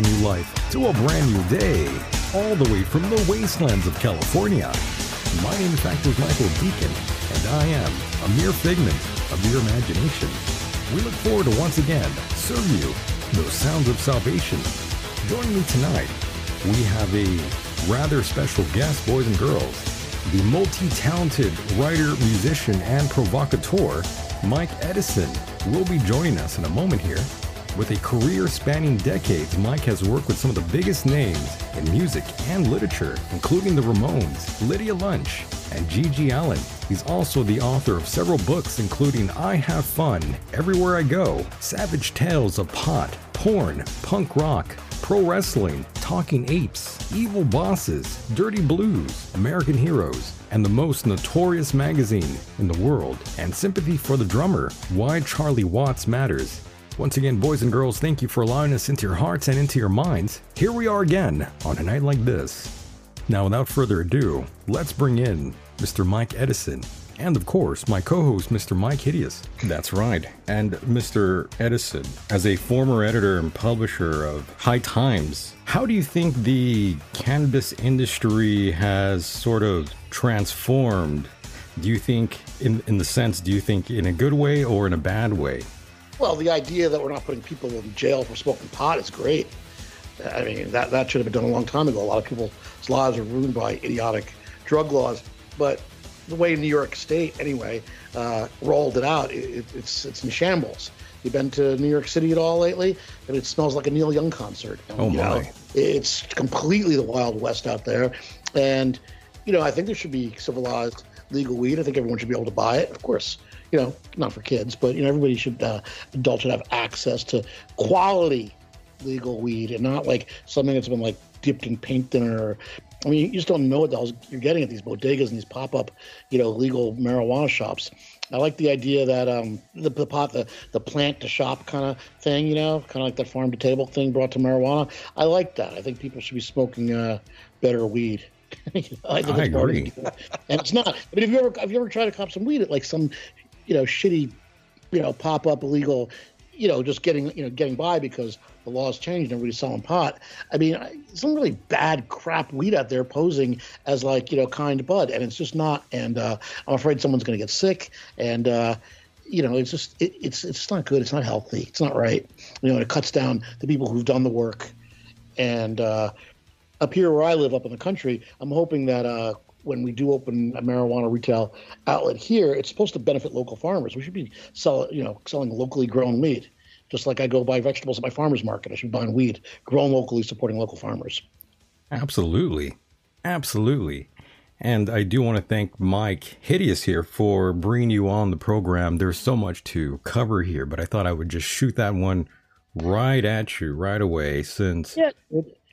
new life, to a brand new day, all the way from the wastelands of California. My name, is Michael Deacon, and I am a mere figment of your imagination. We look forward to once again serve you those sounds of salvation. Joining me tonight, we have a rather special guest, boys and girls, the multi-talented writer, musician, and provocateur, Mike Edison, will be joining us in a moment here. With a career spanning decades, Mike has worked with some of the biggest names in music and literature, including the Ramones, Lydia Lunch, and GG Allin. He's also the author of several books, including I Have Fun, Everywhere I Go, Savage Tales of Pot, Porn, Punk Rock, Pro Wrestling, Talking Apes, Evil Bosses, Dirty Blues, American Heroes, and the most notorious magazine in the world, and Sympathy for the Drummer, Why Charlie Watts Matters. Once again, boys and girls, thank you for allowing us into your hearts and into your minds. Here we are again on a night like this. Now, without further ado, let's bring in Mr. Mike Edison, and of course, my co host, Mr. Mike Hideous. That's right. And Mr. Edison, as a former editor and publisher of High Times, how do you think the cannabis industry has sort of transformed? Do you think, in, in the sense, do you think in a good way or in a bad way? Well, the idea that we're not putting people in jail for smoking pot is great. I mean, that, that should have been done a long time ago. A lot of people's lives are ruined by idiotic drug laws. But the way New York State, anyway, uh, rolled it out, it, it's it's in shambles. You been to New York City at all lately? And it smells like a Neil Young concert. Oh you my! Know, it's completely the Wild West out there, and you know I think there should be civilized legal weed. I think everyone should be able to buy it. Of course, you know not for kids, but you know everybody should uh, adults should have access to quality legal weed and not like something that's been like dipped in paint thinner or I mean, you just don't know what the hell you're getting at these bodegas and these pop-up, you know, legal marijuana shops. I like the idea that um, the, the pot, the, the plant to shop kind of thing, you know, kind of like the farm to table thing brought to marijuana. I like that. I think people should be smoking uh, better weed. I, I agree. And it's not. I mean, have you ever have you ever tried to cop some weed at like some, you know, shitty, you know, pop up illegal, you know, just getting you know getting by because the laws changed and everybody's selling pot. I mean, some really bad crap weed out there posing as like you know kind bud, and it's just not. And uh, I'm afraid someone's going to get sick, and uh, you know, it's just it, it's it's not good. It's not healthy. It's not right. You know, it cuts down the people who've done the work. And uh, up here where I live, up in the country, I'm hoping that uh, when we do open a marijuana retail outlet here, it's supposed to benefit local farmers. We should be sell, you know, selling locally grown weed just like I go buy vegetables at my farmer's market. I should be buying weed grown locally, supporting local farmers. Absolutely. Absolutely. And I do want to thank Mike Hideous here for bringing you on the program. There's so much to cover here, but I thought I would just shoot that one right at you right away since. Yeah.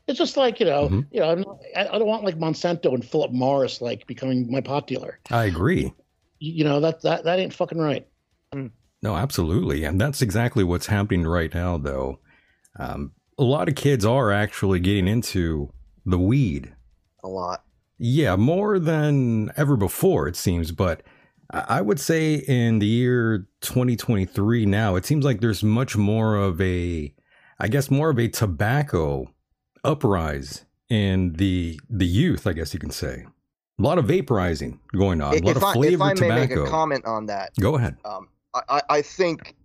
It's just like you know, mm-hmm. you know, not, I don't want like Monsanto and Philip Morris like becoming my pot dealer. I agree. You know that that that ain't fucking right. Mm. No, absolutely. And that's exactly what's happening right now, though. Um, a lot of kids are actually getting into the weed. A lot. Yeah, more than ever before, it seems. But I would say in the year 2023 now, it seems like there's much more of a, I guess, more of a tobacco uprise in the the youth, I guess you can say. A lot of vaporizing going on. A lot if of flavored I, if I may tobacco. make a comment on that, go ahead. Um, I, I think,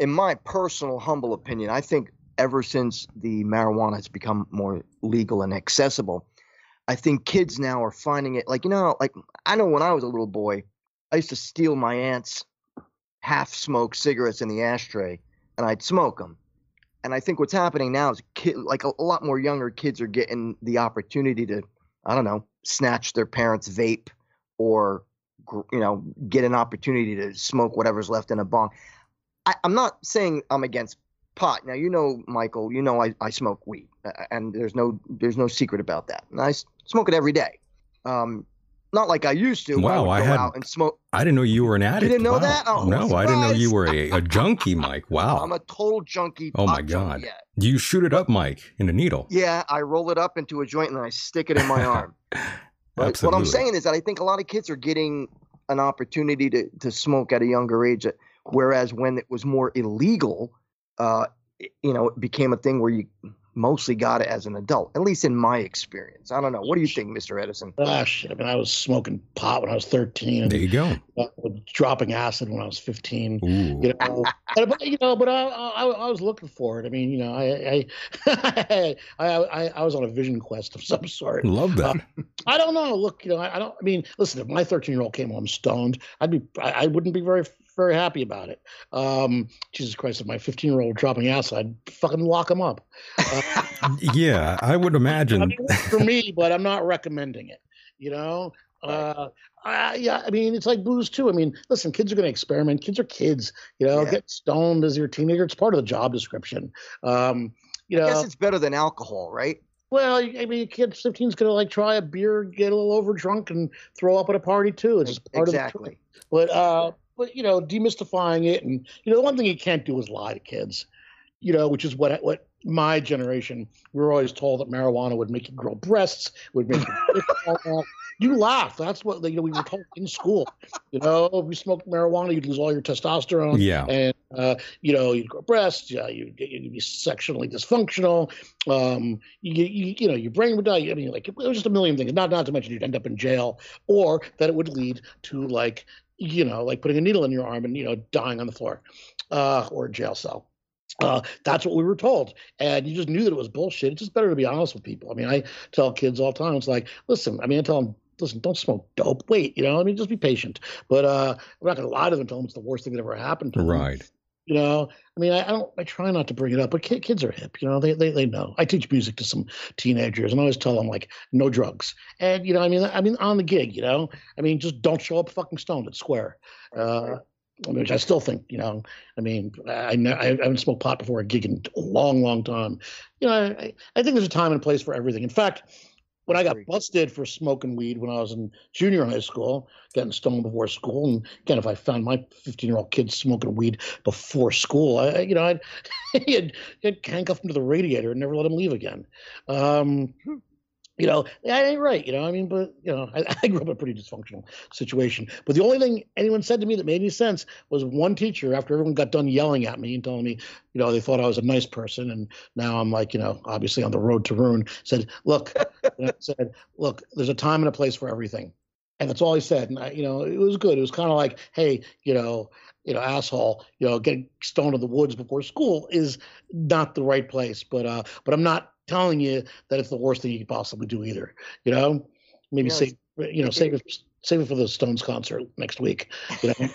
in my personal humble opinion, I think ever since the marijuana has become more legal and accessible, I think kids now are finding it like you know, like I know when I was a little boy, I used to steal my aunt's half-smoked cigarettes in the ashtray, and I'd smoke them. And I think what's happening now is kid, like a, a lot more younger kids are getting the opportunity to, I don't know, snatch their parents' vape or you know, get an opportunity to smoke whatever's left in a bong. I, am not saying I'm against pot. Now, you know, Michael, you know I, I smoke weed, and there's no there's no secret about that. And I smoke it every day. Um, not like I used to. Wow, I, I had. and smoke. I didn't know you were an addict. You didn't know wow. that? Oh, no, I didn't know you were a, a junkie, Mike. Wow. I'm a total junkie. Oh my god. Do you shoot it up, Mike, in a needle? Yeah, I roll it up into a joint and I stick it in my arm. But Absolutely. what I'm saying is that I think a lot of kids are getting an opportunity to, to smoke at a younger age. Whereas when it was more illegal, uh, you know, it became a thing where you mostly got it as an adult, at least in my experience. I don't know. What do you think, Mr. Edison? Ah, shit. I mean, I was smoking pot when I was 13. There you go. Uh, dropping acid when I was 15. Ooh. You know, but, but, you know, but I, I, I was looking for it. I mean, you know, I, I, I, I, I was on a vision quest of some sort. Love that. Uh, I don't know. Look, you know, I, I don't. I mean, listen, if my 13 year old came home stoned, I'd be, I, I wouldn't be very very happy about it. Um, Jesus Christ, if my 15 year old dropping acid, I'd fucking lock him up. Uh, yeah, I would imagine. I mean, for me, but I'm not recommending it. You know, uh, I, yeah, I mean, it's like booze too. I mean, listen, kids are going to experiment. Kids are kids. You know, Yeah. get stoned as your teenager. It's part of the job description. Um, you I know, guess it's better than alcohol, right? well, I mean, a kid 15 is going to like try a beer, get a little over drunk, and throw up at a party too. It's just part of the exactly. but uh, but you know, demystifying it, and you know, the one thing you can't do is lie to kids. You know, which is what what my generation we were always told that marijuana would make you grow breasts, would make you. you laugh. That's what you know. We were told in school. You know, if you smoked marijuana, you'd lose all your testosterone. Yeah. and uh, you know, you'd grow breasts. Yeah, you'd, you'd be sexually dysfunctional. Um, you, you you know, your brain would die. I mean, like it was just a million things. Not not to mention you'd end up in jail, or that it would lead to like you know, like putting a needle in your arm and you know, dying on the floor, uh, or a jail cell. Uh, that's what we were told, and you just knew that it was bullshit. It's just better to be honest with people. I mean, I tell kids all the time, it's like, listen. I mean, I tell them, listen, don't smoke dope. Wait, you know, I mean, just be patient. But uh, I'm not gonna lie to them. and Tell them it's the worst thing that ever happened to them. Right. You know, I mean, I, I don't. I try not to bring it up, but ki- kids are hip. You know, they, they they know. I teach music to some teenagers, and I always tell them like, no drugs. And you know, I mean, I mean, on the gig, you know, I mean, just don't show up fucking stoned at Square. Uh, I mean, which I still think, you know, I mean, I, ne- I haven't smoked pot before a gig in a long, long time. You know, I, I think there's a time and place for everything. In fact, when I got busted for smoking weed when I was in junior high school, getting stoned before school, and again, if I found my 15 year old kid smoking weed before school, I, you know, I'd, I'd, I'd handcuff him to the radiator and never let him leave again. Um, you know, that ain't right. You know, I mean, but you know, I, I grew up in a pretty dysfunctional situation. But the only thing anyone said to me that made any sense was one teacher, after everyone got done yelling at me and telling me, you know, they thought I was a nice person, and now I'm like, you know, obviously on the road to ruin. Said, look, I said, look, there's a time and a place for everything, and that's all he said. And I, you know, it was good. It was kind of like, hey, you know. You know, asshole. You know, getting stoned in the woods before school is not the right place. But uh, but I'm not telling you that it's the worst thing you could possibly do either. You know, maybe Yeah, save you know save it save it for the Stones concert next week. You know,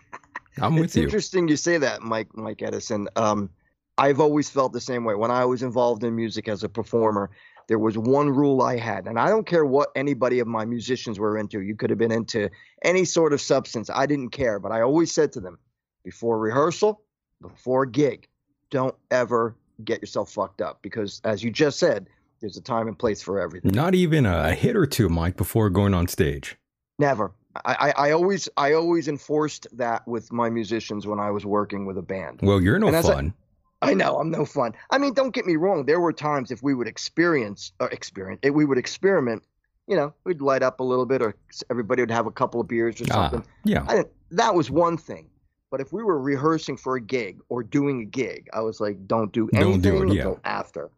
I'm with it's you. interesting you say that, Mike Mike Edison. Um, I've always felt the same way. When I was involved in music as a performer, there was one rule I had, and I don't care what anybody of my musicians were into. You could have been into any sort of substance. I didn't care, but I always said to them, before rehearsal, before gig, don't ever get yourself fucked up because, as you just said, there's a time and place for everything. Not even a hit or two, Mike, before going on stage. Never. I, I, I always I always enforced that with my musicians when I was working with a band. Well, you're no as I- fun. I know I'm no fun. I mean, don't get me wrong. There were times if we would experience or experience, if we would experiment, you know, we'd light up a little bit, or everybody would have a couple of beers or Ah, something. yeah. I didn't, that was one thing. But if we were rehearsing for a gig or doing a gig, I was like, don't do Don't anything do it, yeah. until after.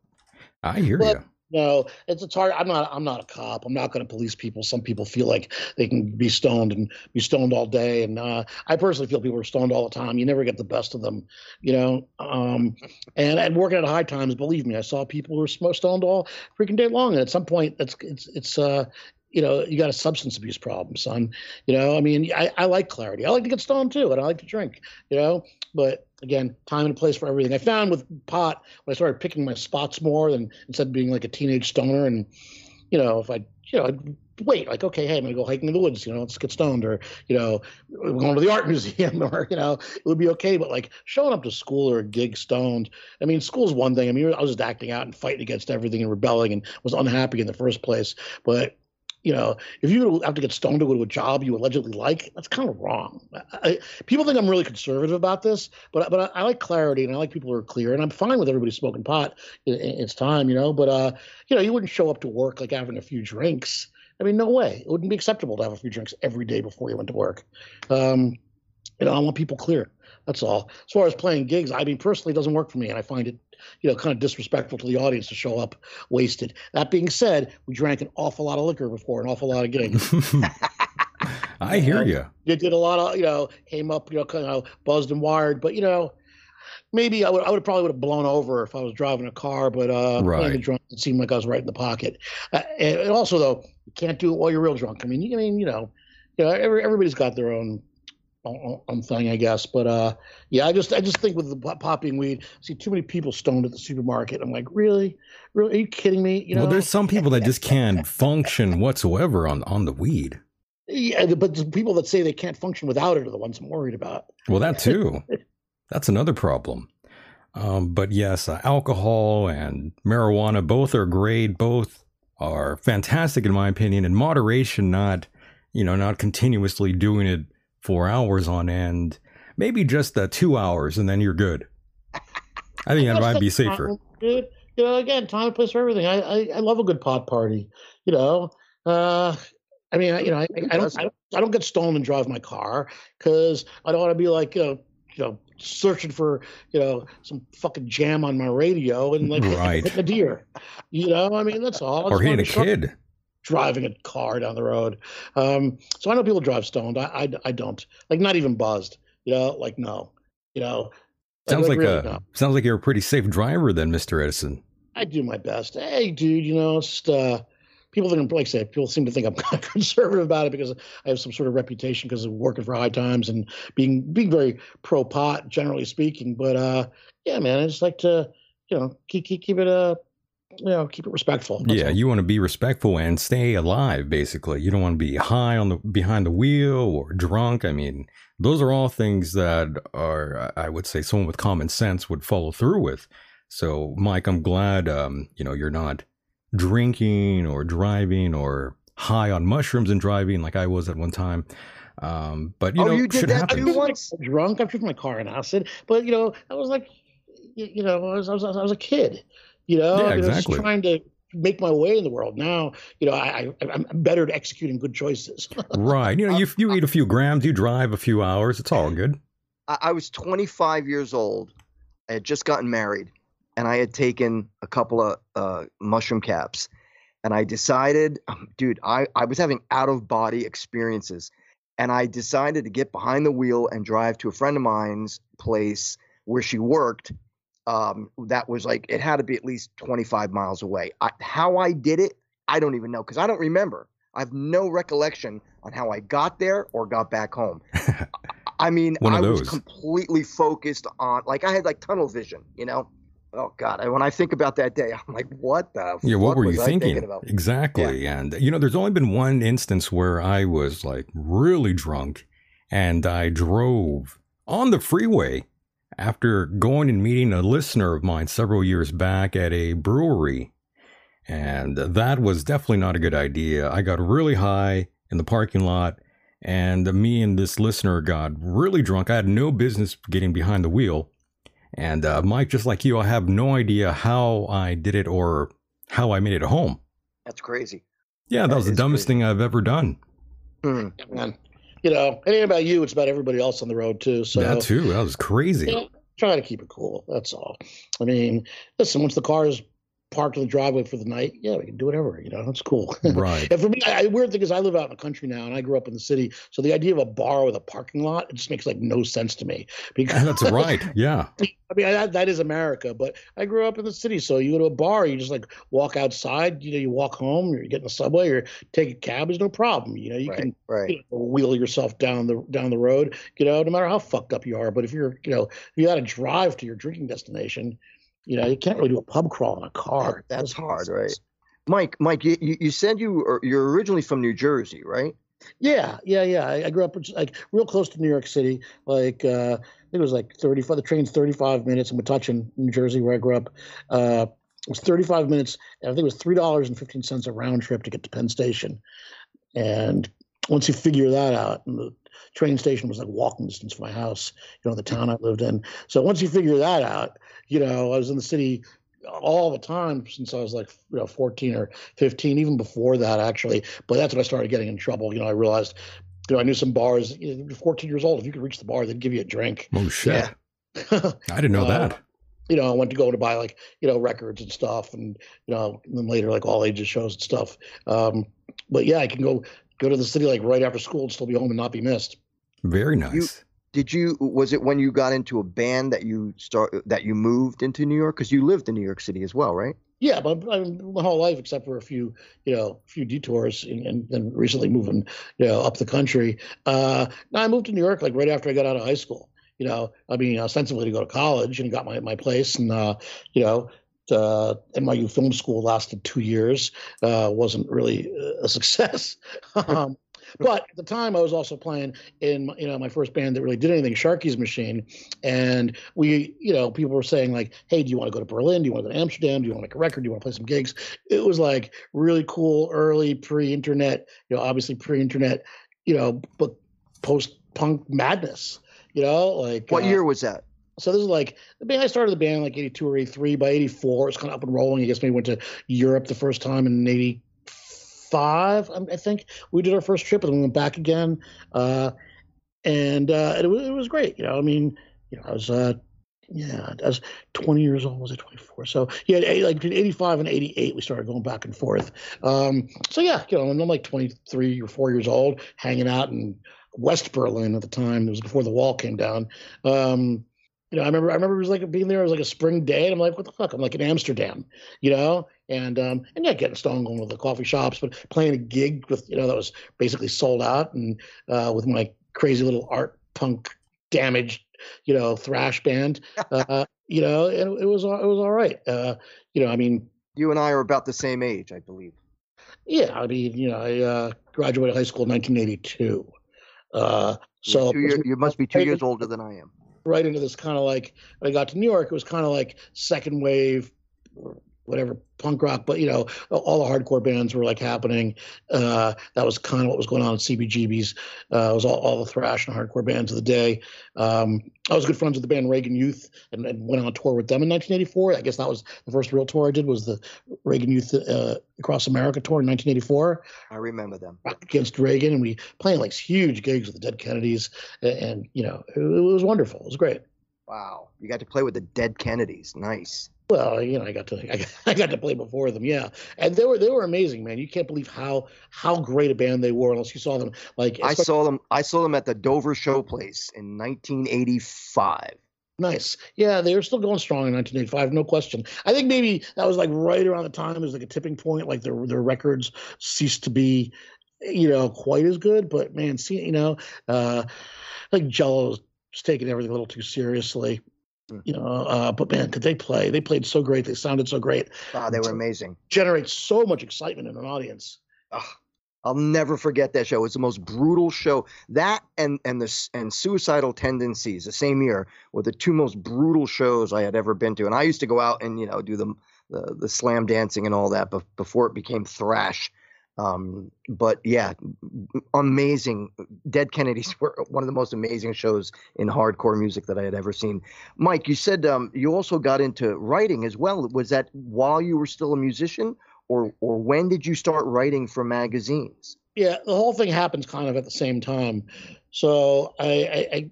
I hear Well, you. no, it's it's hard. I'm not I'm not a cop. I'm not going to police people. Some people feel like they can be stoned and be stoned all day, and uh, I personally feel people are stoned all the time. You never get the best of them, you know. Um, and and working at high times, believe me, I saw people who were stoned all freaking day long, and at some point, it's it's it's uh. You know, you got a substance abuse problem, son. You know, I mean, I, I like clarity. I like to get stoned too, and I like to drink. You know, but again, time and place for everything. I found with pot when I started picking my spots more than instead of being like a teenage stoner, and you know, if I, you know, I'd wait, like, okay, hey, I'm gonna go hiking in the woods, you know, let's get stoned, or you know, we're going to the art museum, or you know, it would be okay. But like showing up to school or a gig stoned, I mean, school's one thing. I mean, I was just acting out and fighting against everything and rebelling and was unhappy in the first place, but you know, if you have to get stoned to go to a job you allegedly like, that's kind of wrong. I, people think I'm really conservative about this, but but I, I like clarity and I like people who are clear, and I'm fine with everybody smoking pot. in it's time, you know. But uh, you know, you wouldn't show up to work like having a few drinks. I mean, no way. It wouldn't be acceptable to have a few drinks every day before you went to work. Um, You know, I want people clear. That's all. As far as playing gigs, I mean, personally, it doesn't work for me, and I find it, you know, kind of disrespectful to the audience to show up wasted. That being said, we drank an awful lot of liquor before an awful lot of gigs. I hear you. You did a lot of, you know, came up, you know, kind of buzzed and wired, but you know, maybe I would, I would probably would have blown over if I was driving a car, but uh, Right. playing drunk, it seemed like I was right in the pocket. Uh, and, and also, though, you can't do it while you're real drunk. I mean, you, I mean, you know, you know, every, everybody's got their own, thing, I guess. But uh, yeah, I just, I just think with the popping weed, I see too many people stoned at the supermarket. I'm like, really, really, are you kidding me? You know, well, there's some people that just can't function whatsoever on on the weed. yeah, but the people that say they can't function without it are the ones I'm worried about. Well, that too. That's another problem. Um, but yes, uh, alcohol and marijuana both are great. Both are fantastic in my opinion. In moderation, not you know not continuously doing it for hours on end. Maybe just uh, two hours, and then you're good. I think that might be safer. Dude, you know, again, time place for everything. I, I, I love a good pot party. You know, uh, I mean, I, you know, I, I, don't, I don't, I don't get stoned and drive my car because I don't want to be like, uh, you know, searching for, you know, some fucking jam on my radio and like Right. hitting a deer. You know, I mean, that's all. Or hitting a kid. Driving a car down the road. Um, so I know people drive stoned. I, I, I don't like not even buzzed. You know, like no. You know, Sounds like really, a no. sounds like you're a pretty safe driver then, Mister Edison. I do my best. Hey, dude, you know, just uh, people think like I say, people seem to think I'm kind of conservative about it because I have some sort of reputation because of working for High Times and being being very pro pot, generally speaking. But uh, yeah, man, I just like to, you know, keep keep keep it uh, you know, keep it respectful. That's Yeah, all. you want to be respectful and stay alive. Basically, you don't want to be high on the behind the wheel or drunk. I mean, those are all things that are, I would say, someone with common sense would follow through with. So, Mike, I'm glad um, you know you're not drinking or driving or high on mushrooms and driving like I was at one time. Um, but you Oh, know, you did that happens. too once? drunk. I've driven my car in acid, but you know, I was like, you, you know, I was, I was I was a kid, you know, Yeah, I was just exactly. trying to make my way in the world. Now, you know, I, I I'm better at executing good choices. Right. You know, you you eat a few grams, you drive a few hours. It's all good. I, I was 25 years old. I had just gotten married, and I had taken a couple of uh, mushroom caps, and I decided, um, dude, I, I was having out of body experiences, and I decided to get behind the wheel and drive to a friend of mine's place where she worked. Um, that was like it had to be at least 25 miles away. I, how I did it, I don't even know because I don't remember. I have no recollection on how I got there or got back home. I mean, I was completely focused on, like, I had like tunnel vision, you know. Oh God, when I think about that day, I'm like, what the? Yeah, what were you I thinking? about? Exactly. And, you know, there's only been one instance where I was like really drunk and I drove on the freeway after going and meeting a listener of mine several years back at a brewery. And that was definitely not a good idea. I got really high in the parking lot and me and this listener got really drunk. I had no business getting behind the wheel. And uh, Mike, just like you, I have no idea how I did it or how I made it home. That's crazy. Yeah, that, That was the dumbest crazy. thing I've ever done. Hmm. Man, you know, it ain't about you; it's about everybody else on the road too. So that too. That was crazy. you know, try to keep it cool. That's all. I mean, listen, once the car is parked in the driveway for the night, yeah, we can do whatever. You know, it's cool. Right. And for me, I, weird thing is, I live out in the country now, and I grew up in the city. So the idea of a bar with a parking lot it just makes like no sense to me. Because That's right. Yeah. I mean, that, that is America, but I grew up in the city. So you go to a bar, you just like walk outside. You know, you walk home, or you get in the subway, or take a cab. There's no problem. You know, you right, can right. you know, wheel yourself down the down the road. You know, no matter how fucked up you are. But if you're, you know, if you got to drive to your drinking destination, you know, you can't really do a pub crawl in a car. That's hard, right? Mike, Mike, you, you said you are, you're originally from New Jersey, right? Yeah, yeah, yeah. I, I grew up like real close to New York City. Like uh, I think it was like 35. The train's 35 minutes in Metuchen, New Jersey, where I grew up. Uh, it was 35 minutes. And I think it was three dollars and fifteen cents a round trip to get to Penn Station. And once you figure that out, and the train station was like walking distance from my house, you know, the town I lived in. So once you figure that out, you know, I was in the city all the time since I was like, you know, 14 or 15, even before that, actually. But that's when I started getting in trouble. You know, I realized You know, I knew some bars. You know, 14 years old, if you could reach the bar, they'd give you a drink. Oh shit! I didn't know Uh, that. you know, I went to go to buy like, you know, records and stuff and, you know, and then later like all ages shows and stuff. Um, but yeah, I can go, go to the city like right after school and still be home and not be missed. Very nice. Did you? Was it when you got into a band that you start that you moved into New York? Because you lived in New York City as well, right? Yeah, but I mean, my whole life, except for a few, you know, a few detours, and, and then recently moving, you know, up the country. Uh, no, I moved to New York like right after I got out of high school. You know, I mean, ostensibly to go to college and got my my place, and uh, you know, uh, NYU Film School lasted two years. Uh, wasn't really a success. um, but at the time, I was also playing in you know my first band that really did anything, Sharky's Machine, and we you know people were saying like, hey, do you want to go to Berlin? Do you want to go to Amsterdam? Do you want to make a record? Do you want to play some gigs? It was like really cool, early pre-internet, you know, obviously pre-internet, you know, but post-punk madness. You know, like What uh, year was that? So this is like the band. I started the band like '82 or '83. By '84, it's kind of up and rolling. I guess maybe went to Europe the first time in '85. I think we did our first trip, and then we went back again. Uh, and uh, it, was, it was great. You know, I mean, you know, I was uh, yeah, I was 20 years old. Was I 24? So yeah, like between 85 and 88, we started going back and forth. Um, so yeah, you know, I'm like 23 or four years old, hanging out in West Berlin at the time. It was before the wall came down. Um, you know, I remember I remember it was like being there. It was like a spring day, and I'm like, what the fuck? I'm like in Amsterdam, you know, and um, and yeah, getting stoned, going to the coffee shops, but playing a gig with you know that was basically sold out, and uh, with my crazy little art punk damaged, you know, thrash band, uh, you know, and it was it was all right. Uh, you know, I mean, You and I are about the same age, I believe. yeah, I mean, you know, I uh, graduated high school in 1982. Uh, so year- you must be two years older than I am. Right into this kind of like when I got to New York, it was kind of like second wave, whatever punk rock, but you know, all the hardcore bands were like happening. Uh, that was kind of what was going on at CBGB's. Uh, it was all, all the thrash and hardcore bands of the day. Um, I was good friends with the band Reagan Youth and, and went on tour with them in 1984. I guess that was the first real tour I did was the Reagan Youth uh, Across America tour in 1984 I remember them. rock against Reagan, and we playing like huge gigs with the Dead Kennedys, and, and you know it, it was wonderful. It was great. Wow, you got to play with the Dead Kennedys. Nice. Well, you know, I got to I got, I got to play before them, yeah, and they were they were amazing, man. You can't believe how how great a band they were unless you saw them. Like I saw them. I saw them at the Dover Showplace in 1985. Nice. Yeah, they were still going strong in 1985, no question. I think maybe that was like right around the time it was like a tipping point, like their their records ceased to be, you know, quite as good. But man, see, you know, uh, like Jello was taking everything a little too seriously. Mm. You know, uh, but man, could they play? They played so great. They sounded so great. Wow, they were amazing. Generate so much excitement in an audience. Ugh, I'll never forget that show. It was the most brutal show. That and and the and Suicidal Tendencies the same year were the two most brutal shows I had ever been to. And I used to go out and you know do the the, the slam dancing and all that bef- before it became thrash. Um, but yeah, amazing. Dead Kennedys were one of the most amazing shows in hardcore music that I had ever seen. Mike, you said um, you also got into writing as well. Was that while you were still a musician, or or when did you start writing for magazines? Yeah, the whole thing happens kind of at the same time. So I, I, I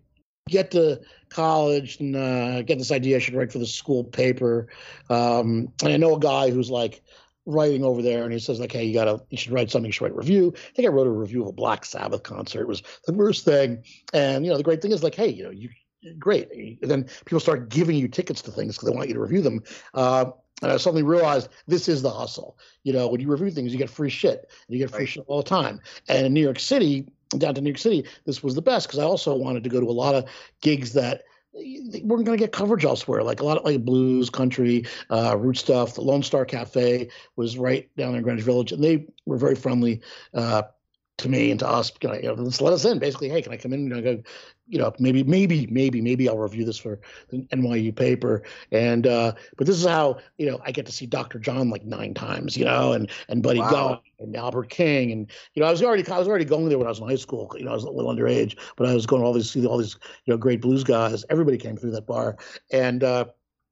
get to college and uh, get this idea I should write for the school paper. Um, and I know a guy who's like writing over there, and he says like, "Hey, you gotta, you should write something. You should write a review." I think I wrote a review of a Black Sabbath concert. It was the worst thing. And you know, the great thing is like, hey, you know, you great. And then people start giving you tickets to things because they want you to review them. Uh, and I suddenly realized this is the hustle. You know, when you review things, you get free shit. And you get free Right. shit all the time. And in New York City, down to New York City, this was the best because I also wanted to go to a lot of gigs that weren't going to get coverage elsewhere. Like a lot of like blues, country, uh, root stuff. The Lone Star Cafe was right down in Greenwich Village, and they were very friendly uh, to me and to us. Can I, you know, just let us in. Basically, hey, can I come in? You know, go, you know, maybe, maybe, maybe, maybe I'll review this for the NYU paper. And uh, but this is how you know I get to see Dr. John like nine times, you know, and and Buddy Wow. Guy and Albert King, and you know I was already I was already going there when I was in high school. You know, I was a little underage, but I was going to all these see all these you know great blues guys. Everybody came through that bar, and uh,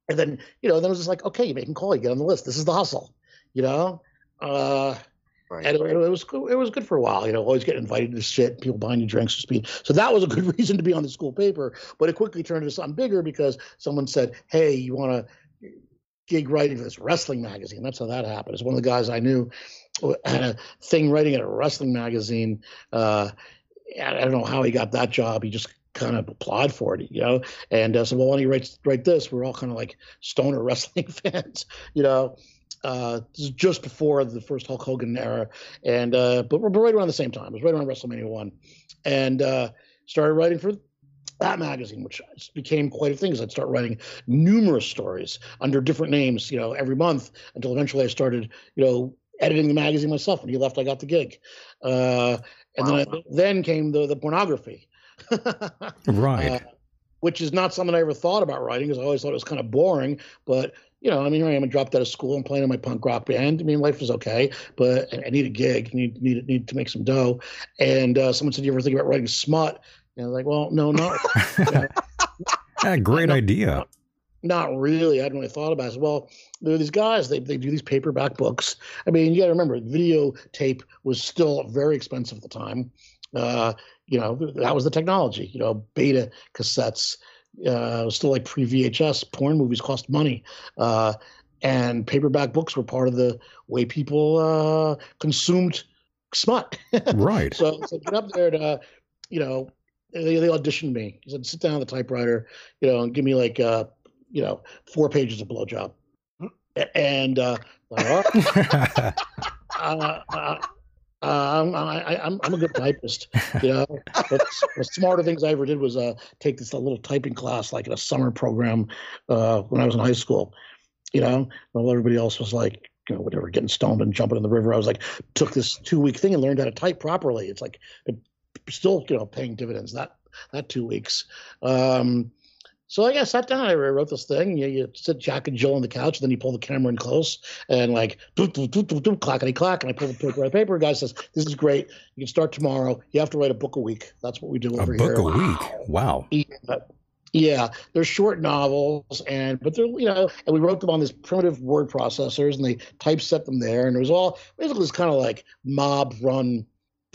and then you know then it was just like okay, you make him call, you get on the list. This is the hustle, you know. Uh, Right. And it, it, was it was good for a while, you know. Always getting invited to shit, people buying you drinks for speed. So that was a good reason to be on the school paper. But it quickly turned into something bigger because someone said, "Hey, you want to gig writing for this wrestling magazine?" That's how that happened. It's one of the guys I knew had a thing writing at a wrestling magazine. Uh, I don't know how he got that job. He just kind of applied for it, you know, and uh, said, "Well, why don't you write write this?" We're all kind of like stoner wrestling fans, you know. Uh, this is just before the first Hulk Hogan era, and uh, but we're right around the same time. It was right around WrestleMania one, and uh, started writing for that magazine, which became quite a thing. Because I'd start writing numerous stories under different names, you know, every month until eventually I started, you know, editing the magazine myself. When he left, I got the gig, uh, and wow. then I, then came the the pornography, right. Uh, which is not something I ever thought about writing because I always thought it was kind of boring. But you know, I mean, here I am, I dropped out of school and playing in my punk rock band. I mean, life was okay, but I need a gig, need need need to make some dough. And uh, someone said, "You ever think about writing smut?" And I was like, "Well, no, not." yeah, great idea. Not, not really. I hadn't really thought about it. Well, there are these guys. They they do these paperback books. I mean, you got to remember, videotape was still very expensive at the time. Uh, you know, that was the technology. You know, beta cassettes uh, still like pre VHS. Porn movies cost money, uh, and paperback books were part of the way people uh, consumed smut. right. so, so get up there to, you know, they, they auditioned me. He said, "Sit down on the typewriter, you know, and give me like, uh, you know, four pages of blowjob." And uh, uh, uh uh, I'm, I, I'm a good typist. You know, the smarter things I ever did was uh, take this little typing class, like in a summer program, uh, when I was in high school. You know, while everybody else was like, you know, whatever, getting stoned and jumping in the river. I was like, took this two week thing and learned how to type properly. It's like, still, you know, paying dividends that that two weeks. Um, so like I sat down, I wrote this thing. You, you sit Jack and Jill on the couch, and then you pull the camera in close and like do do do do do clackety clack, and I pull the paper out of paper. The guy says, "This is great. You can start tomorrow. You have to write a book a week. That's what we do over a here." A book a week. Wow. Yeah. Yeah, they're short novels, and but they're you know, and we wrote them on these primitive word processors, and they typeset them there, and it was all basically this kind of like mob run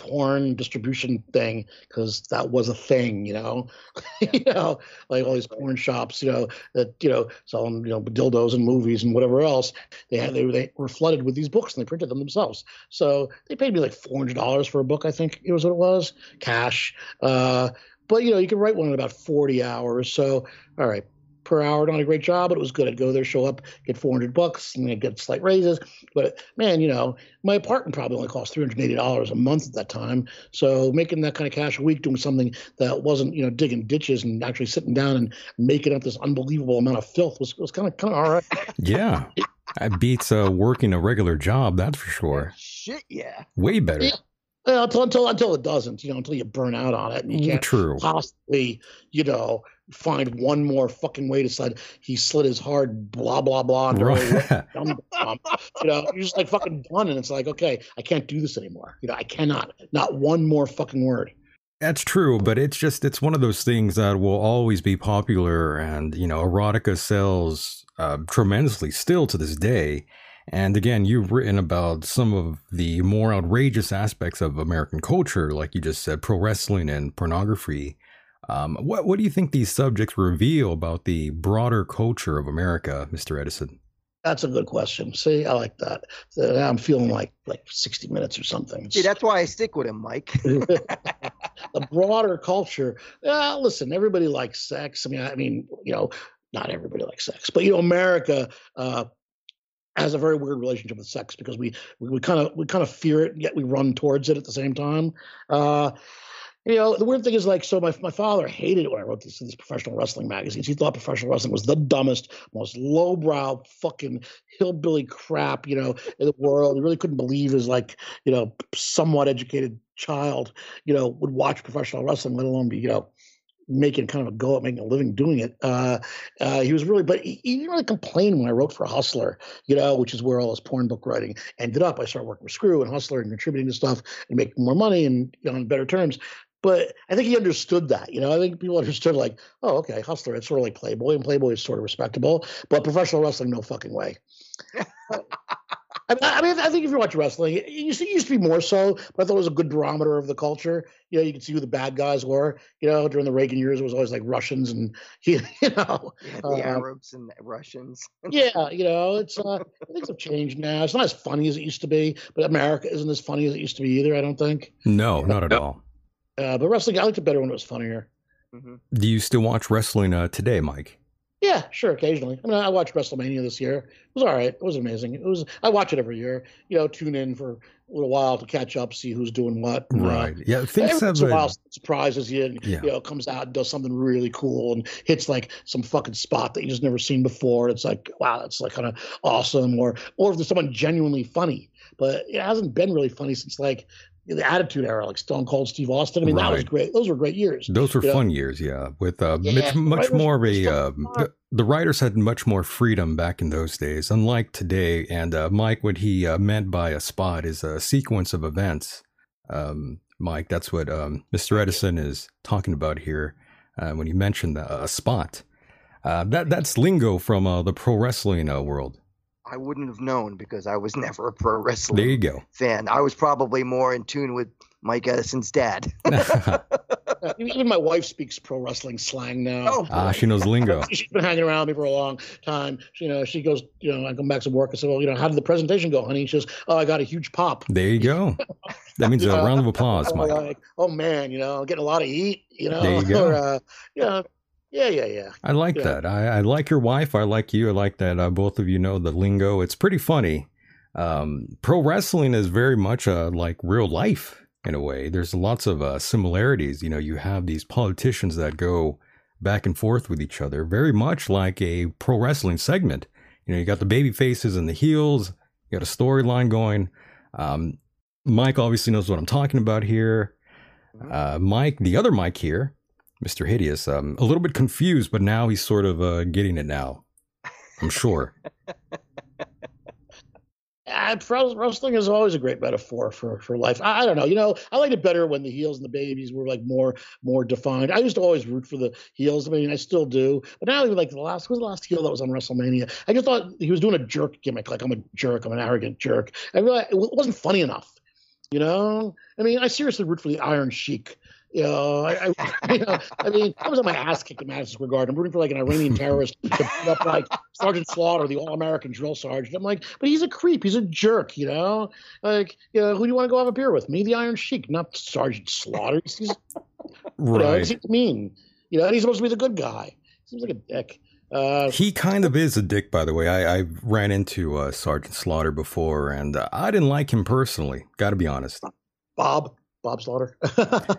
porn distribution thing because that was a thing, you know, you know, like all these porn shops, you know, that you know selling you know dildos and movies and whatever else. They had they, they were flooded with these books and they printed them themselves. So they paid me like four hundred dollars for a book. I think it was what it was, cash. Uh, but you know, you can write one in about forty hours. So all right, per hour, doing a great job, but it was good. I'd go there, show up, get 400 bucks, and I'd get slight raises. But man, you know, my apartment probably only cost $380 a month at that time. So making that kind of cash a week doing something that wasn't, you know, digging ditches and actually sitting down and making up this unbelievable amount of filth was, was kind of kind of all right. yeah. That beats uh, working a regular job, that's for sure. Shit, yeah. Way better. Yeah. Well, until, until until it doesn't, you know, until you burn out on it, and you mm, can't True. possibly, you know, find one more fucking way to slide. he slid his hard blah blah blah. Right. you know, you're just like fucking done, and it's like, okay, I can't do this anymore. You know, I cannot. Not one more fucking word. That's true, but it's just it's one of those things that will always be popular, and you know, erotica sells uh, tremendously still to this day. And again, you've written about some of the more outrageous aspects of American culture, like you just said, pro wrestling and pornography. Um, what what do you think these subjects reveal about the broader culture of America, Mr. Edison? That's a good question. See, I like that. I'm feeling like like 60 minutes or something. See, that's why I stick with him, Mike. the broader culture. Uh, listen, everybody likes sex. I mean, I mean, you know, not everybody likes sex, but you know, America uh, has a very weird relationship with sex because we we kind of we kind of fear it, yet we run towards it at the same time. Uh, you know, the weird thing is like, so my, my father hated it when I wrote these, these professional wrestling magazines. He thought professional wrestling was the dumbest, most lowbrow fucking hillbilly crap, you know, in the world. He really couldn't believe his like, you know, somewhat educated child, you know, would watch professional wrestling, let alone be, you know, making kind of a go at making a living doing it. Uh, uh, he was really, but he, he, didn't really complain when I wrote for Hustler, you know, which is where all his porn book writing ended up. I started working with Screw and Hustler and contributing to stuff and making more money and you know, on better terms. But I think he understood that. You know, I think people understood like, oh, okay, Hustler, it's sort of like Playboy, and Playboy is sort of respectable, but professional wrestling, no fucking way. I mean, I think if you watch wrestling, it used, to, it used to be more so, but I thought it was a good barometer of the culture. You know, you could see who the bad guys were. You know, during the Reagan years, it was always like Russians and you know yeah, the uh, Arabs and the Russians. yeah, you know, it's uh, things have changed now. It's not as funny as it used to be, but America isn't as funny as it used to be either. I don't think. No, not at all. Uh, but wrestling, I liked it better when it was funnier. Mm-hmm. Do you still watch wrestling uh, today, Mike? Yeah, sure. Occasionally. I mean, I watched WrestleMania this year. It was all right. It was amazing. It was. I watch it every year. You know, tune in for a little while to catch up, see who's doing what. right. Uh, yeah. Things every have a while surprises you. And, yeah. You know, comes out and does something really cool and hits like some fucking spot that you just never seen before. It's like wow, it's like kind of awesome. Or or if there's someone genuinely funny, but it hasn't been really funny since like the Attitude Era, like Stone Cold Steve Austin. I mean, right. that was great. Those were great years. Those were fun know? years, yeah. With uh, yeah, much, much more of a uh, the, the, writers had much more freedom back in those days, unlike today. And uh, Mike, what he uh, meant by a spot is a sequence of events. Um, Mike, that's what um, Mr. Edison is talking about here uh, when he mentioned a spot. Uh, that that's lingo from the pro wrestling world. I wouldn't have known because I was never a pro wrestling there you go. fan. I was probably more in tune with Mike Edison's dad. Even my wife speaks pro wrestling slang now. Oh, ah, she knows lingo. She's been hanging around me for a long time. She, you know, she goes, you know, I come back to work. I said, well, you know, how did the presentation go, honey? She says, oh, I got a huge pop. There you go. That means a round of applause, Mike. Like, oh man, you know, getting a lot of heat. You know, there you go. or, uh, you know, yeah, yeah, yeah. I like yeah. that. I, I, like your wife. I like you. I like that uh, both of you know the lingo. It's pretty funny. Um, pro wrestling is very much uh, like real life in a way. There's lots of uh, similarities. You know, you have these politicians that go back and forth with each other, very much like a pro wrestling segment. You know, you got the baby faces and the heels. You got a storyline going. Um, Mike obviously knows what I'm talking about here. Mm-hmm. Uh, Mike, the other Mike here, Mr. Hideous. Um, a little bit confused, but now he's sort of uh, getting it now. I'm sure. Uh, wrestling is always a great metaphor for, for life. I, I, don't know. You know, I liked it better when the heels and the babies were like more more defined. I used to always root for the heels. I mean, I still do. But now, like the last, who was the last heel that was on WrestleMania? I just thought he was doing a jerk gimmick. Like I'm a jerk. I'm an arrogant jerk. I realized it wasn't funny enough. You know, I mean, I seriously root for the Iron Sheik. You know, I, I, you know, I mean, I was on my ass kicked in Madison Square Garden. I'm rooting for like an Iranian terrorist to put up like Sergeant Slaughter, the all-American drill sergeant. I'm like, but he's a creep. He's a jerk. You know, like, you know, who do you want to go have a beer with? Me, the Iron Sheik, not Sergeant Slaughter. He's, he's right. You know, mean. You know, and he's supposed to be the good guy. Seems like a dick. Uh, he kind of is a dick, by the way. I, I ran into uh, Sergeant Slaughter before, and uh, I didn't like him personally. Got to be honest. Bob. Bob Slaughter.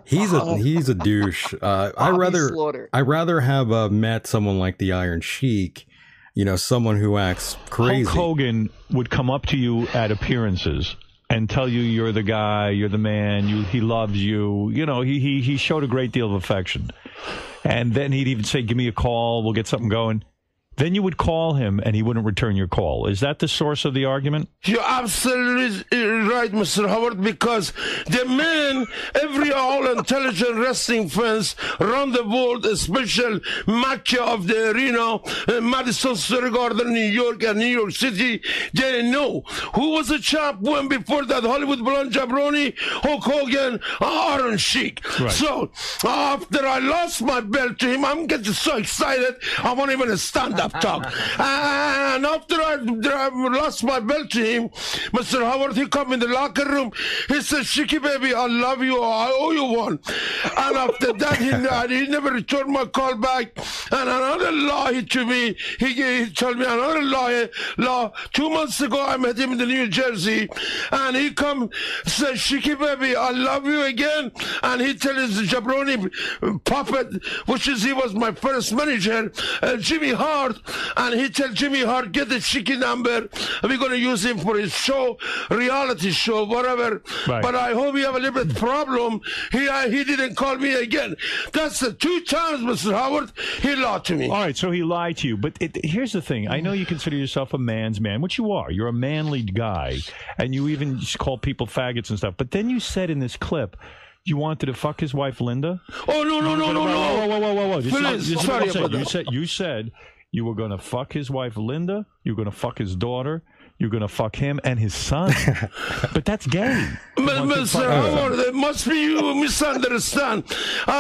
he's a he's a douche. Uh, I rather Slaughter. I rather have uh, met someone like the Iron Sheik, you know, someone who acts crazy. Hulk Hogan would come up to you at appearances and tell you you're the guy, you're the man, you he loves you. You know, he he he showed a great deal of affection. And then he'd even say, "Give me a call, we'll get something going." Then you would call him and he wouldn't return your call. Is that the source of the argument? You're absolutely right, Mr. Howard, because the men, every all intelligent wrestling fans around the world, especially Mecca of the arena, uh, Madison Square Garden, New York, and New York City, they know who was the champion before that Hollywood Blonde Jabroni, Hulk Hogan, Iron Sheik. Right. So after I lost my belt to him, I'm getting so excited, I won't even stand up talk. and after I, I, lost my belt to him, Mr. Howard, he come in the locker room. He said, Shiki baby, I love you. I owe you one. And after that, he, he never returned my call back. And another lie to me, he, he told me another lie. Law. Two months ago, I met him in the New Jersey. And he come, said, Shiki baby, I love you again. And he tell his jabroni puppet, which is, he was my first manager, uh, Jimmy Hart, and he tell Jimmy Hart, get the chicken number. We're going to use him for his show, reality show, whatever. Right. But I hope you have a little bit problem. He, uh, he didn't call me again. That's the two times, Mr. Howard, he lied to me. All right, so he lied to you. But it, here's the thing. I know you consider yourself a man's man, which you are. You're a manly guy. And you even call people faggots and stuff. But then you said in this clip, you wanted to fuck his wife Linda? Oh no no no no no! Whoa whoa whoa whoa whoa! This Please, sorry you said. You said you said you were going to fuck his wife Linda. You were going to fuck his daughter. You're going to fuck him and his son. but that's gay. But, One but can Sir fuck his son. Must be you misunderstand. Uh,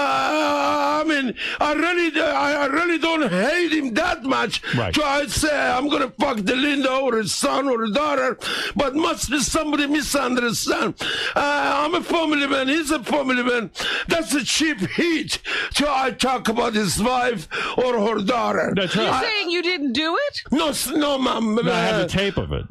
I mean, I really, I, I really don't hate him that much. Right. So I'd say I'm gonna fuck the Linda or his son or his daughter, but must be somebody misunderstand. Uh, I'm a family man. He's a family man. That's a cheap heat. So I talk about his wife or her daughter. That's You're right. saying you didn't do it? No, no, ma'am. No, I have Uh, the tape of it.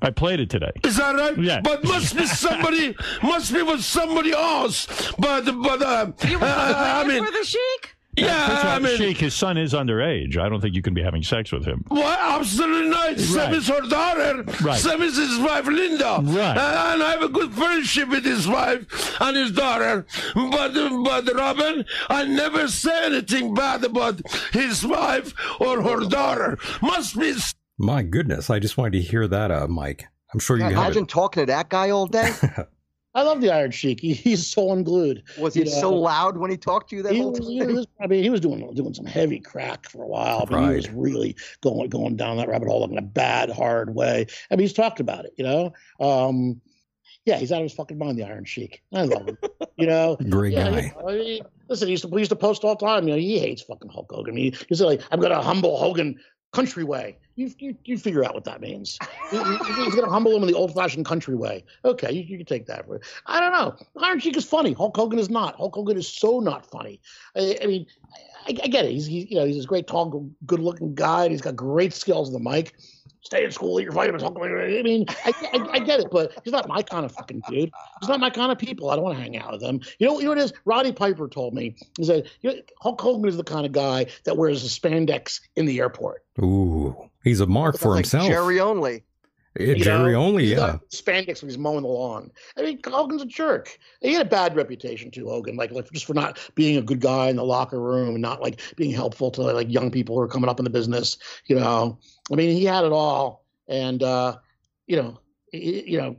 I played it today. is that right? Yeah. But must be somebody, must be with somebody else. But, but, uh, You were uh, I mean, for the sheik? yeah, First I mean, Sheik, his son is underage. I don't think you can be having sex with him. well, absolutely not. Sam is her daughter. Right. Sam is his wife, Linda. Right. Uh, and I have a good friendship with his wife and his daughter. But, but Robin, I never say anything bad about his wife or her daughter. Must be My goodness, I just wanted to hear that, uh, Mike. I'm sure you have Imagine it. talking to that guy all day. I love the Iron Sheik. He, he's so unglued. Was he You know, so loud when he talked to you that He whole time? he was- I mean, he was doing doing some heavy crack for a while. but mean, he was really going going down that rabbit hole in a bad, hard way. I mean, he's talked about it. You know, um, yeah, he's out of his fucking mind. The Iron Sheik. I love him. you know, Great yeah, guy. you know, I mean, listen, he used to we used to post all the time. You know, he hates fucking Hulk Hogan. He, he's like, I'm gonna humble Hogan country way. You you, you figure out what that means. He- he- he's gonna humble him in the old fashioned country way. Okay, you, you can take that. I don't know. Iron Sheik is funny. Hulk Hogan is not. Hulk Hogan is so not funny. I, I mean, I, I get it. He's he, you know he's this great tall, good looking guy. And he's got great skills on the mic. Stay in school, eat your vitamins. I mean, I, I, I get it, but he's not my kind of fucking dude. He's not my kind of people. I don't want to hang out with them. You know, you know what it is? Roddy Piper told me. He said you know, Hulk Hogan is the kind of guy that wears a spandex in the airport. Ooh, he's a mark for Like himself. Jerry only. Yeah, Jerry know? only, He's yeah. spandex when he's mowing the lawn. I mean, Hogan's a jerk. He had a bad reputation too, Hogan, like, like just for not being a good guy in the locker room and not like being helpful to like young people who are coming up in the business. You know, I mean, he had it all, and uh, you know, he, you know,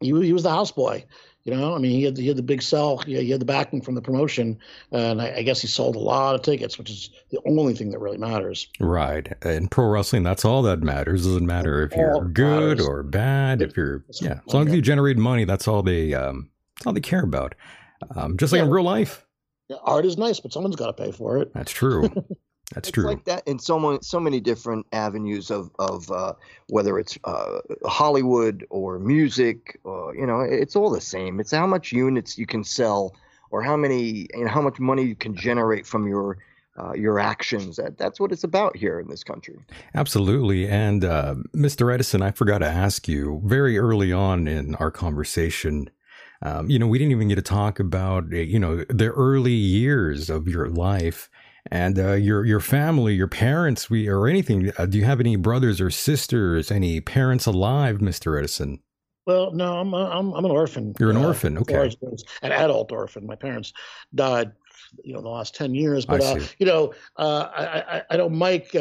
he, he was the houseboy. You know, I mean, he had the, he had the big sell. He had, he had the backing from the promotion, and I, I guess he sold a lot of tickets, which is the only thing that really matters. Right. In pro wrestling, that's all that matters. Doesn't matter if you're good matters. or bad. If you're yeah, as long as you generate money, that's all they um that's all they care about. Um, just like in real life. Art is nice, but someone's got to pay for it. That's true. That's it's true. like that in so many, so many different avenues of of uh, whether it's uh, Hollywood or music, or you know, it's all the same. It's how much units you can sell, or how many, you know, how much money you can generate from your uh, your actions. That that's what it's about here in this country. Absolutely. And uh, Mr. Edison, I forgot to ask you very early on in our conversation. Um, you know, we didn't even get to talk about uh, you know the early years of your life and uh, your your family, your parents, we or anything. Uh, do you have any brothers or sisters? Any parents alive, Mr. Edison? Well, no, I'm I'm I'm an orphan. You're an uh, orphan, okay. An adult orphan. My parents died, you know, in the last ten years. But I uh, you know, uh, I, I I know Mike.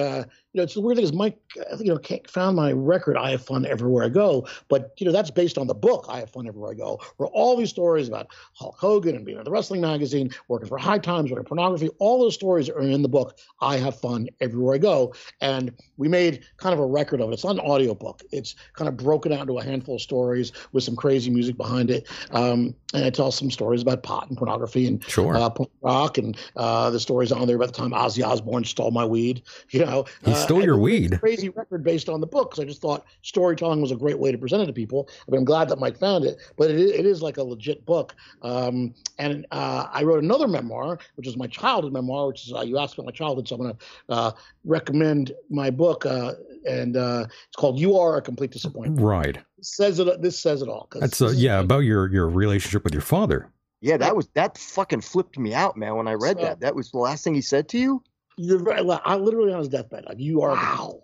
You know, it's the weird thing is Mike. uh, You know, found my record. I have fun everywhere I go. But you know, that's based on the book. I have fun everywhere I go. Where all these stories about Hulk Hogan and being in the wrestling magazine, working for High Times, working pornography. All those stories are in the book. I have fun everywhere I go. And we made kind of a record of it. It's not an audiobook. It's kind of broken out into a handful of stories with some crazy music behind it. Um, and it tells some stories about pot and pornography and Sure. uh, punk rock and uh, the stories on there about the time Ozzy Osbourne stole my weed. You know, Uh, stole your we made a weed. Crazy record based on the book because I just thought storytelling was a great way to present it to people. I mean, I'm glad that Mike found it, but it is, it is like a legit book. Um, and uh, I wrote another memoir, which is my childhood memoir, which is uh, you asked about my childhood, so I'm going to uh, recommend my book, uh, and uh, it's called "You Are a Complete Disappointment." Right. says it. This says it all. 'cause That's uh, this is- yeah about your your relationship with your father. Yeah, that was that fucking flipped me out, man. When I read So- that, that was the last thing he said to you. You're very, well, I literally on his deathbed. Like you are. Wow.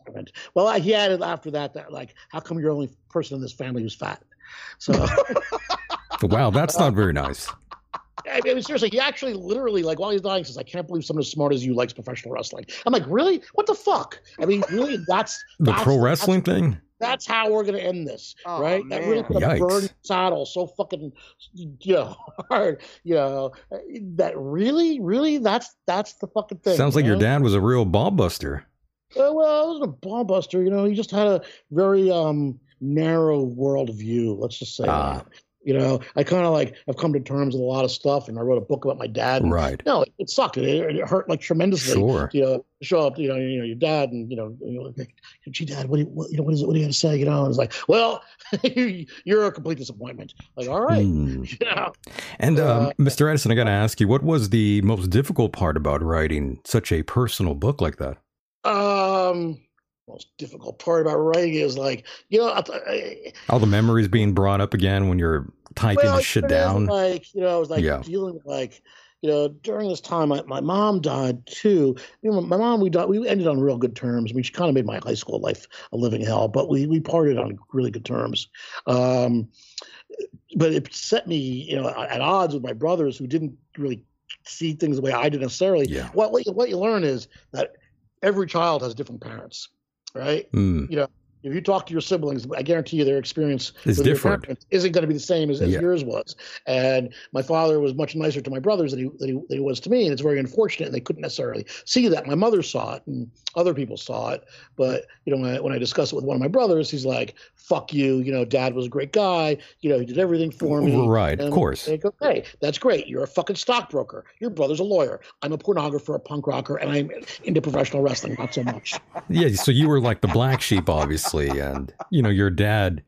Well, he added after that that like, how come you're the only person in this family who's fat? So. Wow, that's not very nice. I mean, seriously, he actually literally, like, while he's dying, says, I can't believe someone as smart as you likes professional wrestling. I'm like, really? What the fuck? I mean, really? That's The that's- pro wrestling that's, thing. That's how we're going to end this, Oh, right? That really man. put a burn saddle so fucking, you know, hard, you know, that really, really, that's that's the fucking thing. Sounds like you your dad was a real ball buster. Uh, well, I wasn't a ball buster. You know, he just had a very um, narrow worldview. Let's just say Ah. that. You know, I kind of like I've come to terms with a lot of stuff, and I wrote a book about my dad. And, Right. No, it, it sucked. It, it hurt like tremendously. Sure. You know, show up. You know, you know your dad, and you know, you know like, gee, dad, what, do you, what, you know, what is it? What are you to say? You know, and it's like, well, you're a complete disappointment. Like, all right. Hmm. You know, And um, Uh, Mr. Edison, I got to ask you, what was the most difficult part about writing such a personal book like that? um, most difficult part about writing is like, you know, I, I, All the memories being brought up again when you're typing well, the shit down. Like, you know, I was like Yeah. dealing with like, you know, during this time, my, my mom died too. You know, my mom, we died, we ended on real good terms. I mean, she kind of made my high school life a living hell, but we we parted on really good terms. Um, but it set me, you know, at odds with my brothers who didn't really see things the way I did necessarily. Yeah. What what you, what you learn is that every child has different parents, right? Hmm. If you talk to your siblings, I guarantee you their experience their different. isn't going to be the same as, as Yeah. yours was. And my father was much nicer to my brothers than he, than, he, than he was to me, and it's very unfortunate. And they couldn't necessarily see that. My mother saw it, and other people saw it. But you know, when I, when I discuss it with one of my brothers, he's like, "Fuck you." You know, Dad was a great guy. You know, he did everything for me. Right, of course. Go, hey, that's great. You're a fucking stockbroker. Your brother's a lawyer. I'm a pornographer, a punk rocker, and I'm into professional wrestling. Not so much. Yeah, so you were like the black sheep, obviously, and you know your dad.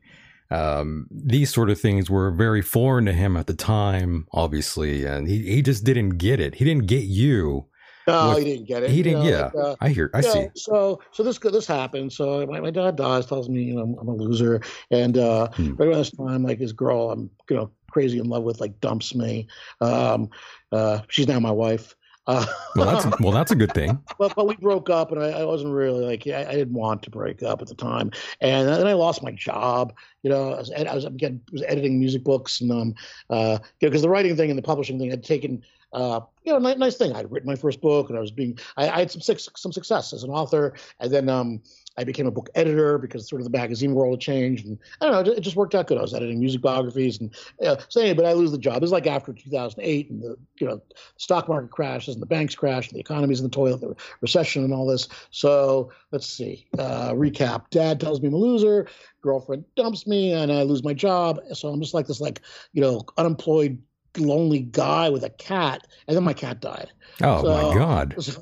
Um, these sort of things were very foreign to him at the time, obviously, and he, he just didn't get it. He didn't get you. No, Well, he didn't get it. He didn't. know, yeah, like, uh, I hear. I you know, see. So, so this this happened. So my, my dad dies, tells me you know I'm, I'm a loser, and uh, Hmm. right around this time, like his girl, I'm you know crazy in love with, like dumps me. Um, uh, she's now my wife. Uh, Well, that's well, that's a good thing. but but we broke up, and I, I wasn't really like I, I didn't want to break up at the time, and then I lost my job. You know, I was, I was again was editing music books, and um, uh, you know, because the writing thing and the publishing thing had taken, uh, you know, nice, nice thing. I'd written my first book, and I was being, I, I had some some success as an author, and then um, I became a book editor because sort of the magazine world had changed, and I don't know, it just worked out good. I was editing music biographies, and uh, so anyway, but I lose the job. It was like after 2008, and the you know stock market crashes and the banks crash and the economy's in the toilet, the recession and all this. So let's see. Uh, recap. Dad tells me I'm a loser. Girlfriend dumps me and I lose my job. So I'm just like this, like you know, unemployed, lonely guy with a cat. And then my cat died. Oh So- my God. So,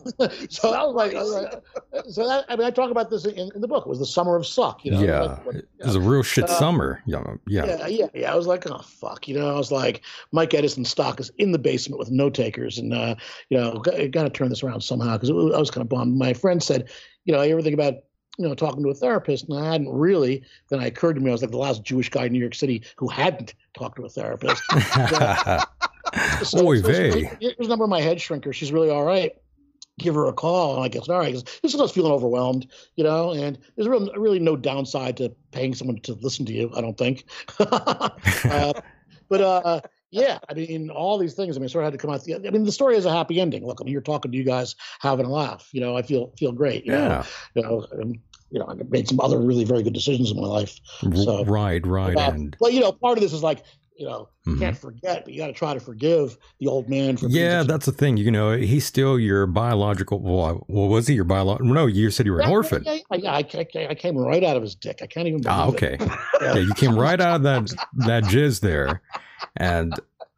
so I was like, I was like- so that, I mean, I talk about this in, in the book. It was the summer of suck. You know, yeah, like, what- it was a real shit Uh, summer. Yeah, yeah. yeah, yeah, yeah. I was like, oh fuck, you know. I was like, Mike Edison stock is in the basement with no takers, and uh, you know, got, got to turn this around somehow because I was kind of bummed. My friend said, you know, you ever think about, you know, talking to a therapist? And I hadn't really. Then it occurred to me I was like the last Jewish guy in New York City who hadn't talked to a therapist. So, Oy so vey. here's the number of my head shrinker. She's really all right. Give her a call. And I guess, all right, because this is us feeling overwhelmed, you know, and there's really, really no downside to paying someone to listen to you, I don't think. uh, but uh, yeah, I mean, all these things, I mean, sort of had to come out. The, I mean, the story has a happy ending. Look, I'm here talking to you guys, having a laugh. You know, I feel feel great. You yeah, know, you know, you know, I made some other really very good decisions in my life. So- right, right, Uh, and well, you know, part of this is like, you know, you Mhm. can't forget, but you got to try to forgive the old man for yeah, that's the thing. You know, he's still your biological. Well, well was he your biological? No, you said you were an orphan. Yeah, yeah, I, I, I came right out of his dick. I can't even believe Ah, it. okay. Yeah, you came right out of that that jizz there, and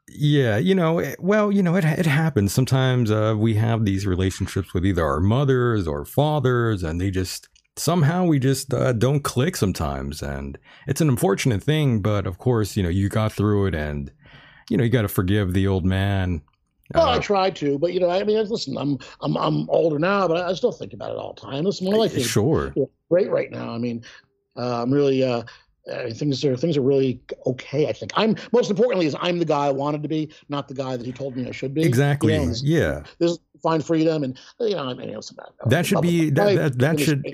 yeah, you know, it- well, you know, it it happens sometimes. Uh, we have these relationships with either our mothers or fathers, and they just somehow we just uh, don't click sometimes, and it's an unfortunate thing. But of course, you know, you got through it, and you know, you got to forgive the old man. Well, I Uh, tried to, but you know, I mean, listen, I'm I'm I'm older now, but I still think about it all the time. Listen, more like sure. great right now. I mean, uh, I'm really uh, uh, things are things are really okay. I think I'm most importantly is I'm the guy I wanted to be, not the guy that he told me I should be. Exactly. You know, this- Yeah. This is find freedom, and you know, I mean, That should be- that- that- that should-.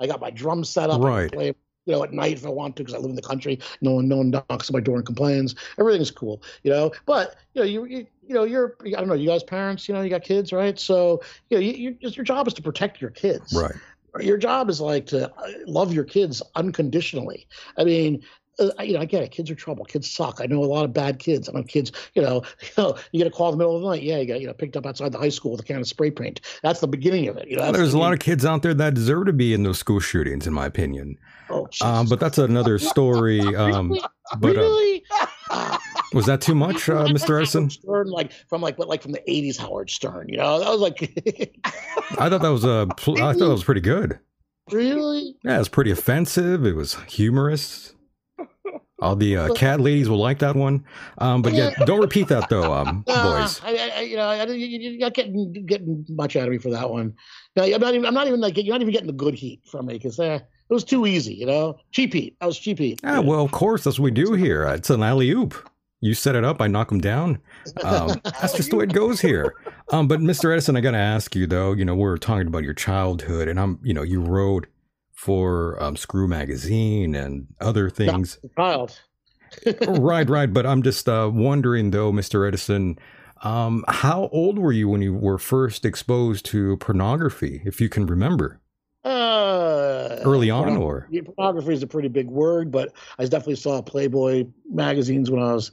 I got my drum set up. Right. play, you know, at night if I want to, because I live in the country. No one, no one knocks on my door and complains. Everything's cool, you know. But you know, you, you, you know, you're, I don't know, you guys parents, you know, you got kids, right? So, you know, you, you your job is to protect your kids Right. Your job is like to uh, love your kids unconditionally. I mean, uh, you know, I get it. Kids are trouble. Kids suck. I know a lot of bad kids. I know kids. You know, you know, you get a call in the middle of the night. Yeah, you got you know picked up outside the high school with a can of spray paint. That's the beginning of it. You know, there's a lot of kids out there that deserve to be in those school shootings, in my opinion. Oh, um, but that's another story. Um, really? but uh, really? was that too much, uh, Mr. Edison? Stern, like from like what like from the '80s Howard Stern. You know, that was like. I thought that was a. Pl- I thought that was pretty good. Really? Yeah, it was pretty offensive. It was humorous. All the uh, cat ladies will like that one. Um, but yeah, don't repeat that though, um, Uh, boys. I, I, you know, I, you- you're not getting getting much out of me for that one. No, I'm not even. I'm not even like you're not even getting the good heat from me because uh, it was too easy. You know, cheap heat. I was cheap heat. Ah, well, of course, that's what we do here. It's an alley oop. You set it up, I knock them down. Um, that's just the way it goes here. Um, but Mr. Edison, I got to ask you though. You know, we're talking about your childhood, and I'm, you know, you wrote for um, Screw Magazine and other things. child. right, right. But I'm just uh, wondering though, Mr. Edison, um, how old were you when you were first exposed to pornography, if you can remember? Uh, Early on, or pornography is a pretty big word, but I definitely saw Playboy magazines when I was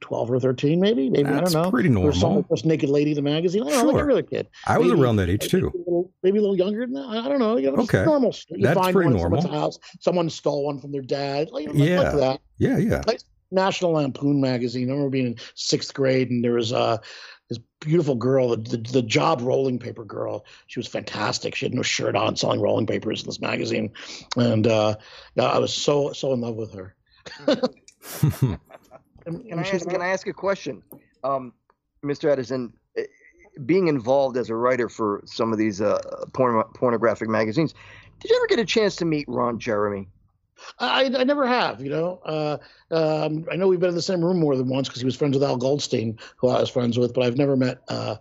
twelve or thirteen, maybe. Maybe That's I don't know. pretty There was some normal. first naked lady in the magazine. I don't know, like Sure. every other kid. I was maybe- around that age Maybe too. a little, maybe a little younger than that. I don't know. You know, Okay. normal. You That's find pretty one at someone's normal. House. Someone stole one from their dad. Like, like, Yeah. like that. Yeah, yeah. National Lampoon magazine. I remember being in sixth grade, and there was uh, this beautiful girl, the, the the job rolling paper girl. She was fantastic. She had no shirt on, selling rolling papers in this magazine, and uh, yeah, I was so so in love with her. And- Can I, ask, can I ask a question, um, Mr. Edison? eh, Being involved as a writer for some of these uh, porn, pornographic magazines, did you ever get a chance to meet Ron Jeremy? I, I never have, you know. Uh, um, I know we've been in the same room more than once because he was friends with Al Goldstein, who I was friends with, but I've never met uh,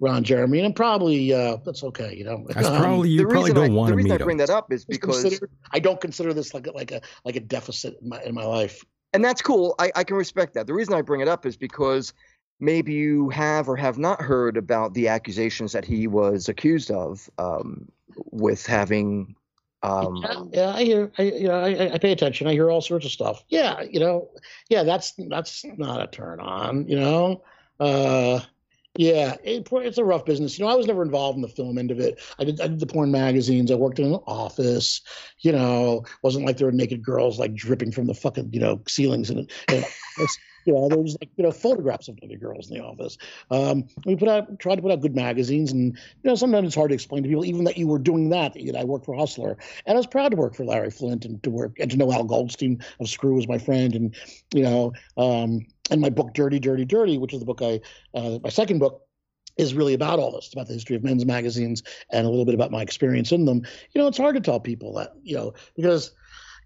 Ron Jeremy, and I'm probably uh, that's okay, you know. That's Um, probably you the probably reason I, don't want the reason I bring him. that up is because, I don't consider this like a, like a like a deficit in my in my life. and that's cool. I, I can respect that. The reason I bring it up is because maybe you have or have not heard about the accusations that he was accused of um, with having. Um, yeah, I hear. I you know I, I pay attention. I hear all sorts of stuff. Yeah, you know, yeah, that's that's not a turn on. You know, uh, yeah, it, it's a rough business. You know, I was never involved in the film end of it. I did I did the porn magazines. I worked in an office. You know, wasn't like there were naked girls like dripping from the fucking you know ceilings and. and you know, there was like you know photographs of other girls in the office. Um, we put out tried to put out good magazines, and you know sometimes it's hard to explain to people even that you were doing that. that I worked for Hustler, and I was proud to work for Larry Flynt and to work and to know Al Goldstein of Screw was my friend, and you know, um, and my book Dirty, Dirty, Dirty, which is the book I, uh, my second book, is really about all this, about the history of men's magazines and a little bit about my experience in them. You know, it's hard to tell people that, you know, because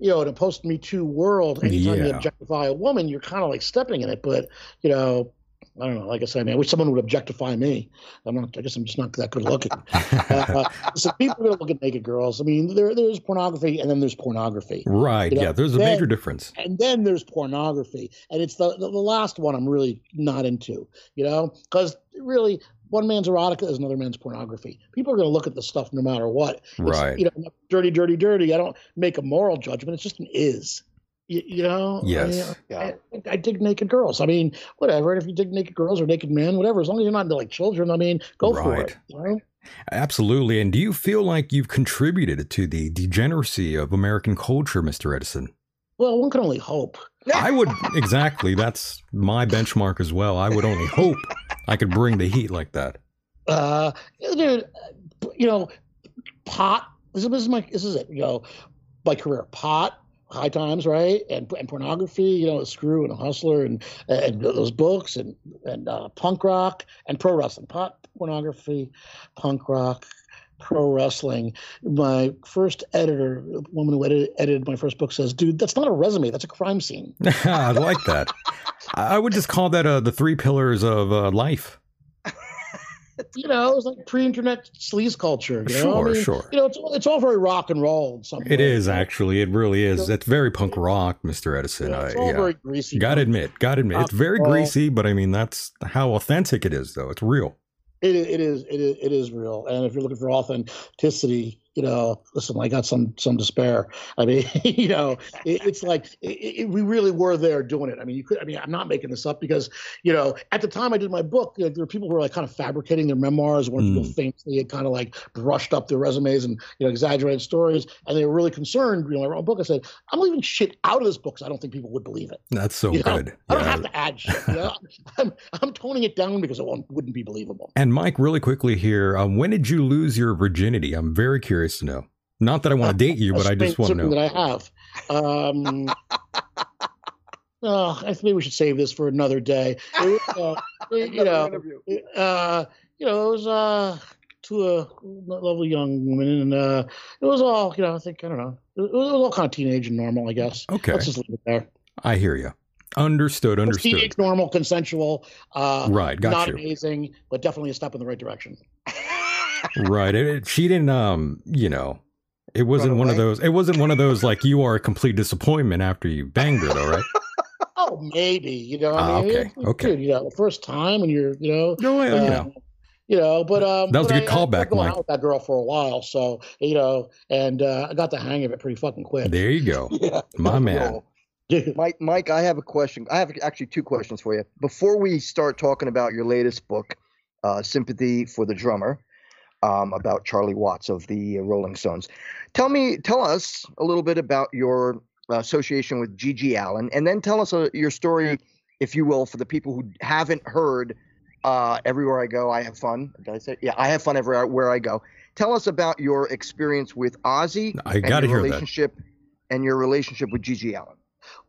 you know, in a post Me Too world, anytime you objectify a woman, you're kind of like stepping in it. But you know. I don't know. Like I said, I mean, I wish someone would objectify me. I'm not. I guess I'm just not that good looking. uh, so people are going to look at naked girls. I mean, there there's pornography, and then there's pornography, Right. You know, yeah. There's a then- major difference. and then there's pornography, and it's the the, the last one I'm really not into. You know, because really, one man's erotica is another man's pornography. People are going to look at the stuff no matter what. It's, Right. You know, dirty, dirty, dirty. I don't make a moral judgment. It's just an is. You, you know. I mean, Yes. I, I dig naked girls. I mean, whatever. And if you dig naked girls or naked men, whatever, as long as you're not into like children, I mean, go for it. Know? Absolutely. And do you feel like you've contributed to the degeneracy of American culture, Mr. Edison? Well, one can only hope. I would exactly. That's my benchmark as well. I would only hope I could bring the heat like that. Uh, dude, you know, pot. This is, my. This is it. You know, my career. Pot. High times, right? And and pornography. You know, Screw and Hustler and and those books and and uh, punk rock and pro wrestling. Pot, pornography, punk rock. Pro wrestling. My first editor, the woman who edited, edited my first book, says, "Dude, that's not a resume. That's a crime scene." I like that. I would just call that uh, the three pillars of uh, life. you know, it was like pre-internet sleaze culture. You know? I Sure, mean, sure. You know, it's it's all very rock and roll. In some It way. is actually. It really is. It's very punk rock, Mr. Edison. Yeah, it's I, all yeah. very greasy. Gotta admit, gotta admit, it's very Rock and roll. greasy, but I mean that's how authentic it is, though. It's real. It, it is it is it is real. And if you're looking for authenticity, you know, listen, I got some some despair. I mean, you know, it, it's like it, it, we really were there doing it. I mean, you could. I mean, I'm not making this up because you know, at the time I did my book, you know, there were people who were like kind of fabricating their memoirs. When mm. people famously had kind of like brushed up their resumes and you know exaggerated stories, and they were really concerned. You know, I wrote a book. I said, I'm leaving shit out of this book because I don't think people would believe it. That's so you good. Know? I don't have to add shit. You know? I'm I'm toning it down because it wouldn't be believable. And Mike, really quickly here, um, when did you lose your virginity? I'm very curious to know. Not that I want to date you, but I just want to know. That I have. Um, oh, I think we should save this for another day. It, uh, you know, uh, you know, it was uh, to a lovely young woman, and uh, it was all, you know, I think I don't know, it was, all kind of teenage and normal, I guess. Okay, let's just leave it there. I hear you. Understood. Understood. Teenage, normal, consensual. Uh, right. Got not you. amazing, but definitely a step in the right direction. right. It, it, she didn't. Um. You know. It wasn't one of those. It wasn't one of those like you are a complete disappointment after you banged her, though, right? oh, maybe. You know. I ah, mean, okay. It, okay. Dude, you know, first time and you're, you know. No, you uh, know. You know, but um, that was but a good I, callback, I, going Mike. Out with that girl for a while, so you know, and uh, I got the hang of it pretty fucking quick. There you go, yeah. my man. Mike, Mike, I have a question. I have actually two questions for you. Before we start talking about your latest book, uh, "Sympathy for the Drummer," um, about Charlie Watts of the Rolling Stones, tell me, tell us a little bit about your association with GG Allin, and then tell us uh, your story, if you will, for the people who haven't heard. Uh, everywhere I go, I have fun. Did I say? Yeah, I have fun everywhere I go. Tell us about your experience with Ozzy. I got to hear relationship that. and your relationship with GG Allin.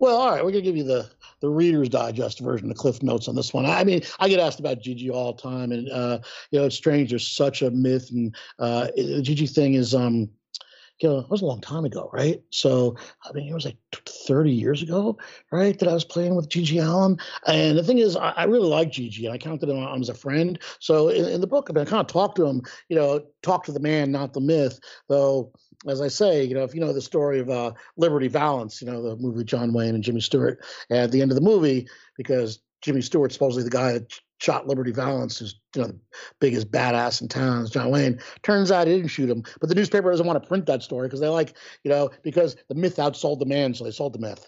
Well, all right, we're gonna give you the the Reader's Digest version, the Cliff Notes on this one. I mean, I get asked about GG all the time, and uh, you know, it's strange. There's such a myth, and uh, the GG thing is, um, you know, it was a long time ago, right? So, I mean, it was like 30 years ago, right, that I was playing with GG Allin. And the thing is, I, I really like GG, and I counted him on as a friend. So, in, in the book, I, mean, I kind of talked to him, you know, talk to the man, not the myth, though as I say, you know, if you know the story of uh, Liberty Valance, you know, the movie John Wayne and Jimmy Stewart, at the end of the movie, because Jimmy Stewart's supposedly the guy that shot Liberty Valance, who's you know the biggest badass in town, is John Wayne. Turns out he didn't shoot him, but the newspaper doesn't want to print that story because they like, you know, because the myth outsold the man, so they sold the myth.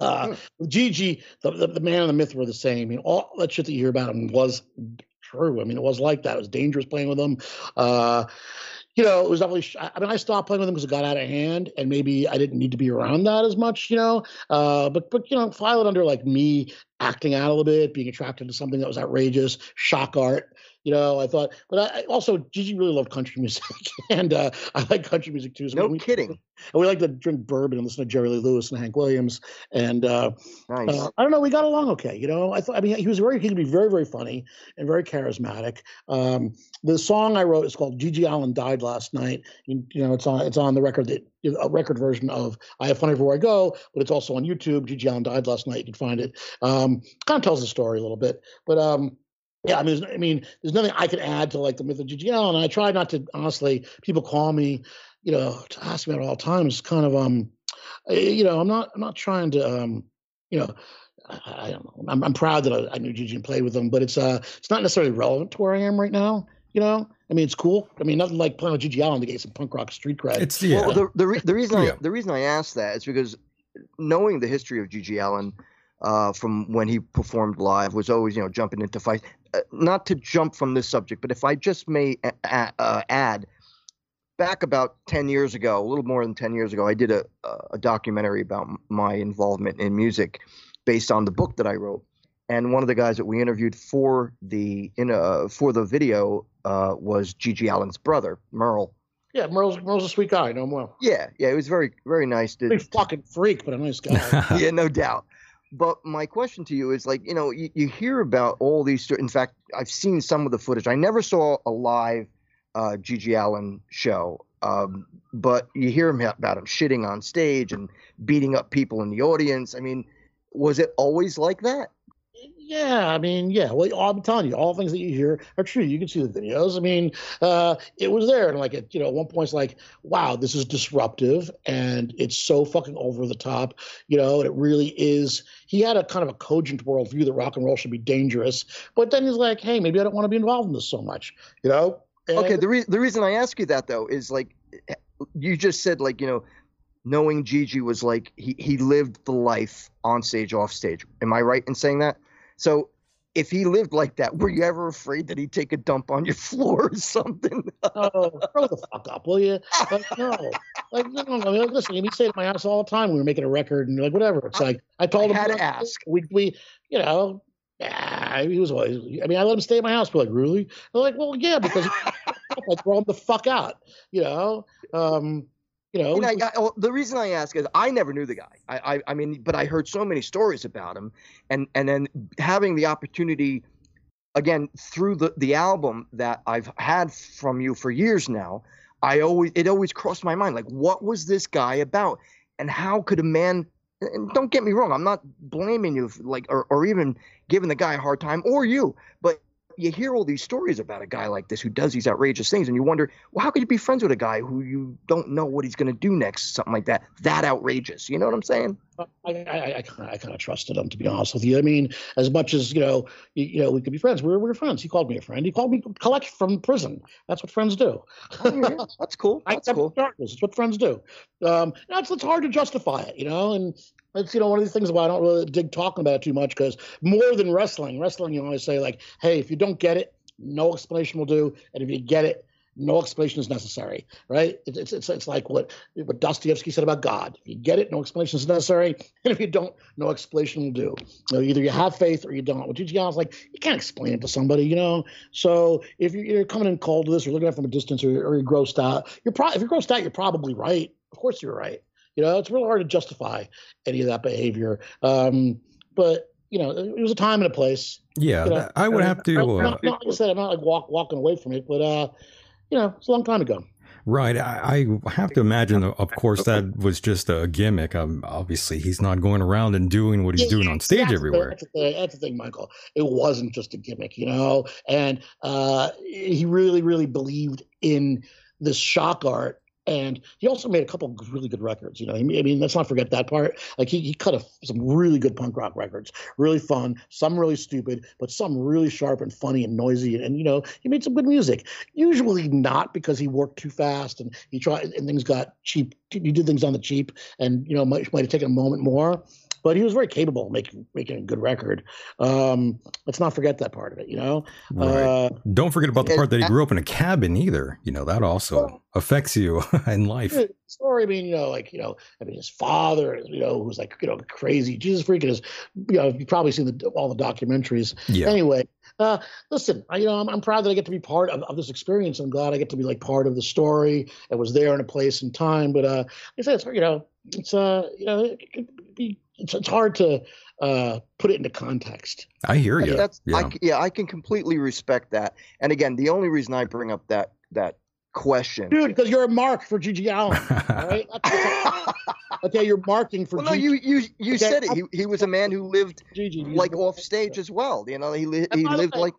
Uh, hmm. GG, the, the, the man and the myth were the same. I mean, all that shit that you hear about him was true. I mean, it was like that. It was dangerous playing with him. Uh, you know, it was definitely. I mean, I stopped playing with him because it got out of hand, and maybe I didn't need to be around that as much, you know. Uh, but but you know, file it under like me acting out a little bit, being attracted to something that was outrageous, shock art. You know, I thought, but I also GG really loved country music, and uh, I like country music too. So no we, kidding. And we like to drink bourbon and listen to Jerry Lee Lewis and Hank Williams. And uh, nice. uh, I don't know, we got along okay. You know, I thought, I mean, he was very, he could be very, very funny and very charismatic. Um, the song I wrote is called "GG Allin Died Last Night." You, you know, it's on, it's on the record that a record version of "I Have Fun Everywhere I Go," but it's also on YouTube. GG Allin died last night. You can find it. Um, kind of tells the story a little bit, but um, yeah, I mean, I mean, there's nothing I can add to like the myth of GG Allin. And I try not to honestly. People call me, you know, to ask me at all times. It's kind of um, you know, I'm not I'm not trying to um, you know. I, I don't know. I'm, I'm proud that I, I knew GG and played with him, but it's uh, it's not necessarily relevant to where I am right now. You know, I mean, it's cool. I mean, nothing like playing with GG Allin to get some punk rock street cred. It's yeah. Well, the the, re- the reason Yeah. I, the reason I asked that is because knowing the history of GG Allin uh, from when he performed live was always you know jumping into fights. Not to jump from this subject, but if I just may a- a- uh, add, back about ten years ago, a little more than ten years ago, I did a a documentary about m- my involvement in music, based on the book that I wrote. And one of the guys that we interviewed for the in uh, for the video uh, was GG Allin's brother, Merle. yeah, Merle's Merle's a sweet guy. I know him well. Yeah, yeah, it was very very nice. To, fucking freak, but a nice guy. yeah, no doubt. But my question to you is like, you know, you, you hear about all these. In fact, I've seen some of the footage. I never saw a live uh, GG Allin show, um, but you hear about him shitting on stage and beating up people in the audience. I mean, was it always like that? Yeah, I mean, yeah. Well, I'm telling you, all things that you hear are true. You can see the videos. I mean, uh, it was there, and like, it, you know, at one point, it's like, wow, this is disruptive, and it's so fucking over the top, you know. And it really is. He had a kind of a cogent worldview that rock and roll should be dangerous, but then he's like, hey, maybe I don't want to be involved in this so much, you know. And- Okay, the re- the reason I ask you that though is like you just said like you know, knowing GG was like he he lived the life on stage, off stage. Am I right in saying that? So if he lived like that, were you ever afraid that he'd take a dump on your floor or something? oh, throw the fuck up, will you? Like, no, like no. I mean, listen, he stayed at my house all the time. We were making a record and like whatever. It's like I told I him had to ask. We we you know. Yeah, he was always. I mean, I let him stay at my house. But like, really? They're like, well, yeah, because I throw him the fuck out. You know. Um, you know, And I, I, oh, the reason I ask is I never knew the guy. I, I, I mean, but I heard so many stories about him, and and then having the opportunity, again through the the album that I've had from you for years now, I always it always crossed my mind like, what was this guy about, and how could a man? And don't get me wrong, I'm not blaming you, like, or or even giving the guy a hard time, or you, but you hear all these stories about a guy like this who does these outrageous things, and you wonder, well, how could you be friends with a guy who you don't know what he's going to do next, something like that, that outrageous? You know what I'm saying? I, I, I kind of, I kind of trusted him to be honest with you. I mean, as much as you know, you, you know, we could be friends. We were, we were friends. He called me a friend. He called me collect from prison. That's what friends do. Oh, yeah, that's cool. I That's accept cool. darkness. It's what friends do. Um, it's, it's hard to justify it, you know, and it's you know one of these things why I don't really dig talking about it too much because more than wrestling, wrestling you always say like, hey, if you don't get it, no explanation will do, and if you get it, no explanation is necessary, right? It's it's it's, it's like what what Dostoevsky said about God. If you get it, no explanation is necessary, and if you don't, no explanation will do. Know, either you have faith or you don't. With GG Allin's like you can't explain it to somebody, you know. So if you're, you're coming in cold to this, or looking at it from a distance, or, or you're grossed out, you're probably if you're grossed out, you're probably right. Of course, you're right. You know, it's really hard to justify any of that behavior. Um, but you know, it was a time and a place. Yeah, You know, I would and have to. Uh, not, not, like I said, I'm not like walk, walking away from it, but uh, you know, it's a long time ago. Right. I, I have to imagine, of course, that was just a gimmick. Um, obviously, he's not going around and doing what he's doing on stage That's the- everywhere. That's the, thing, that's the thing, Michael. It wasn't just a gimmick, you know. And uh, he really, really believed in this shock art. And he also made a couple really good records. You know, I mean, let's not forget that part. Like he, he cut a, some really good punk rock records, really fun, some really stupid, but some really sharp and funny and noisy. And, you know, he made some good music. Usually not because he worked too fast and he tried and things got cheap. He did things on the cheap, and you know, might might have taken a moment more but he was very capable of making making a good record. Um, let's not forget that part of it, you know. Right. Uh, Don't forget about the part that he grew up in a cabin either. You know, that also affects you in life. story. I mean, you know, like you know, I mean, his father, you know, who's like you know crazy Jesus freak, and his, you know, you've probably seen the, all the documentaries. Yeah. Anyway, uh, listen, I, you know, I'm, I'm proud that I get to be part of, of this experience. I'm glad I get to be like part of the story. It was there in a place and time, but uh, like I said, it's you know, it's uh, you know, it could be, it's, it's hard to uh put it into context. I hear I- you. That's Yeah. c yeah, I can completely respect that. And again, the only reason I bring up that that question. Dude, because you're a mark for GG Allin. All right. That's- okay, you're marking for well, no, you you you Okay, said it. He, he was a man who lived GG like off stage as well. You know, he li- he lived way, like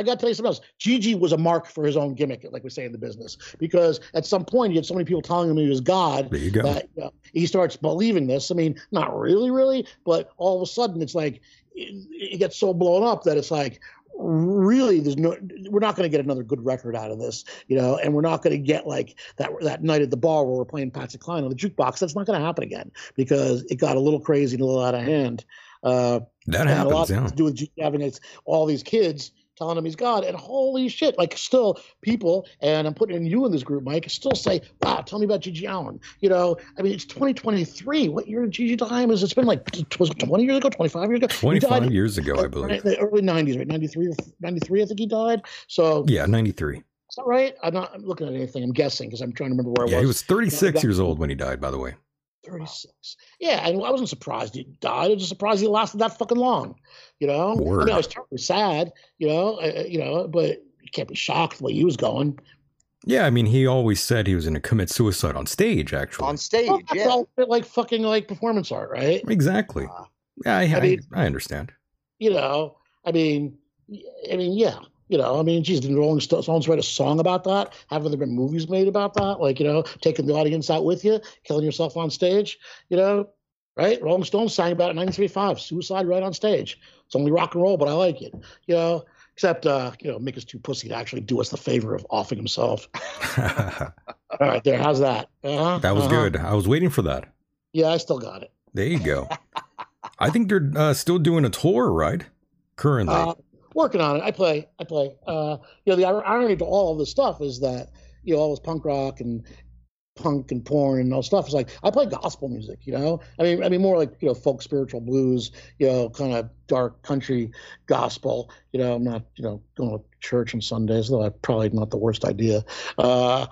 I got to tell you something else. GG was a mark for his own gimmick, like we say in the business, because at some point he had so many people telling him he was God There you go. that you know, he starts believing this. I mean, not really, really, but all of a sudden it's like it, it gets so blown up that it's like really there's no we're not going to get another good record out of this you know and we're not going to get like that that night at the bar where we're playing Patsy Cline on the jukebox that's not going to happen again because it got a little crazy and a little out of hand uh that and a lot happens. Yeah. to do with having it's all these kids telling him he's God. And holy shit, like still people, and I'm putting in you in this group, Mike, still say, wow, tell me about GG Allin. You know, I mean, it's 2023. What year did GG die? Is it's been like, was it 20 years ago, 25 years ago? He 25 years ago, I in believe. The early 90s, right? 93 or 93, I think he died. So, Yeah, 93. is that right? I'm not I'm looking at anything. I'm guessing because I'm trying to remember where I Yeah, he was 36 got- years old when he died, by the way. 36. Yeah, and I wasn't surprised he died. I was just surprised he lasted that fucking long. You know, I mean, I was terribly sad. You know, uh, you know, but you can't be shocked the way he was going. Yeah, I mean, he always said he was going to commit suicide on stage, actually. on stage. Well, that's yeah. all a bit like fucking like performance art, right? exactly. Uh, Yeah, I, I, mean- I understand. You know, I mean, y- I mean, yeah. You know, I mean, geez, didn't Rolling Stones write a song about that? Haven't there been movies made about that? Like, you know, taking the audience out with you, killing yourself on stage, you know, right? Rolling Stones sang about it in 1935, suicide right on stage. It's only rock and roll, but I like it. You know, except uh, you know, Mick is too pussy to actually do us the favor of offing himself. All right, there. How's that? Uh-huh, that was uh-huh. good. I was waiting for that. Yeah, I still got it. There you go. I think they're uh, still doing a tour, right? Currently. Uh, working on it. I play. I play. Uh, you know, the irony to all of this stuff is that you know all this punk rock and punk and porn and all stuff is like I play gospel music. You know, I mean, I mean more like you know folk spiritual blues. You know, kind of dark country gospel. You know, I'm not you know going to church on Sundays, though I probably not the worst idea. Uh,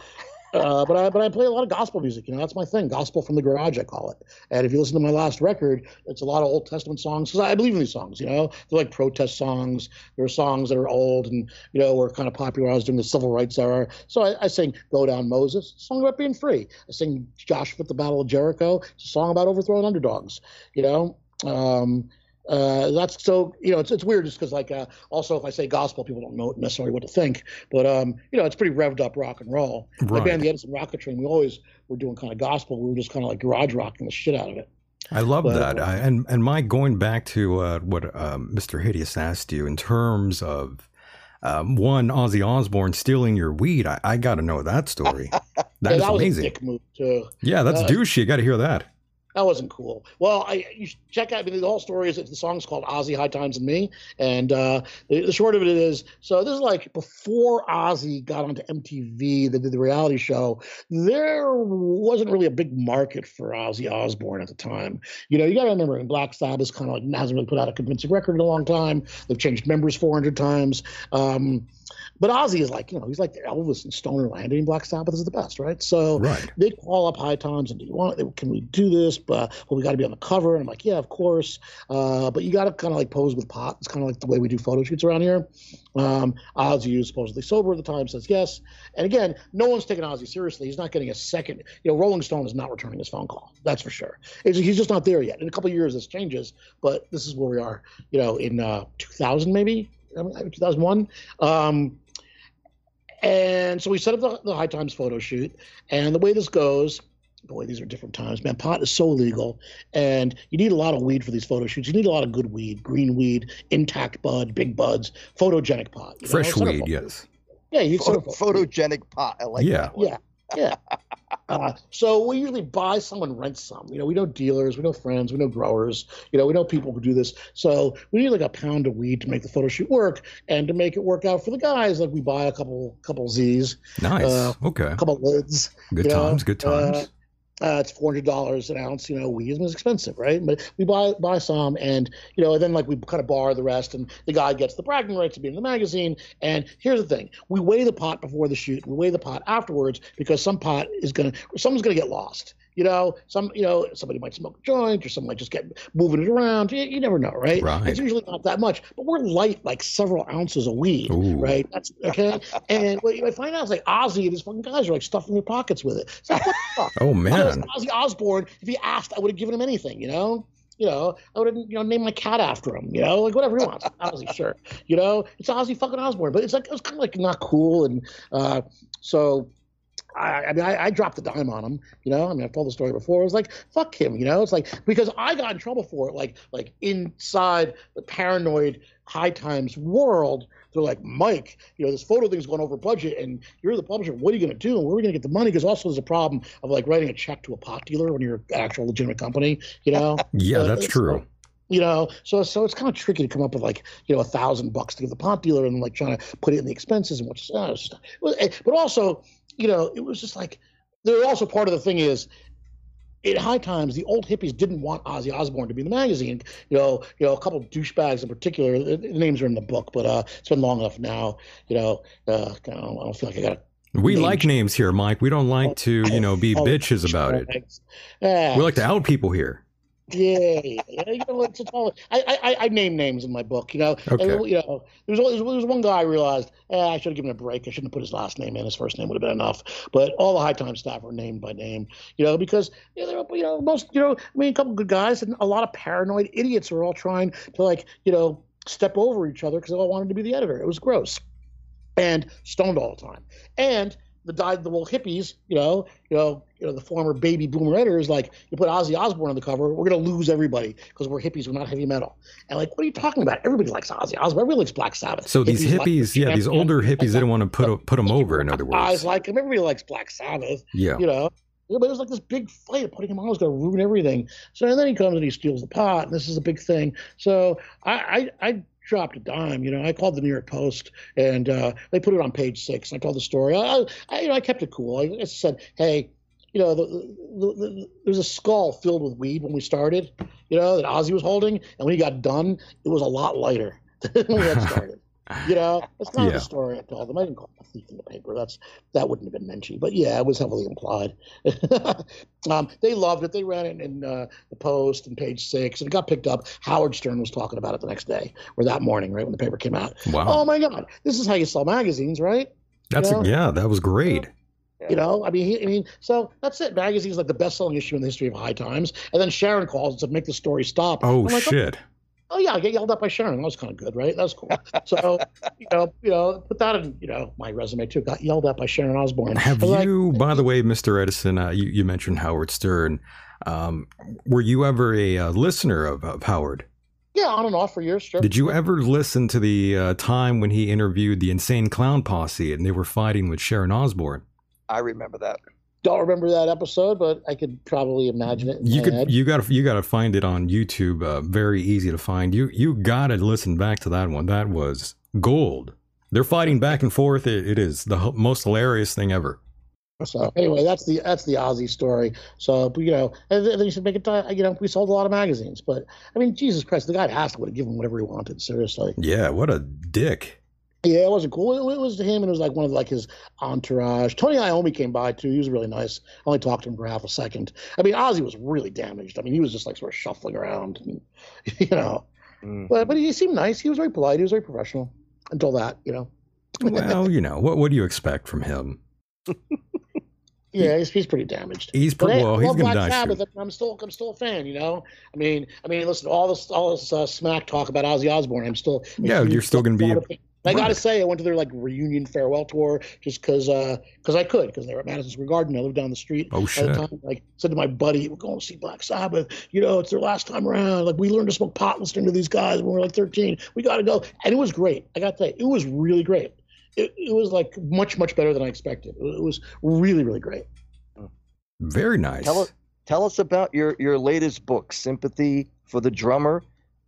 uh, but I but I play a lot of gospel music. You know, that's my thing. Gospel from the garage, I call it. And if you listen to my last record, it's a lot of Old Testament songs because I believe in these songs. You know, they're like protest songs. There are songs that are old and you know were kind of popularized during the civil rights era. So I, I sing "Go Down Moses," song about being free. I sing "Joshua at the Battle of Jericho," it's a song about overthrowing underdogs. You know. Um, uh, that's so you know it's it's weird just because like uh, also if I say gospel people don't know necessarily what to think but um you know it's pretty revved up rock and roll. My Right. band the Edison Rocket Train we always were doing kind of gospel we were just kind of like garage rocking the shit out of it. I love But- that. I, and and Mike, going back to uh, what um, Mr. Hideous asked you in terms of um, one Ozzy Osbourne stealing your weed, I, I got to know that story. That yeah, is that amazing. a dick move too. Yeah, that's Uh, douchey. You got to hear that. That wasn't cool. Well, I you should check out. I mean, the whole story is the song's called Ozzy High Times and Me, and uh, the, the short of it is so this is like before Ozzy got onto MTV, they did the reality show. There wasn't really a big market for Ozzy Osbourne at the time. You know, you got to remember, Black Sabbath kind of like hasn't really put out a convincing record in a long time. They've changed members 400 times. Um, but Ozzy is like, you know, he's like Elvis and Stoner Landing. Black Sabbath is the best, right? So Right. they call up high times and do you want can we do this but well we got to be on the cover and i'm like yeah of course. Uh, but you got to kind of like pose with pot. It's kind of like the way we do photo shoots around here. Um, ozzy who's supposedly sober at the time says yes. And again no one's taking ozzy seriously. He's not getting a second you know rolling stone is not returning his phone call that's for sure. It's, he's just not there yet. In a couple years this changes but this is where we are you know in uh, 2000 maybe? 2001 um, and so we set up the, the High Times photo shoot. And the way this goes, boy, these are different times, man. Pot is so legal, and you need a lot of weed for these photo shoots. You need a lot of good weed, green weed, intact bud, big buds, photogenic pot. you know? Fresh Centerfold. weed, yes. Yeah, you need Photo, photogenic pot. I like Yeah. that one. Yeah, yeah. Uh, so we usually buy some and rent some. You know, we know dealers, we know friends, we know growers. You know, we know people who do this. So we need like a pound of weed to make the photo shoot work, and to make it work out for the guys, like we buy a couple couple Z's, Nice. Uh, okay. a couple lids. Good you know, times. Good uh, times. uh, Uh, it's four hundred dollars an ounce. You know, weed is expensive, right? But we buy buy some, and you know, and then like we kind of borrow the rest, and the guy gets the bragging rights to be in the magazine. And here's the thing: we weigh the pot before the shoot, we weigh the pot afterwards because some pot is gonna, someone's gonna get lost. You know, some, you know, somebody might smoke a joint, or someone might just get moving it around. You, you never know, right? Right. It's usually not that much, but we're light like several ounces of weed, Ooh. right? That's okay. and what you might find out is like Ozzy and his fucking guys are like stuffing their pockets with it. It's like, what the fuck? Oh man. Ozzy Osbourne. If he asked, I would have given him anything. You know, you know, I would have you know named my cat after him. You know, like whatever he wants. Ozzy, sure. You know, it's Ozzy fucking Osbourne. But it's like it was kind of like not cool, and uh, so. I, I mean, I, I dropped the dime on him. You know, I mean, I've told the story before. It was like, fuck him. You know, it's like because I got in trouble for it. Like, like inside the paranoid high times world, they're like, Mike, you know, this photo thing's going over budget, and you're the publisher. What are you going to do? And where are we going to get the money? Because also there's a problem of like writing a check to a pot dealer when you're an actual legitimate company. You know. Yeah, Uh, that's true. like- you know, so so it's kind of tricky to come up with like you know a thousand bucks to give the pot dealer and like trying to put it in the expenses and what's uh, it's just, well, eh, but also you know it was just like there also part of the thing is at high times the old hippies didn't want Ozzy Osbourne to be in the magazine. You know, you know a couple of douchebags in particular. The, the names are in the book, but uh, it's been long enough now. You know, uh, I, don't, I don't feel like I got We like names here, Mike. We don't like to, you know, be bitches about it. We like to out people here. Yeah, you know, it's, it's all. I, I I name names in my book. You know, Okay. and, you know, there was, there was one guy I realized eh, I should have given him a break. I shouldn't have put his last name in. His first name would have been enough. But all the high time staff were named by name. You know, because you know, you know most you know, I mean, a couple good guys and a lot of paranoid idiots were all trying to like you know step over each other because they all wanted to be the editor. It was gross and stoned all the time. And the died the little hippies, you know, you know, you know, the former baby boomer editors, like you put Ozzy Osbourne on the cover, we're gonna lose everybody because we're hippies, we're not heavy metal. And like, what are you talking about? Everybody likes Ozzy Osbourne. Everybody likes Black Sabbath. So these hippies, like yeah, these older hippies they didn't want to put put them over. In other words, like him. Everybody likes Black Sabbath. yeah, You know. But it was like this big fight of putting him on was going to ruin everything. So and then he comes and he steals the pot, and this is a big thing. So I, I, I dropped a dime. You know, I called the New York Post, and uh, they put it on page six. And I told the story. I, I, you know, I kept it cool. I just said, hey, you know, the, the, the, there's a skull filled with weed when we started. You know, that Ozzy was holding, and when he got done, it was a lot lighter than when we had started. You know, it's not Yeah. the story I told them. I didn't call him a thief in the paper. That's that wouldn't have been mentioned. But yeah, it was heavily implied. um, they loved it. They ran it in uh, the Post and Page Six, and it got picked up. Howard Stern was talking about it the next day or that morning, right when the paper came out. wow, Oh my God, this is how you sell magazines, right? that's yeah. yeah, that was great. You know, I mean, he, I mean, so that's it. Magazine's like the best-selling issue in the history of High Times, and then Sharon calls and said, "Make the story stop." Oh I'm like, shit, oh yeah, I get yelled at by Sharon. That was kind of good, right? That was cool. So, you know, you know, put that in, you know, my resume too. Got yelled at by Sharon Osbourne. have I was like, you, by the way, Mister Edison? Uh, you you mentioned Howard Stern. Um, were you ever a uh, listener of, of Howard? yeah, on and off for years. Sure. Did you ever listen to the uh, time when he interviewed the Insane Clown Posse and they were fighting with Sharon Osbourne? I remember that. Don't remember that episode, but I could probably imagine it. You could head. you got to you got to find it on YouTube. Uh, very easy to find. You you got to listen back to that one. That was gold. They're fighting back and forth. It, it is the h- most hilarious thing ever. So anyway, that's the that's the Ozzy story. So you know, and then you should make it. uh, You know, we sold a lot of magazines, but I mean, Jesus Christ, the guy asked would have given him whatever he wanted. Seriously. Yeah, what a dick. Yeah, it wasn't cool. It, was to him, and it was like one of like his entourage. Tony Iommi came by too. He was really nice. I only talked to him for half a second. I mean, Ozzy was really damaged. I mean, he was just like sort of shuffling around, and, you know. Mm. But but he seemed nice. He was very polite. He was very professional until that, you know. Well, you know what? What do you expect from him? Yeah, he's, he's pretty damaged. He's pretty well. He's going to die. Sabbath, I'm still I'm still a fan. You know, I mean, I mean, listen, all this all this uh, smack talk about Ozzy Osbourne. I'm still Yeah, you're still gonna be a-. I got to say, I went to their like reunion farewell tour just because because uh, I could because they were at Madison Square Garden. I lived down the street. Oh At the shit. time, like said to my buddy, "We're going to see Black Sabbath. You know, it's their last time around. Like we learned to smoke pot listening to these guys when we were like 13. We got to go." And it was great. I got to say, it was really great. It, it was like much much better than I expected. It was really really great. Very nice. Tell us, tell us about your, your latest book, Sympathy for the Drummer,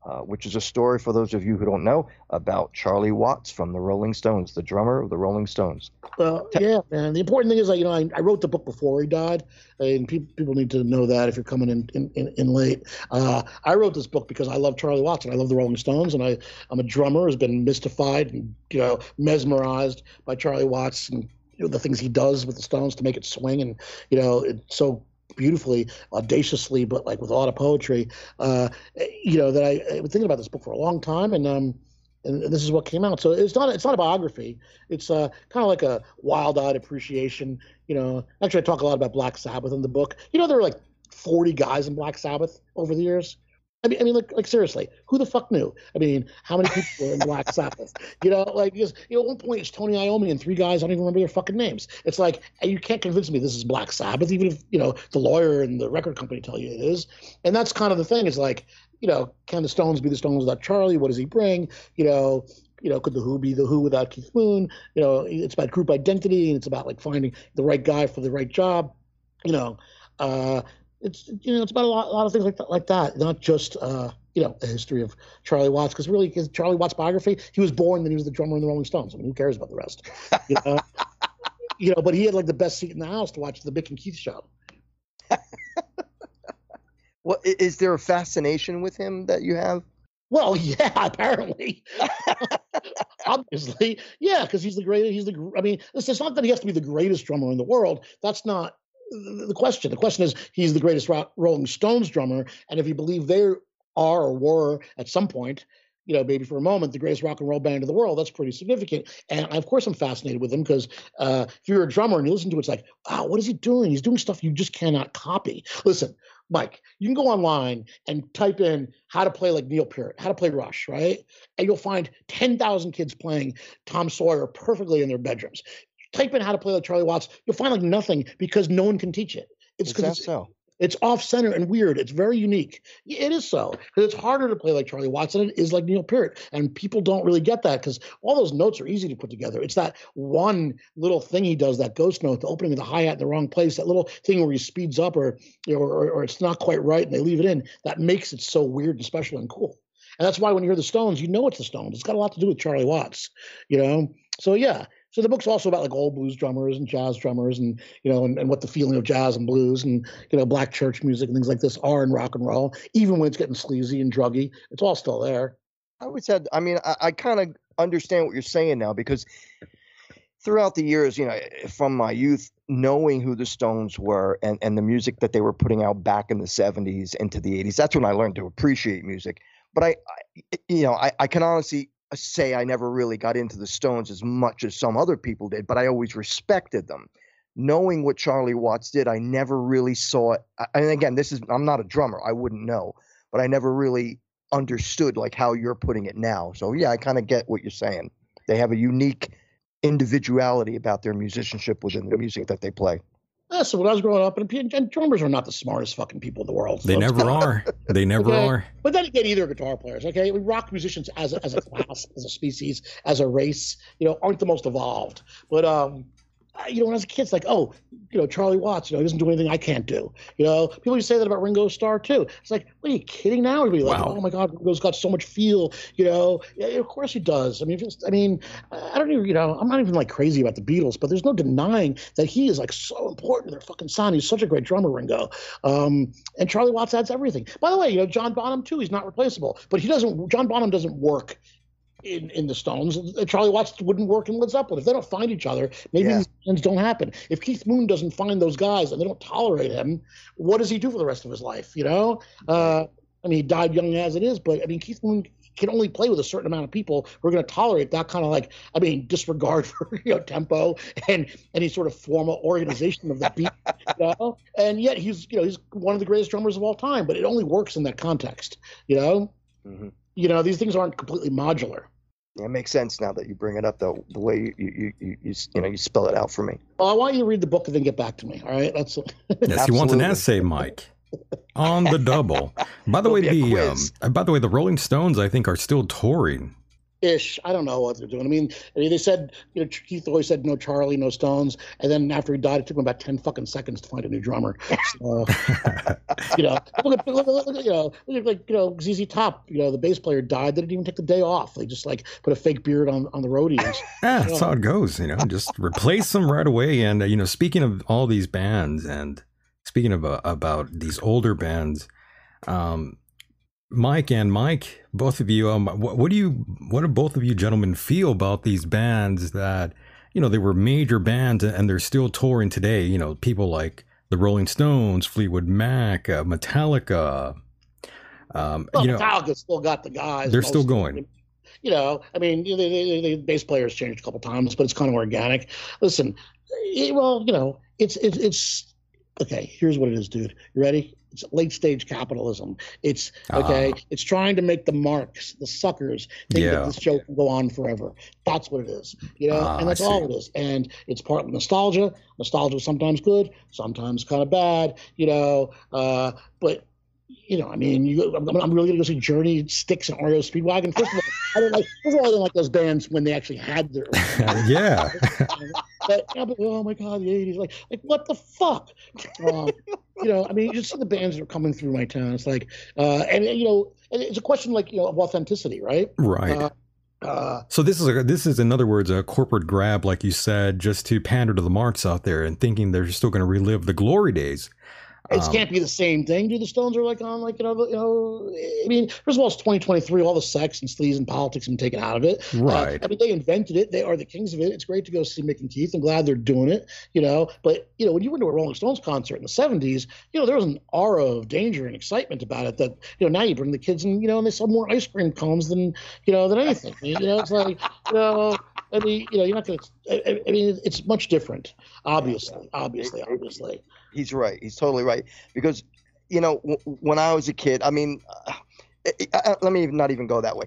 uh, which is a story for those of you who don't know about Charlie Watts from the Rolling Stones, the drummer of the Rolling Stones. Well, yeah, man. The important thing is that you know I, I wrote the book before he died, and pe- people need to know that if you're coming in in, in, in late. Uh, I wrote this book because I love Charlie Watts and I love the Rolling Stones, and I I'm a drummer who's been mystified and you know mesmerized by Charlie Watts and you know, the things he does with the Stones to make it swing, and you know it's so beautifully, audaciously, but like with a lot of poetry. Uh, you know that I, I've been thinking about this book for a long time, and um. And this is what came out. So it's not it's not a biography. It's uh, kind of like a wild-eyed appreciation. You know, actually, I talk a lot about Black Sabbath in the book. You know, there were like 40 guys in Black Sabbath over the years. I mean, I mean, like, like seriously, who the fuck knew? I mean, how many people were in Black Sabbath? You know, like, because you know, at one point it's Tony Iommi and three guys. I don't even remember their fucking names. It's like you can't convince me this is Black Sabbath, even if you know the lawyer and the record company tell you it is. And that's kind of the thing. Is like, you know, can the Stones be the Stones without Charlie? What does he bring? You know, you know, could the Who be the Who without Keith Moon? You know, it's about group identity and it's about like finding the right guy for the right job. You know, uh, it's you know, it's about a lot, a lot of things like that, like that. Not just uh, you know, a history of Charlie Watts, because really, his Charlie Watts biography, he was born, then he was the drummer in the Rolling Stones. I mean, who cares about the rest? You know, you know, but he had like the best seat in the house to watch the Mick and Keith show. What i- is there a fascination with him that you have? Well, yeah, apparently. Obviously, yeah, because he's the greatest. He's the. I mean, it's, it's not that he has to be the greatest drummer in the world. That's not the question. The question is, he's the greatest Ro- Rolling Stones drummer, and if you believe they are or were at some point, you know, maybe for a moment, the greatest rock and roll band in the world, that's pretty significant. And of course, I'm fascinated with him because uh, if you're a drummer and you listen to it, it's like, wow, what is he doing? He's doing stuff you just cannot copy. Listen, Mike, you can go online and type in how to play like Neil Peart, how to play Rush, right? And you'll find 10,000 kids playing Tom Sawyer perfectly in their bedrooms. Type in how to play like Charlie Watts, you'll find like nothing because no one can teach it. It's because it's, so? it's off center and weird. It's very unique. It is so because it's harder to play like Charlie Watts than it is like Neil Peart, and people don't really get that because all those notes are easy to put together. It's that one little thing he does, that ghost note, the opening of the hi hat in the wrong place, that little thing where he speeds up or you know, or, or it's not quite right and they leave it in. That makes it so weird and special and cool. And that's why when you hear the Stones, you know it's the Stones. It's got a lot to do with Charlie Watts, you know. So yeah. So the book's also about like old blues drummers and jazz drummers and you know and, and what the feeling of jazz and blues and you know black church music and things like this are in rock and roll, even when it's getting sleazy and druggy. It's all still there. I always had. I mean, I, I kind of understand what you're saying now because throughout the years, you know, from my youth, knowing who the Stones were and and the music that they were putting out back in the '70s into the '80s, that's when I learned to appreciate music. But I, I you know, I, I can honestly Uh, say I never really got into the Stones as much as some other people did, but I always respected them. Knowing what Charlie Watts did, I never really saw it. And again, this is I'm not a drummer, I wouldn't know, but I never really understood like how you're putting it now. So yeah, I kind of get what you're saying. They have a unique individuality about their musicianship within the music that they play. Yeah, so when I was growing up, and, and drummers are not the smartest fucking people in the world. They so it's never are. They never Okay. are. But then again, either guitar players, okay? Rock musicians as a, as a class, as a species, as a race, you know, aren't the most evolved. But um, you know, when I was a kid, it's like, oh, you know, Charlie Watts, you know, he doesn't do anything I can't do. You know, people used to say that about Ringo Starr too. It's like, what are you kidding now? Everybody like, Wow. oh my God, Ringo's got so much feel. You know, yeah, of course he does. I mean, just, I mean, I don't even, you know, I'm not even like crazy about the Beatles, but there's no denying that he is like so important to their fucking sound. He's such a great drummer, Ringo. Um, and Charlie Watts adds everything. By the way, you know, John Bonham too, he's not replaceable, but he doesn't, John Bonham doesn't work in, in the Stones. Charlie Watts wouldn't work in Led Zeppelin. If they don't find each other, maybe Yeah. these things don't happen. If Keith Moon doesn't find those guys and they don't tolerate him, what does he do for the rest of his life? You know? Uh, I mean, he died young as it is, but I mean, Keith Moon can only play with a certain amount of people who are going to tolerate that kind of like, I mean, disregard for you know tempo and any sort of formal organization of the beat. You know? And yet he's you know he's one of the greatest drummers of all time, but it only works in that context. You know, hmm you know these things aren't completely modular. Yeah, it makes sense now that you bring it up, though. The way you you you you, you, you know you spell it out for me. Well, I want you to read the book and then get back to me. All right, that's Yes, he wants an essay, Mike. On the double. By the There'll way, the um, by the way, the Rolling Stones, I think, are still touring. Ish. I don't know what they're doing. I mean, I mean, they said you know Keith always said no Charlie, no Stones, and then after he died, it took him about ten fucking seconds to find a new drummer. So, you know, look at, look, look, at, you know, look at like you know ZZ Top. You know, the bass player died. They didn't even take the day off. They just like put a fake beard on on the roadies. Yeah, that's how it goes. You know, just replace them right away. And uh, you know, speaking of all these bands, and speaking of uh, about these older bands, um, Mike and Mike, both of you, um, what, what do you, what do both of you gentlemen feel about these bands that, you know, they were major bands and they're still touring today? You know, people like the Rolling Stones, Fleetwood Mac, uh, Metallica. Um, Well, you know, Metallica still got the guys. they're still going. You know, I mean, the, the, the bass players changed a couple times, but it's kind of organic. Listen, it, well, you know, it's it's it's okay. Here's what it is, dude. You ready? It's late stage capitalism. It's okay. Ah. It's trying to make the marks, the suckers, think Yeah. that this show can go on forever. That's what it is, you know, Ah, and that's all it is. And it's partly nostalgia. Nostalgia is sometimes good, sometimes kind of bad, you know. Uh, but you know, I mean, you, I'm, I'm really gonna go see Journey, Styx, and REO Speedwagon. First of all, I don't like. First of all, I don't like those bands when they actually had their. yeah. but, yeah, but oh my god, the '80s, like, like what the fuck? Um, you know, I mean, you just see the bands that are coming through my town. It's like, uh, and you know, it's a question like you know of authenticity, right? Right. Uh, uh, So this is a, this is in other words a corporate grab, like you said, just to pander to the marks out there and thinking they're still going to relive the glory days. It Um, can't be the same thing. Do the Stones are like on like you know you know I mean first of all it's 2023 all the sex and sleaze and politics have been taken out of it. Uh, Right. I mean they invented it. They are the kings of it. It's great to go see Mick and Keith. I'm glad they're doing it. You know, but you know when you went to a Rolling Stones concert in the 70s, you know there was an aura of danger and excitement about it that you know now you bring the kids and you know and they sell more ice cream cones than you know than anything. You know it's like you know. I mean, you know, you're not going to. I I mean, it's much different. Obviously, obviously, obviously. He's right. He's totally right. Because, you know, w- when I was a kid, I mean, uh, I, I, let me not even go that way.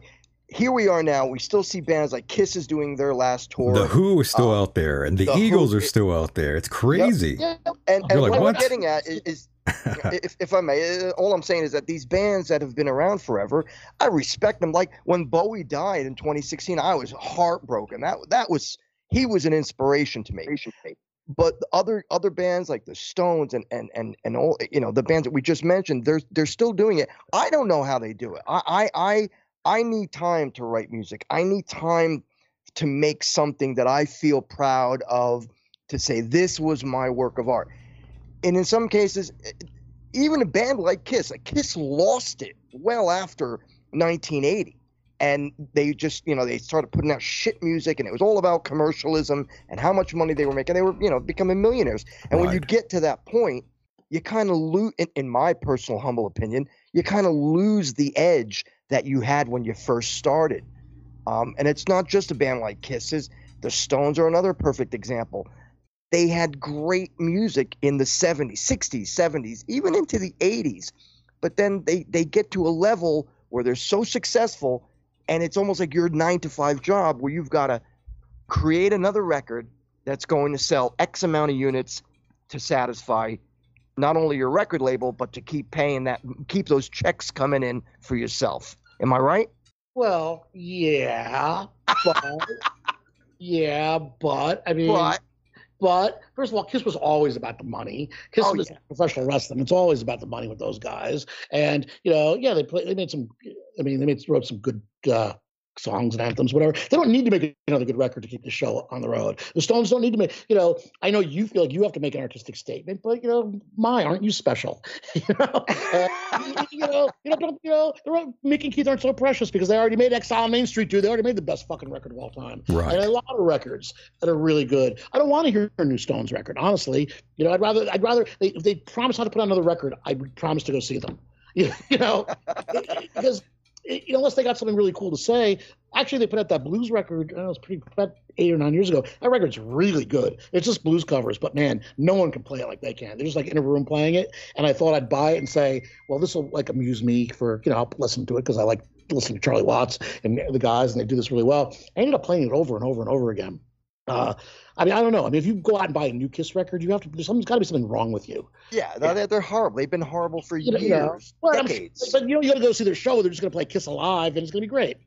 here we are now. We still see bands like Kiss is doing their last tour. The Who is still Uh, out there, and the, The Who- Eagles are still out there. It's crazy. Yeah, and, and like, what, what? I'm getting at is, is if, if I may, uh, all I'm saying is that these bands that have been around forever, I respect them. Like when Bowie died in 2016, I was heartbroken. That that was he was an inspiration to me. But the other other bands like the Stones and and and and all you know the bands that we just mentioned, they're they're still doing it. I don't know how they do it. I I I, I need time to write music. I need time to make something that I feel proud of. To say this was my work of art and in some cases, even a band like Kiss, like Kiss lost it well after 1980. And they just, you know, they started putting out shit music and it was all about commercialism and how much money they were making. They were, you know, becoming millionaires. And when you get to that point, you kind of lose, in, in my personal humble opinion, you kind of lose the edge that you had when you first started. Um, and it's not just a band like Kisses. The Stones are another perfect example they had great music in the 70s 60s 70s even into the 80s but then they they get to a level where they're so successful and it's almost like your 9 to 5 job where you've got to create another record that's going to sell x amount of units to satisfy not only your record label but to keep paying that keep those checks coming in for yourself. Am i right? Well, yeah, but yeah, but I mean, but But first of all, Kiss was always about the money. Kiss Oh, was yeah. professional wrestling. It's always about the money with those guys. And you know, yeah, they play. They made some. I mean, they made wrote some good uh, songs and anthems, whatever. They don't need to make another good record to keep the show on the road. The Stones don't need to make. You know, I know you feel like you have to make an artistic statement, but you know, my, aren't you special? you know, Uh, you, know, you know, don't, you know, they're all- Mick and Keith aren't so precious because they already made Exile on Main Street, dude. They already made the best fucking record of all time Right. and a lot of records that are really good. I don't want to hear a new Stones record, honestly. You know, I'd rather I'd rather they if they promise not to put out another record, I promise to go see them. You know, because you know, unless they got something really cool to say. Actually, they put out that blues record. Know, it was pretty about eight or nine years ago. That record's really good. It's just blues covers, but man, no one can play it like they can. They're just like in a room playing it. And I thought I'd buy it and say, well, this will like amuse me for you know, I'll listen to it because I like listening to Charlie Watts and the guys, and they do this really well. I ended up playing it over and over and over again. Uh, I mean, I don't know. I mean, if you go out and buy a new Kiss record, you have to. There's something's got to be something wrong with you. yeah, they're, they're- they're horrible they've been horrible for You know, years you know. Well, decades But you know, you got to go see their show. They're just going to play Kiss Alive, and it's going to be great.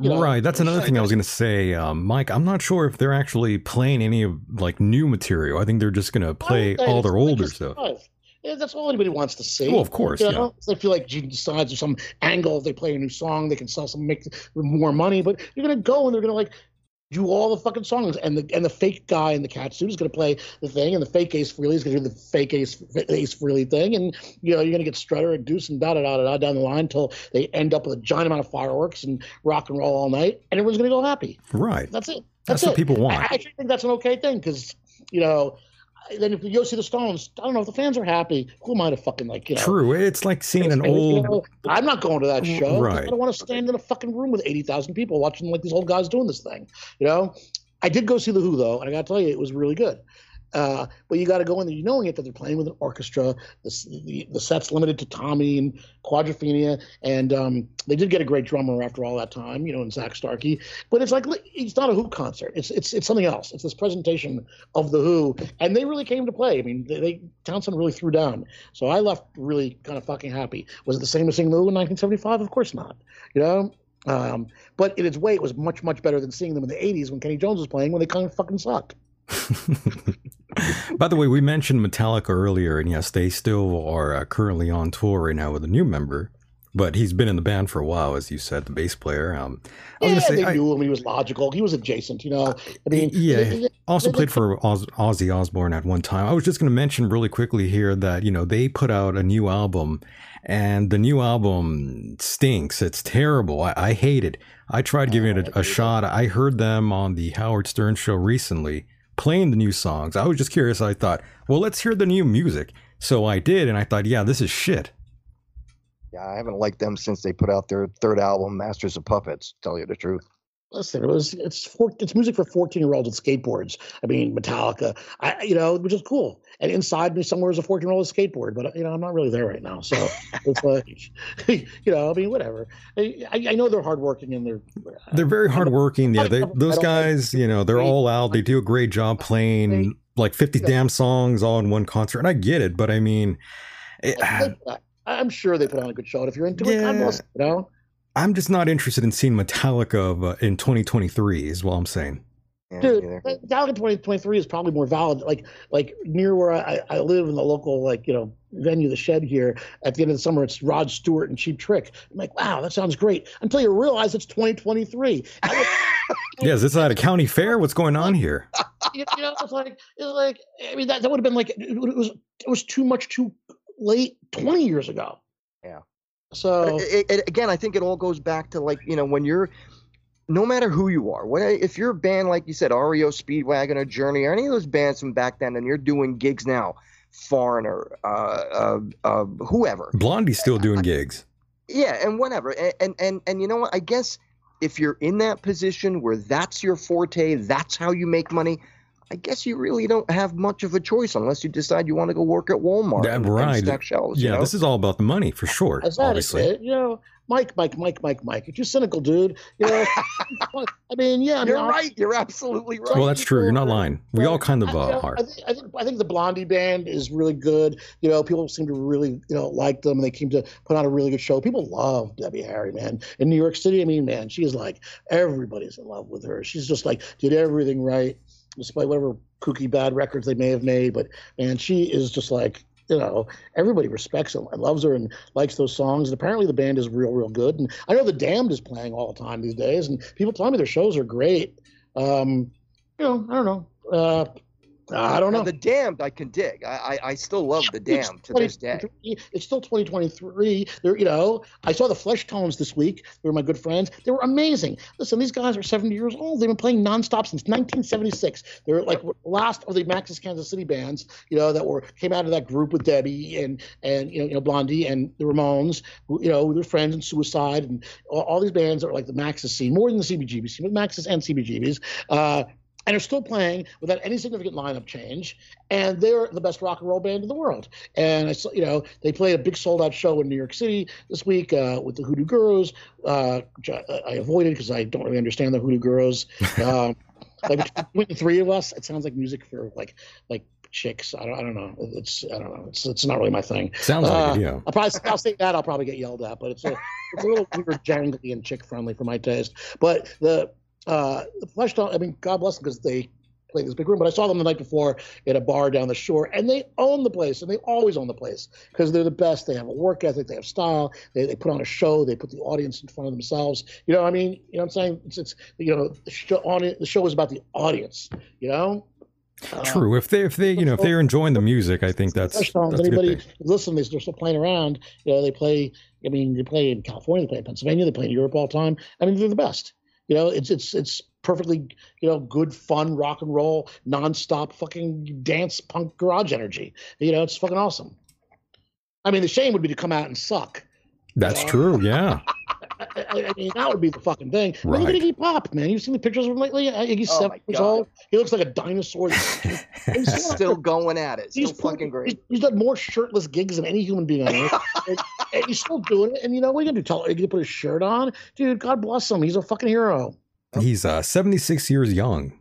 you know, right. That's another thing I was going to say, um, Mike. I'm not sure if they're actually playing any of like new material. I think they're just going to play Well, all their older stuff. Alive. Yeah, that's all anybody wants to see. Well, of course, You yeah. they feel like Gene decides there's some angle. If they play a new song, they can sell some, make more money. But you're gonna go and they're gonna like do all the fucking songs, and the and the fake guy in the cat suit is gonna play the thing, and the fake Ace Frehley is gonna do the fake Ace Ace Frehley thing, and you know you're gonna get Strutter and Deuce and da da da da down the line until they end up with a giant amount of fireworks and rock and roll all night, and everyone's gonna go happy. Right. That's it. That's That's, what it. people want. I, I actually think that's an okay thing because you know. Then if you go see the Stones, I don't know if the fans are happy. Who am I to fucking like you know? True. It's like seeing an you old. know, I'm not going to that show. Right. I don't want to stand in a fucking room with eighty thousand people watching like these old guys doing this thing. You know, I did go see the Who though, and I got to tell you, it was really good. Uh, but you got to go in there, knowing it that they're playing with an orchestra. The, the, the set's limited to Tommy and Quadrophenia, and um, they did get a great drummer after all that time, you know, in Zak Starkey. But it's like it's not a Who concert. It's it's it's something else. It's this presentation of the Who, and they really came to play. I mean, they, they Townshend really threw down. So I left really kind of fucking happy. Was it the same as seeing the Who in 1975? Of course not. You know. Um, but in its way, it was much, much better than seeing them in the 80s when Kenny Jones was playing when they kind of fucking sucked. By the way, we mentioned Metallica earlier, and yes, they still are uh, currently on tour right now with a new member. But he's been in the band for a while, as you said, the bass player. Um, I was Yeah, say, they I- knew him. He was logical. He was adjacent, you know. I mean, yeah, they- they- also played for Oz, Ozzy Osbourne at one time. I was just going to mention really quickly here that you know they put out a new album, and the new album stinks. It's terrible. I, I hate it. I tried giving it a, a shot. I heard them on the Howard Stern show recently playing the new songs. I was just curious. I thought, well, let's hear the new music. So I did, and I thought, yeah, this is shit. Yeah, I haven't liked them since they put out their third album, Masters of Puppets. To tell you the truth. listen, it was it's for, it's music for fourteen year olds with skateboards. I mean, Metallica, I you know, which is cool. And inside me somewhere is a fourteen year old skateboard, but you know, I'm not really there right now. So it's like, you know, I mean, whatever. I, I know they're hardworking and they're they're very hardworking. Yeah, they, those guys, you know, they're all out. They do a great job playing like fifty damn songs all in one concert, and I get it, but I mean. It, I'm sure they put on a good show. And if you're into it, God bless, you know. I'm just not interested in seeing Metallica uh, in 2023. Is what I'm saying. Yeah, Dude, Metallica 2023 is probably more valid. Like, like near where I, I live in the local, like you know, venue, the Shed here. At the end of the summer, it's Rod Stewart and Cheap Trick. I'm like, wow, that sounds great. Until you realize it's 2023. yeah, is this at a county fair? What's going on here? you, know, it's like, it's like, I mean, that, that would have been like, it was, it was too much too late 20 years ago. Yeah. So it, it, again, I think it all goes back to like you know when you're, no matter who you are, when if you're a band like you said, REO Speedwagon or Journey or any of those bands from back then, and you're doing gigs now, Foreigner, uh, uh, uh, whoever. Blondie's still doing gigs. Yeah, and whatever, and, and and and you know what? I guess if you're in that position where that's your forte, that's how you make money. I guess you really don't have much of a choice unless you decide you want to go work at Walmart. Yeah, and, right. And stack shelves, yeah, you know? this is all about the money for sure. obviously, it. you know, Mike, Mike, Mike, Mike, Mike. If you're cynical, dude, you know, I mean, yeah, I you're mean, right. You're absolutely right. Well, that's true. You're not lying. We all kind of uh, I, I, think, I, think, I think the Blondie band is really good. You know, people seem to really you know like them. And they came to put on a really good show. People love Debbie Harry, man. In New York City, I mean, man, she is like everybody's in love with her. She's just like did everything right despite whatever kooky bad records they may have made. But man, she is just like you know everybody respects her and loves her and likes those songs. And apparently the band is real, real good. And I know the Damned is playing all the time these days, and people tell me their shows are great. Um, you know, I don't know. Uh, I don't know. Now, the Damned, I can dig. I, I, I still love the Damned to this day. It's still 2023. They're, you know, I saw the Fleshtones this week. They were my good friends. They were amazing. Listen, these guys are 70 years old. They've been playing nonstop since 1976. They're like last of the Max's Kansas City bands, you know, that were came out of that group with Debbie and and you know, you know Blondie and the Ramones. You know, their friends and Suicide and all, all, these bands are like the Max's scene, more than the CBGB scene, but Max's and CBGBs. Uh, and are still playing without any significant lineup change. And they're the best rock and roll band in the world. And I you know, they played a big sold out show in New York City this week uh, with the Hoodoo Gurus, uh, which I, I avoided because I don't really understand the Hoodoo Gurus. Um, like between the three of us, it sounds like music for like like chicks. I don't, I don't know. It's I don't know. It's it's not really my thing. Sounds like it, yeah. I'll probably I'll say that. I'll probably get yelled at, but it's a it's a little weird, jangly, and chick friendly for my taste. But the uh, the Fleshtones, I mean, God bless them because they play this big room. But I saw them the night before at a bar down the shore, and they own the place, and they always own the place because they're the best. They have a work ethic, they have style, they, they put on a show, they put the audience in front of themselves. You know, I mean, you know, what I'm saying it's, it's you know, the show, the show is about the audience. You know. Uh, True. If they, if they, you know, if they're enjoying the music, I think that's, that's anybody listen. They're still playing around. You know, they play. I mean, they play in California, they play in Pennsylvania, they play in Europe all the time. I mean, they're the best. You know, it's it's it's perfectly you know good fun rock and roll nonstop fucking dance punk garage energy. You know, it's fucking awesome. I mean, the shame would be to come out and suck. That's true. Yeah. I, I, mean, that would be the fucking thing. Right. Look at Iggy Pop, man. You've seen the pictures of him lately? Iggy's oh seven years old. He looks like a dinosaur. he's still going at it. Still he's fucking great. He's, he's, done more shirtless gigs than any human being on earth. and, and, he's still doing it. And you know what are you gonna do? Tell Iggy to put his shirt on? Dude, God bless him. He's a fucking hero. He's uh, 76 years young.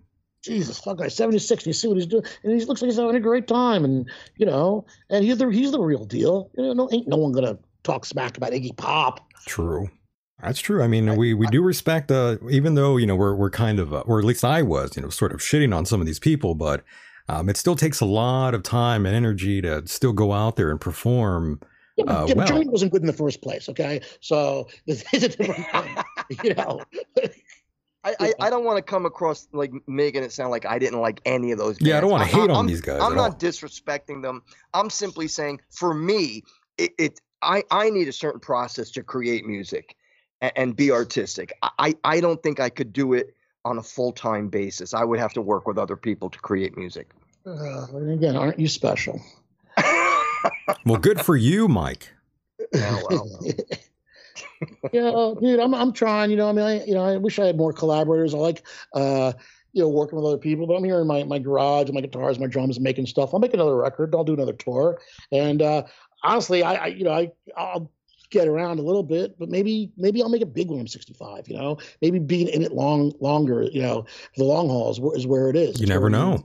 Jesus fuck guy, 76. You see what he's doing, and he looks like he's having a great time, and you know, and he's the he's the real deal. You know, ain't no one gonna talk smack about Iggy Pop. True. That's true. I mean, we, we do respect, uh, even though, you know, we're, we're kind of, uh, or at least I was, you know, sort of shitting on some of these people, but um, it still takes a lot of time and energy to still go out there and perform. Yeah, but, uh, well. Journey wasn't good in the first place. Okay. So this is a different thing, you know. I, I, I, don't want to come across like making it sound like I didn't like any of those. Bands. Yeah, I don't want to hate I'm, on these guys. I'm not all. disrespecting them. I'm simply saying, for me, it, it I I need a certain process to create music and, and be artistic. I I don't think I could do it on a full time basis. I would have to work with other people to create music. Uh, again, aren't you special? well, good for you, Mike. Yeah, well. yeah, dude, I'm I'm trying. You know, I mean, I you know, I wish I had more collaborators. I like, uh, you know, working with other people. But I'm here in my my garage, my guitars, my drums, making stuff. I'll make another record. I'll do another tour. And uh, honestly, I, I you know, I I'll get around a little bit, but maybe maybe I'll make a big one. I'm 65. You know, maybe being in it long longer. You know, the long haul is where, is where it is. You never know.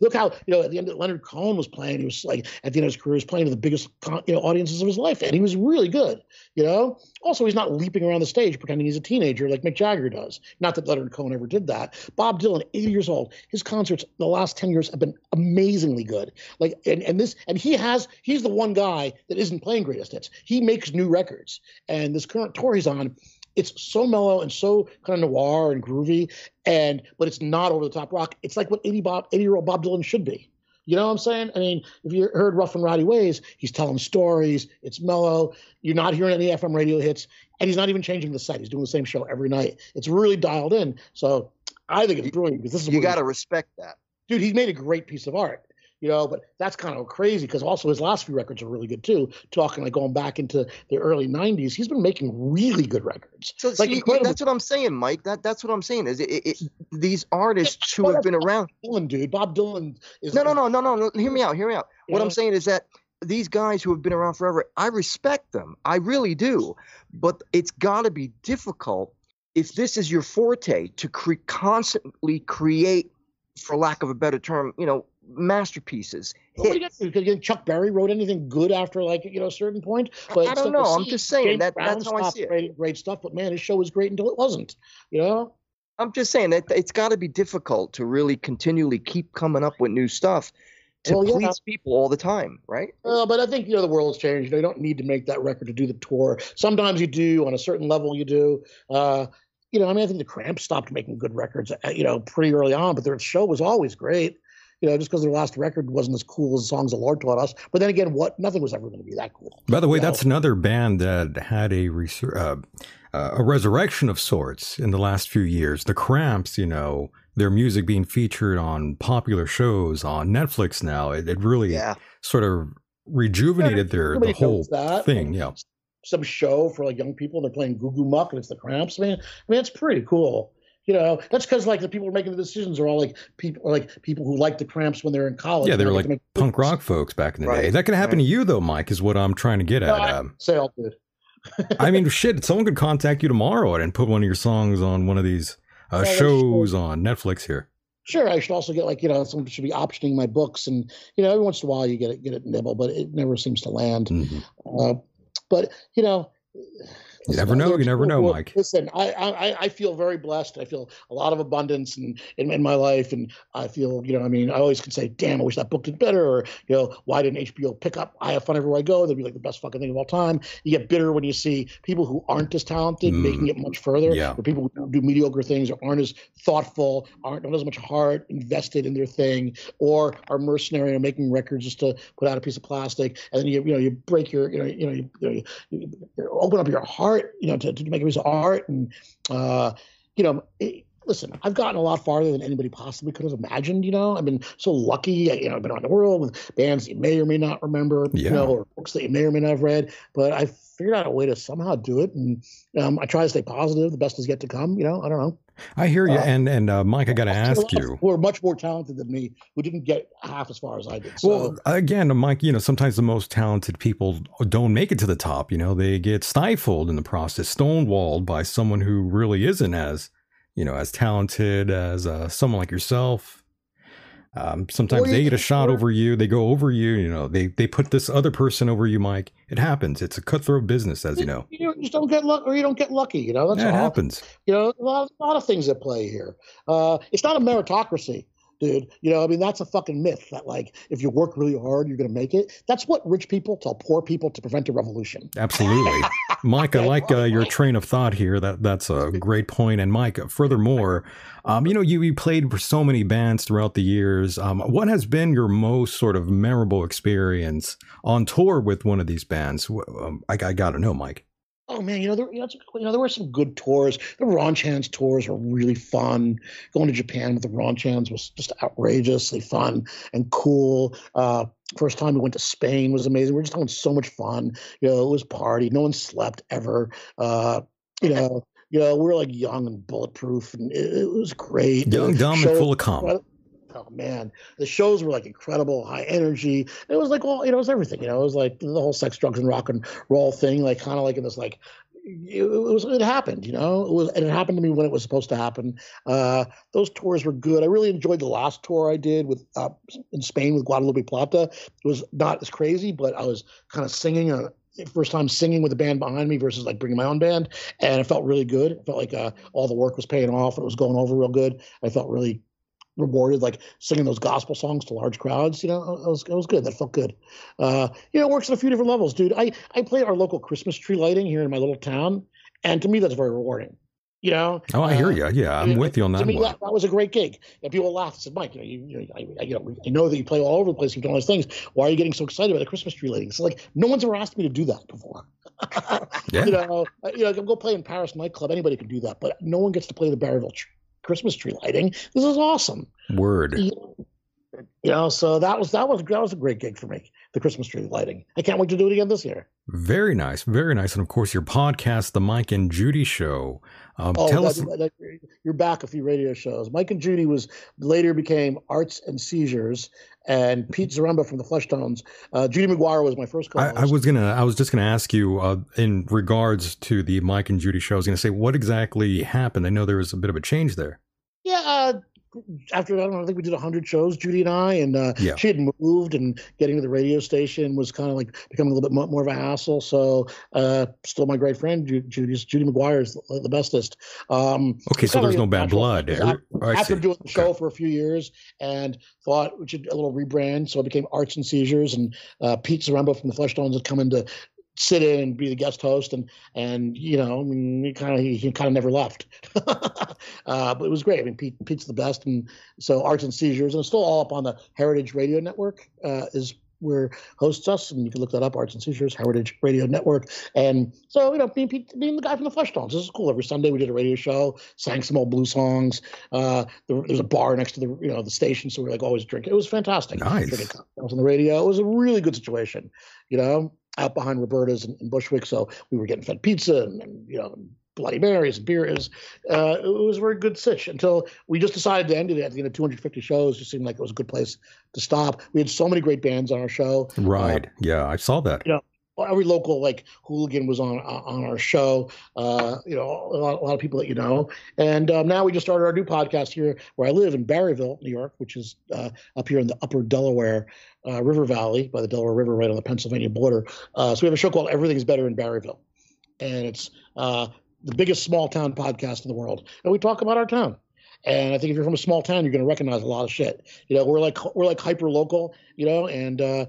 Look how you know at the end of Leonard Cohen was playing. He was like at the end of his career, he was playing to the biggest you know audiences of his life, and he was really good. You know, also he's not leaping around the stage pretending he's a teenager like Mick Jagger does. Not that Leonard Cohen ever did that. Bob Dylan, 80 years old, his concerts the last 10 years have been amazingly good. Like and and this and he has he's the one guy that isn't playing greatest hits. He makes new records, and this current tour he's on it's so mellow and so kind of noir and groovy, and but it's not over the top rock. It's like what 80 Bob 80 year old Bob Dylan should be. You know what I'm saying? I mean, if you heard Rough and Rowdy Ways, he's telling stories. It's mellow. You're not hearing any FM radio hits, and he's not even changing the set. He's doing the same show every night. It's really dialed in. So I think it's brilliant because this is you got to respect that, dude. He's made a great piece of art you know, but that's kind of crazy because also his last few records are really good too. Talking like going back into the early '90s, he's been making really good records. So like see, that's what I'm saying, Mike. That that's what I'm saying. Is it, it, it these artists who have been Bob around? Dylan, dude, Bob Dylan is no, no, no, no, no, no. Hear me out. Hear me out. What Yeah. I'm saying is that these guys who have been around forever, I respect them. I really do. But it's got to be difficult if this is your forte to cre- constantly create, for lack of a better term, you know, masterpieces. Hits. Chuck Berry wrote anything good after like you know a certain point. But I don't know. I'm just saying James that- that's how I see it. writing Great stuff, but man, his show was great until it wasn't. You know. I'm just saying that it's got to be difficult to really continually keep coming up with new stuff to Well, yeah. please people all the time, right? Uh, but I think you know the world has changed. You, know, you don't need to make that record to do the tour. Sometimes you do on a certain level. You do. Uh, you know, I mean, I think the Cramps stopped making good records. uh, You know, pretty early on, but their show was always great. You know, just because their last record wasn't as cool as songs the Lord taught us. But then again, what? Nothing was ever going to be that cool. By the way, you know? that's another band that had a resur- uh, uh, a resurrection of sorts in the last few years. The Cramps, you know, their music being featured on popular shows on Netflix now. It, it really Yeah. sort of rejuvenated their the whole thing. Yeah. some show for like young people. They're playing Goo Goo Muck and it's the Cramps. Man, I mean, it's pretty cool. You know, that's because like the people who are making the decisions are all like people, like people who like the Cramps when they're in college. Yeah, they were like punk rock folks back in the day. That could happen right. to you though, Mike, is what I'm trying to get No, at. I Um, say all good. I mean, shit, someone could contact you tomorrow and put one of your songs on one of these uh, Yeah, shows on Netflix here. Sure, I should also get like you know someone should be optioning my books, and you know every once in a while you get it get it nibble, but it never seems to land. Mhm. Uh, but you know, You never know, you never know, who- Mike. Listen, I, I I feel very blessed. I feel a lot of abundance in, in in my life, and I feel you know I mean I always can say, damn, I wish that book did better, or you know why didn't HBO pick up I Have Fun Everywhere I Go? That'd be like the best fucking thing of all time. You get bitter when you see people who aren't as talented Mm. making it much further, Yeah. or people who do mediocre things or aren't as thoughtful, aren't have as much heart invested in their thing, or are mercenary and making records just to put out a piece of plastic, and then you you know you break your you know you know you, you, know, you, you open up your heart you know to, to make a piece of art and uh, you know. It, Listen, I've gotten a lot farther than anybody possibly could have imagined. You know, I've been so lucky. You know, I've been around the world with bands you may or may not remember. Yeah. You know, or books that you may or may not have read. But I figured out a way to somehow do it, and um, I try to stay positive. The best is yet to come. You know, I don't know. I hear you. Uh, and and uh, Mike, I got to ask you. Who are much more talented than me, who didn't get half as far as I did. So, Well, again, Mike, you know, sometimes the most talented people don't make it to the top. You know, they get stifled in the process, stonewalled by someone who really isn't as, you know, as talented as uh, someone like yourself. Um, sometimes they get a shot over you. They go over you. You know, they they put this other person over you, Mike. It happens. It's a cutthroat business, as you know. you just don't get luck, or you don't get lucky. You know, that's Yeah, it happens. You know, a lot, a lot of things at play here. Uh, it's not a meritocracy, dude. You know, I mean, that's a fucking myth that like if you work really hard, you're gonna make it. That's what rich people tell poor people to prevent a revolution. Absolutely. Mike, I like uh, your train of thought here. That that's a great point. And Mike, furthermore, um, you know, you, you played for so many bands throughout the years. Um, what has been your most sort of memorable experience on tour with one of these bands? Um, I, I got to know, Mike. Oh man, you know, there, you, know, you know, there were some good tours. The Raunch Hands tours were really fun. Going to Japan with the Raunch Hands was just outrageously fun and cool. Uh, first time we went to Spain was amazing. We are just having so much fun. You know, it was party. No one slept ever. Uh, you know, you know, we're like young and bulletproof, and it, it was great. Young, dumb, and full of calm. Oh man, the shows were like incredible, high energy. It was like all you know, it was everything. You know, it was like the whole sex, drugs, and rock and roll thing. Like kind of like in this like. It, was. It happened, you know. It was, and it happened to me when it was supposed to happen. Uh, those tours were good. I really enjoyed the last tour I did with uh, in Spain with Guadalupe Plata. It was not as crazy, but I was kind of singing a first time singing with a band behind me versus like bringing my own band, and it felt really good. It felt like uh, all the work was paying off it was going over real good. I felt really rewarded, like singing those gospel songs to large crowds. You know, it was it was good. That felt good. Uh, you know, it works on a few different levels, dude. I I play our local Christmas tree lighting here in my little town, and to me that's very rewarding. You know. Oh, I hear Uh, you. Yeah, I'm to- with you on to that me, one. that, that was a great gig. And people laughed and said, Mike, you know, you, you, I, I, you know, I know that you play all over the place. You've done all those things. Why are you getting so excited about a Christmas tree lighting? It's like, no one's ever asked me to do that before. Yeah. You know, you know, I can go play in Paris nightclub. Anybody can do that, but no one gets to play the Barryville tr- Christmas tree lighting. This is awesome. Word. You know, so that was that was that was a great gig for me. The Christmas tree lighting. I can't wait to do it again this year. Very nice. Very nice. And of course, your podcast, The Mike and Judy Show. Um, Oh, tell that- us. that- that- you're back a few radio shows. Mike and Judy was later became Arts and Seizures, and Pete Zaremba from the Fleshtones. Uh, Judy McGuire was my first I. I was gonna. I was just gonna ask you uh, in regards to the Mike and Judy show. I was gonna say what exactly happened. I know there was a bit of a change there. yeah. Uh, after I don't know, I think we did hundred shows, Judy and I, and uh, Yeah. she had moved, and getting to the radio station was kind of like becoming a little bit more of a hassle. So, uh, still my great friend, Ju- Judy's Judy McGuire is the, the bestest. Um, Okay, so there's no bad blood. I- I after doing the show Okay. for a few years and thought we should a little rebrand, so it became Arts and Seizures, and uh, Pete Zaremba from the Fleshtones had come in to sit in and be the guest host, and and you know, I mean, he kind of he, he kind of never left, uh, but it was great. I mean, Pete Pete's the best, and so Arts and Seizures, and it's still all up on the Heritage Radio Network uh, is where hosts us, and you can look that up, Arts and Seizures, Heritage Radio Network. And so, you know, being, Pete- being the guy from the Fleshtones, this is cool. Every Sunday we did a radio show, sang some old blues songs. Uh, there, there's a bar next to the, you know, the station, so we are like always drinking. It was fantastic. Nice. Drinking cocktails on the radio. It was a really good situation, you know, out behind Roberta's in, in Bushwick. So we were getting fed pizza and, and you know, Bloody Marys and beers. Uh, it was a very good sitch until we just decided to end it at the end of 250 shows. It just seemed like it was a good place to stop. We had so many great bands on our show. Right. yeah, I saw that. Every local like hooligan was on on our show. Uh, you know, a lot, a lot of people that you know. And um, now we just started our new podcast here where I live in Barryville, New York, which is uh, up here in the Upper Delaware uh, River Valley by the Delaware River, right on the Pennsylvania border. Uh, so we have a show called Everything's Better in Barryville, and it's uh, the biggest small town podcast in the world. And we talk about our town. And I think if you're from a small town, you're going to recognize a lot of shit. You know, we're like we're like hyper local. You know, and uh,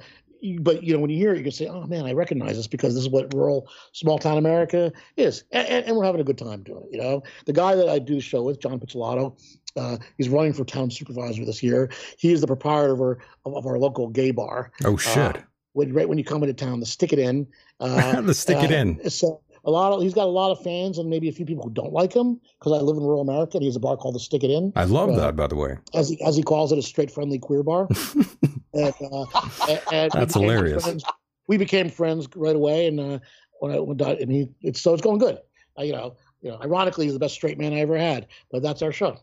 but you know when you hear it, you can say, "Oh man, I recognize this because this is what rural small town America is," and, and, and we're having a good time doing it. You know, the guy that I do the show with, John Picciolato, uh, he's running for town supervisor this year. He is the proprietor of our, of, our local gay bar. Oh shit. When right when you come into town, the Stickett Inn. Uh, the stick it uh, in. So a lot of he's got a lot of fans and maybe a few people who don't like him because I live in rural America and he has a bar called the Stickett Inn I love uh, that, by the way. as he as he calls it, a straight friendly queer bar. and, uh, and, That's hilarious. friends- We became friends right away, and uh, when I went out, and he, it's so it's going good. Uh, you know, you know, ironically, he's the best straight man I ever had. But that's our show.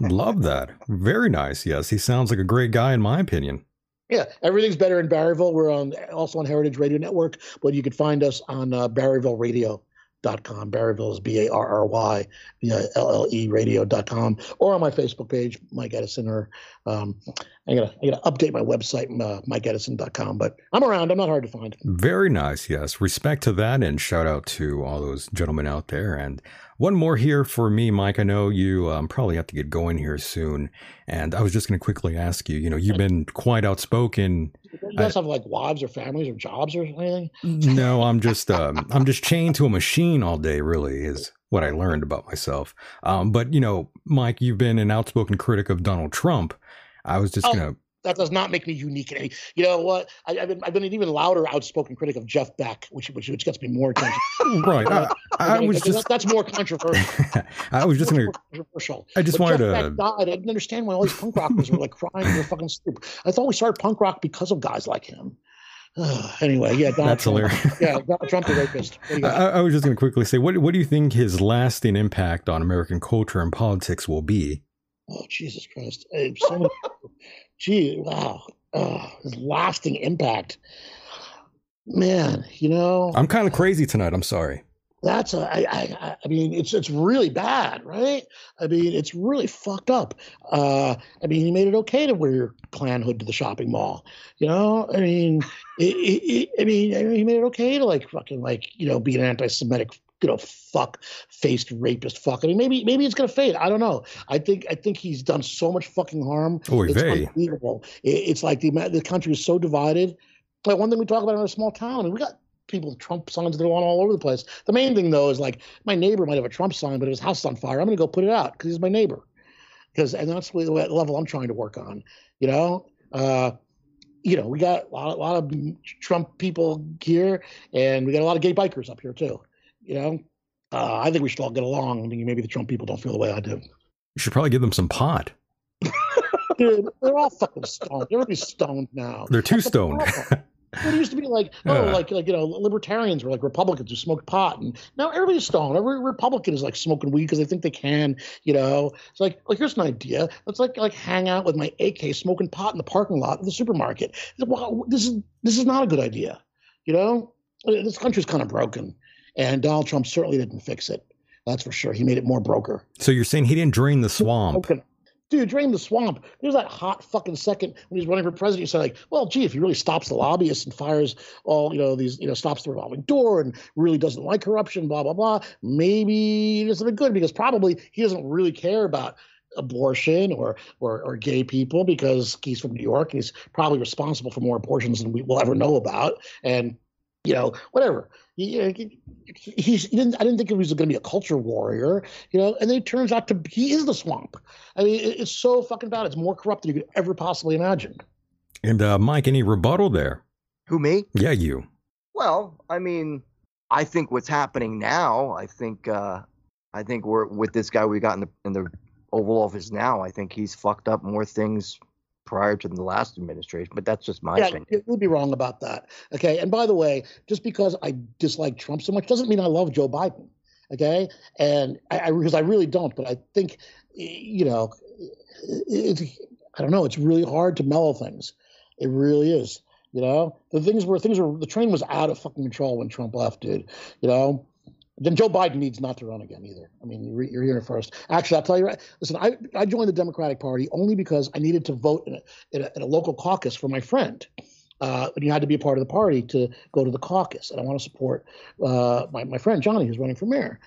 Love that. Very nice. Yes, he sounds like a great guy, in my opinion. Yeah, everything's better in Barryville. We're on also on Heritage Radio Network, but you can find us on uh, BarryvilleRadio.com. Barryville is B A R R Y L L E Radio.com, or on my Facebook page, Mike Edison. Or um, I gotta I gotta update my website, uh, MikeEdison.com. But I'm around. I'm not hard to find. Very nice. Yes. Respect to that and shout out to all those gentlemen out there. And one more here for me, Mike. I know you um, probably have to get going here soon. And I was just going to quickly ask you, you know, you've been quite outspoken. You guys have like wives or families or jobs or anything? No, I'm just, um, I'm just chained to a machine all day, really, is what I learned about myself. Um, but, you know, Mike, you've been an outspoken critic of Donald Trump. I was just Oh. going to, That does not make me unique. in any- You know what? I, I've been I've been an even louder outspoken critic of Jeff Beck, which which, which gets me more attention. right. I, I was That- just, that's more controversial. I was just going to controversial. I just When wanted Jeff to- Beck died. I didn't understand why all these punk rockers were like crying. They're fucking stupid. I thought we started punk rock because of guys like him. anyway, yeah, Donald That's Trump, hilarious. yeah, Donald Trump the rapist. What do you I. I was just going to quickly say, what what do you think his lasting impact on American culture and politics will be? Oh Jesus Christ! So many- gee, wow, oh, his lasting impact, man. You know, I'm kind of crazy tonight. I'm sorry. that's a. I, I, I mean, it's it's really bad, right? I mean, it's really fucked up. Uh, I mean, he made it okay to wear your clan hood to the shopping mall. You know, I mean, it, it, it, I mean, I mean, he made it okay to like fucking like you know be an anti-Semitic. You know, fuck faced rapist fuck. I mean, maybe maybe it's gonna fade. I don't know. I think I think he's done so much fucking harm. Oy it's vey. unbelievable. It, it's like the the country is so divided. Like one thing we talk about in a small town, I mean, we got people with Trump signs that are on all over the place. The main thing though is like my neighbor might have a Trump sign, but his house is on fire. I'm gonna go put it out because he's my neighbor. Because and that's the level I'm trying to work on. You know, uh, you know, we got a lot, a lot of Trump people here, and we got a lot of gay bikers up here too. You know, uh, I think we should all get along. I mean, maybe the Trump people don't feel the way I do. You should probably give them some pot. Dude, they're all fucking stoned. Everybody's stoned now. They're too That's stoned. It used to be like, oh, Yeah. like like you know, libertarians were like Republicans who smoked pot, and now everybody's stoned. Every Republican is like smoking weed because they think they can. You know, it's like like here's an idea. Let's like like hang out with my AK smoking pot in the parking lot of the supermarket. Well, This is this is not a good idea. You know, this country's kind of broken, and Donald Trump certainly didn't fix it. That's for sure. He made it more broker. So you're saying he didn't drain the swamp? Okay. Dude, drain the swamp. There's that hot fucking second when he's running for president. He said, like, well, gee, if he really stops the lobbyists and fires all, you know, these, you know, stops the revolving door and really doesn't like corruption, blah, blah, blah, maybe it's something good because probably he doesn't really care about abortion or, or or gay people because he's from New York. He's probably responsible for more abortions than we will ever know about. And you know, whatever. He, he, he's, he didn't, I didn't think he was going to be a culture warrior, you know, and then it turns out to he is the swamp. I mean, it, it's so fucking bad. It's more corrupt than you could ever possibly imagine. And uh, Mike, any rebuttal there? Who me? Yeah, you. Well, I mean, I think what's happening now. I think, uh, I think we're with this guy we got in the in the Oval Office now. I think he's fucked up more things prior to the last administration. But that's just my yeah, opinion. you- you'd be wrong about that. Okay. And by the way, just because I dislike Trump so much doesn't mean I love Joe Biden. Okay. And I, I because I really don't, but I think, you know, it, it, I don't know. It's really hard to mellow things. It really is. You know, the things were things were the train was out of fucking control when Trump left, dude. You know, then Joe Biden needs not to run again either. I mean, you're, you're hearing first. Actually, I'll tell you right. Listen, I, I joined the Democratic Party only because I needed to vote in a, in a, in a local caucus for my friend. Uh, and you had to be a part of the party to go to the caucus. And I want to support uh, my, my friend Johnny, who's running for mayor.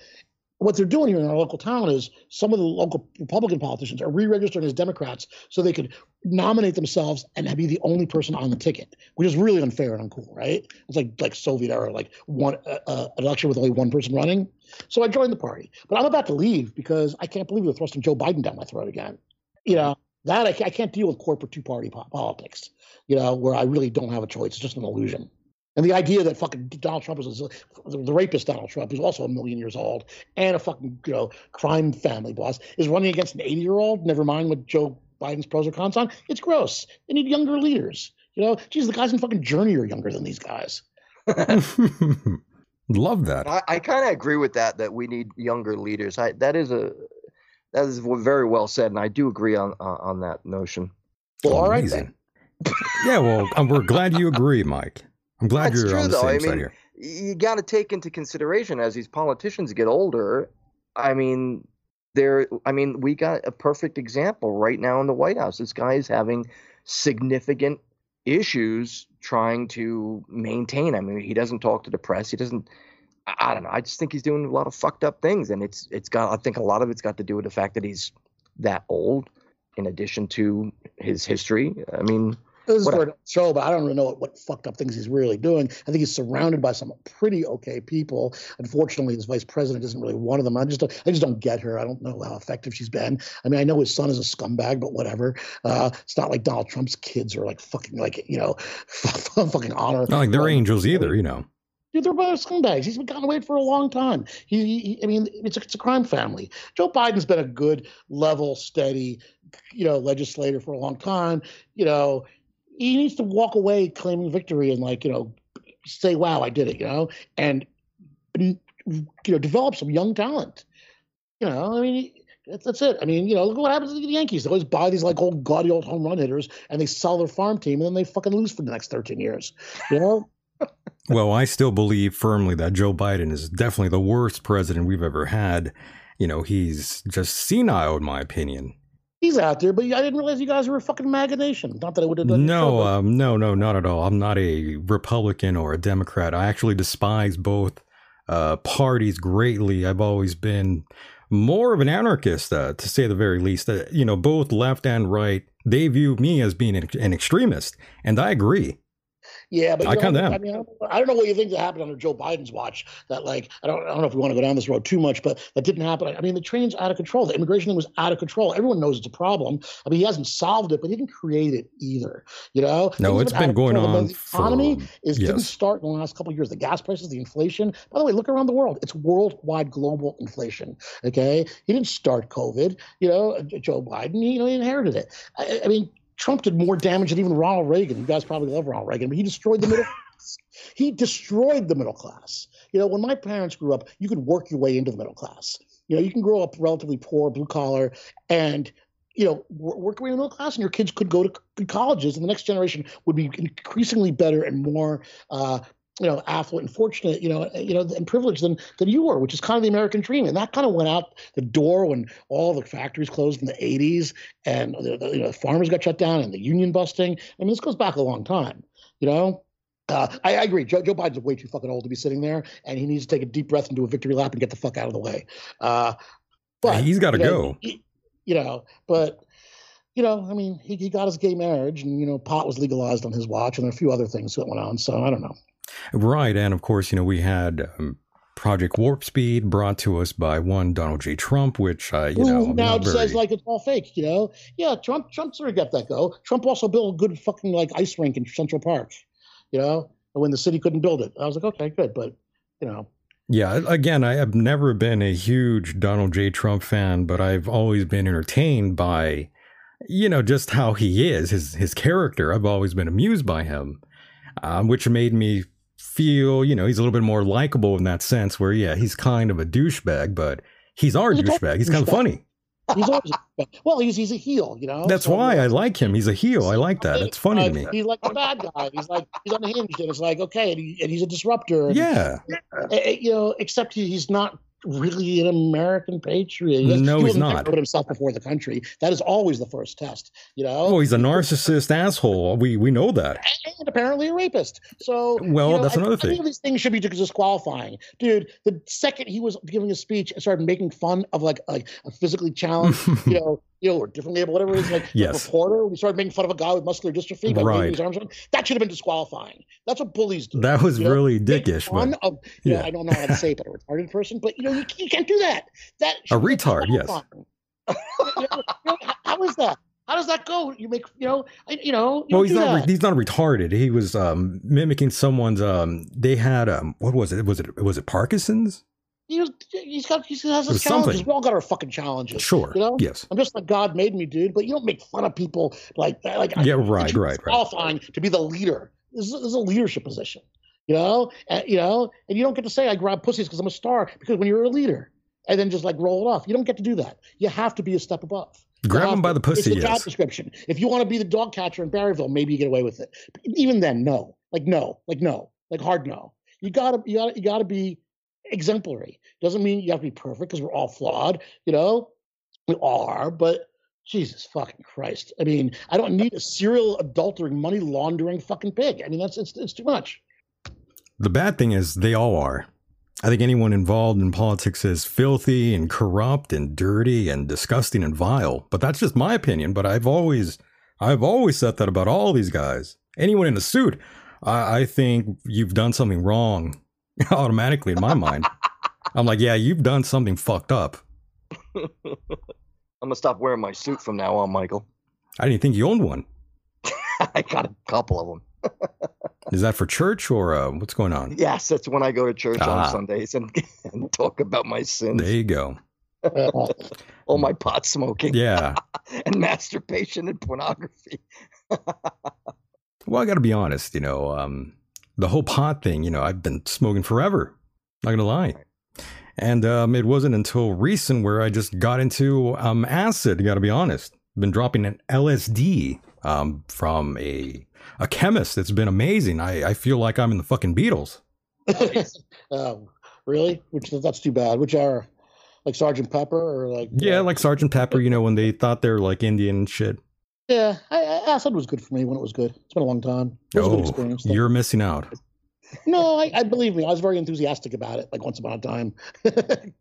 What they're doing here in our local town is some of the local Republican politicians are re-registering as Democrats so they could nominate themselves and be the only person on the ticket, which is really unfair and uncool, right? It's like like Soviet era, like one uh, uh, election with only one person running. So I joined the party, but I'm about to leave because I can't believe they're thrusting Joe Biden down my throat again. You know that I, can't deal with corporate two-party po- politics. You know where I really don't have a choice. It's just an illusion. And the idea that fucking Donald Trump is the rapist Donald Trump, who's also a million years old and a fucking you know crime family boss, is running against an 80 year old. Never mind what Joe Biden's pros or cons on. It's gross. They need younger leaders. You know, geez, the guys in fucking Journey are younger than these guys. Love that. I, I kind of agree with that. That we need younger leaders. I, that is a that is very well said, and I do agree on uh, on that notion. Well, all right Amazing. then. yeah, well, um, we're glad you agree, Mike. I'm glad That's you're true, on the though. same I side mean, here. you got to take into consideration as these politicians get older. I mean, there. I mean, we got a perfect example right now in the White House. This guy is having significant issues trying to maintain. I mean, he doesn't talk to the press. He doesn't. I don't know. I just think he's doing a lot of fucked up things, and it's it's got. I think a lot of it's got to do with the fact that he's that old. In addition to his history, I mean, This is What- for a show, but I don't really know what, what fucked up things he's really doing. I think he's surrounded by some pretty okay people. Unfortunately, his vice president isn't really one of them. I just don't, I just don't get her. I don't know how effective she's been. I mean, I know his son is a scumbag, but whatever. Uh, it's not like Donald Trump's kids are like fucking like you know, fucking honor. Not like they're angels either, you know. Dude, they're both scumbags. He's been gotten away for a long time. He, he I mean, it's a, it's a crime family. Joe Biden's been a good, level, steady, you know, legislator for a long time. You know, he needs to walk away claiming victory and like you know say, "Wow, I did it," you know, and you know develop some young talent. You know, I mean. That's, that's it. I mean, you know, look what happens to the Yankees. They always buy these like old gaudy old home run hitters, and they sell their farm team, and then they fucking lose for the next thirteen years. You know, Well, I still believe firmly that Joe Biden is definitely the worst president we've ever had. You know, he's just senile, in my opinion. He's out there, but I didn't realize you guys were a fucking MAGA nation. Not that I would have done. No, um, no, no, not at all. I'm not a Republican or a Democrat. I actually despise both uh, parties greatly. I've always been more of an anarchist, uh, to say the very least. Uh, you know, both left and right, they view me as being an, an extremist, and I agree. Yeah, but I kinda am. I mean, I don't, I don't know what you think that happened under Joe Biden's watch. That like, I don't, I don't know if we want to go down this road too much, but that didn't happen. I mean, the train's out of control. The immigration thing was out of control. Everyone knows it's a problem. I mean, he hasn't solved it, but he didn't create it either. You know? No, it's been of going control. on The economy for- is didn't start in the last couple of years. The gas prices, the inflation. By the way, look around the world. It's worldwide global inflation. Okay, he didn't start COVID. You know, Joe Biden. He, you know, he inherited it. I, I mean. Trump did more damage than even Ronald Reagan. You guys probably love Ronald Reagan, but he destroyed the middle class. He destroyed the middle class. You know, when my parents grew up, you could work your way into the middle class. You know, you can grow up relatively poor, blue collar, and you know, work your way in the middle class, and your kids could go to colleges, and the next generation would be increasingly better and more, uh, you know, affluent and fortunate, you know, you know, and privileged than than you were, which is kind of the American dream. And that kind of went out the door when all the factories closed in the '80s, and the, the, you know, the farmers got shut down, and the union busting. I mean, this goes back a long time, you know. Uh, I, I agree. Joe, Joe Biden's way too fucking old to be sitting there, and he needs to take a deep breath and do a victory lap and get the fuck out of the way. Uh, but He's gotta you know, go. he- you know, but you know, I mean, he, he got his gay marriage, and you know, pot was legalized on his watch, and there are a few other things that went on. So I don't know. Right. And of course, you know, we had um, Project Warp Speed brought to us by one Donald J. Trump, which, uh, you know, now it says like it's all fake. You know, yeah, Trump Trump sort of got that go. Trump also built a good fucking like ice rink in Central Park. You know, when the city couldn't build it, I was like, okay, good, but you know. Yeah, again, I have never been a huge Donald J. Trump fan, but I've always been entertained by, you know, just how he is, his his character. I've always been amused by him, um, which made me feel, you know, he's a little bit more likable in that sense. Where, yeah, he's kind of a douchebag, but he's our He's douchebag. He's kind of funny. He's always well, he's he's a heel, you know. That's so, why I like him. He's a heel. I like that. It's funny to uh, me. He's like a bad guy. He's like he's unhinged, and it's like okay, and, he, and he's a disruptor. And, Yeah. uh, uh, you know, except he, he's not really an American patriot. He No, he's not. Put himself before the country. That is always the first test. You know. Oh, he's a narcissist asshole. We we know that. and apparently a rapist. So Well, you know, that's I- another I think thing. these things should be disqualifying, dude. The second he was giving a speech and started making fun of like like a physically challenged, you know, you know, or differently able, whatever it is, like a Yes. reporter. We started making fun of a guy with muscular dystrophy by Right. his arms. That should have been disqualifying. That's what bullies do. That was you know? really dickish, but of, you know, yeah. I don't know how to say it, but a retarded person. But you know, you, you can't do that. That A retard, yes. you know, you know, how- is that? How does that go? You make, you know, you know. You well, he's not. that. He's not retarded. He was um, mimicking someone's. Um, they had um, what was it? Was it was it Parkinson's? he was, he's got he has his challenges. something. We all got our fucking challenges. Sure. You know? Yes. I'm just like God made me, dude. But you don't make fun of people like that. Like Yeah, I- right, it should right, right. Qualifying to be the leader. This is, this is a leadership position. You know, and, you know, and you don't get to say I grab pussies because I'm a star. Because when you're a leader, and then just like roll it off, you don't get to do that. You have to be a step above. Grab them by the pussy. It's the job Yes. description. If you want to be the dog catcher in Barryville, maybe you get away with it. But even then, no. Like no. Like no. Like hard no. You gotta you gotta you gotta be exemplary. Doesn't mean you have to be perfect because we're all flawed, you know? We are, but Jesus fucking Christ. I mean, I don't need a serial adultering, money laundering fucking pig. I mean, that's it's it's too much. The bad thing is they all are. I think anyone involved in politics is filthy and corrupt and dirty and disgusting and vile. But that's just my opinion. But I've always, I've always said that about all these guys. Anyone in a suit, I, I think you've done something wrong automatically in my mind. I'm like, yeah, you've done something fucked up. I'm gonna stop wearing my suit from now on, Michael. I didn't think you owned one. I got a couple of them. Is that for church or uh, what's going on? Yes, that's when I go to church Ah. on Sundays and, and talk about my sins, There you go. All my pot smoking Yeah. and masturbation and pornography. Well, I got to be honest. You know, um, the whole pot thing. You know, I've been smoking forever. Not gonna lie. And um, it wasn't until recent where I just got into um, acid. Got to be honest. Been dropping an LSD um, from a a chemist. that's been amazing. I, I feel like I'm in the fucking Beatles. um, really? Which that's too bad. Which are like Sergeant Pepper or like Yeah, uh, like Sergeant Pepper. You know, when they thought they were like Indian shit. yeah. I, I, acid was good for me when it was good. It's been a long time. It was a good Oh, experience. though. you're missing out. No, I, I believe me. I was very enthusiastic about it. Like once upon a time.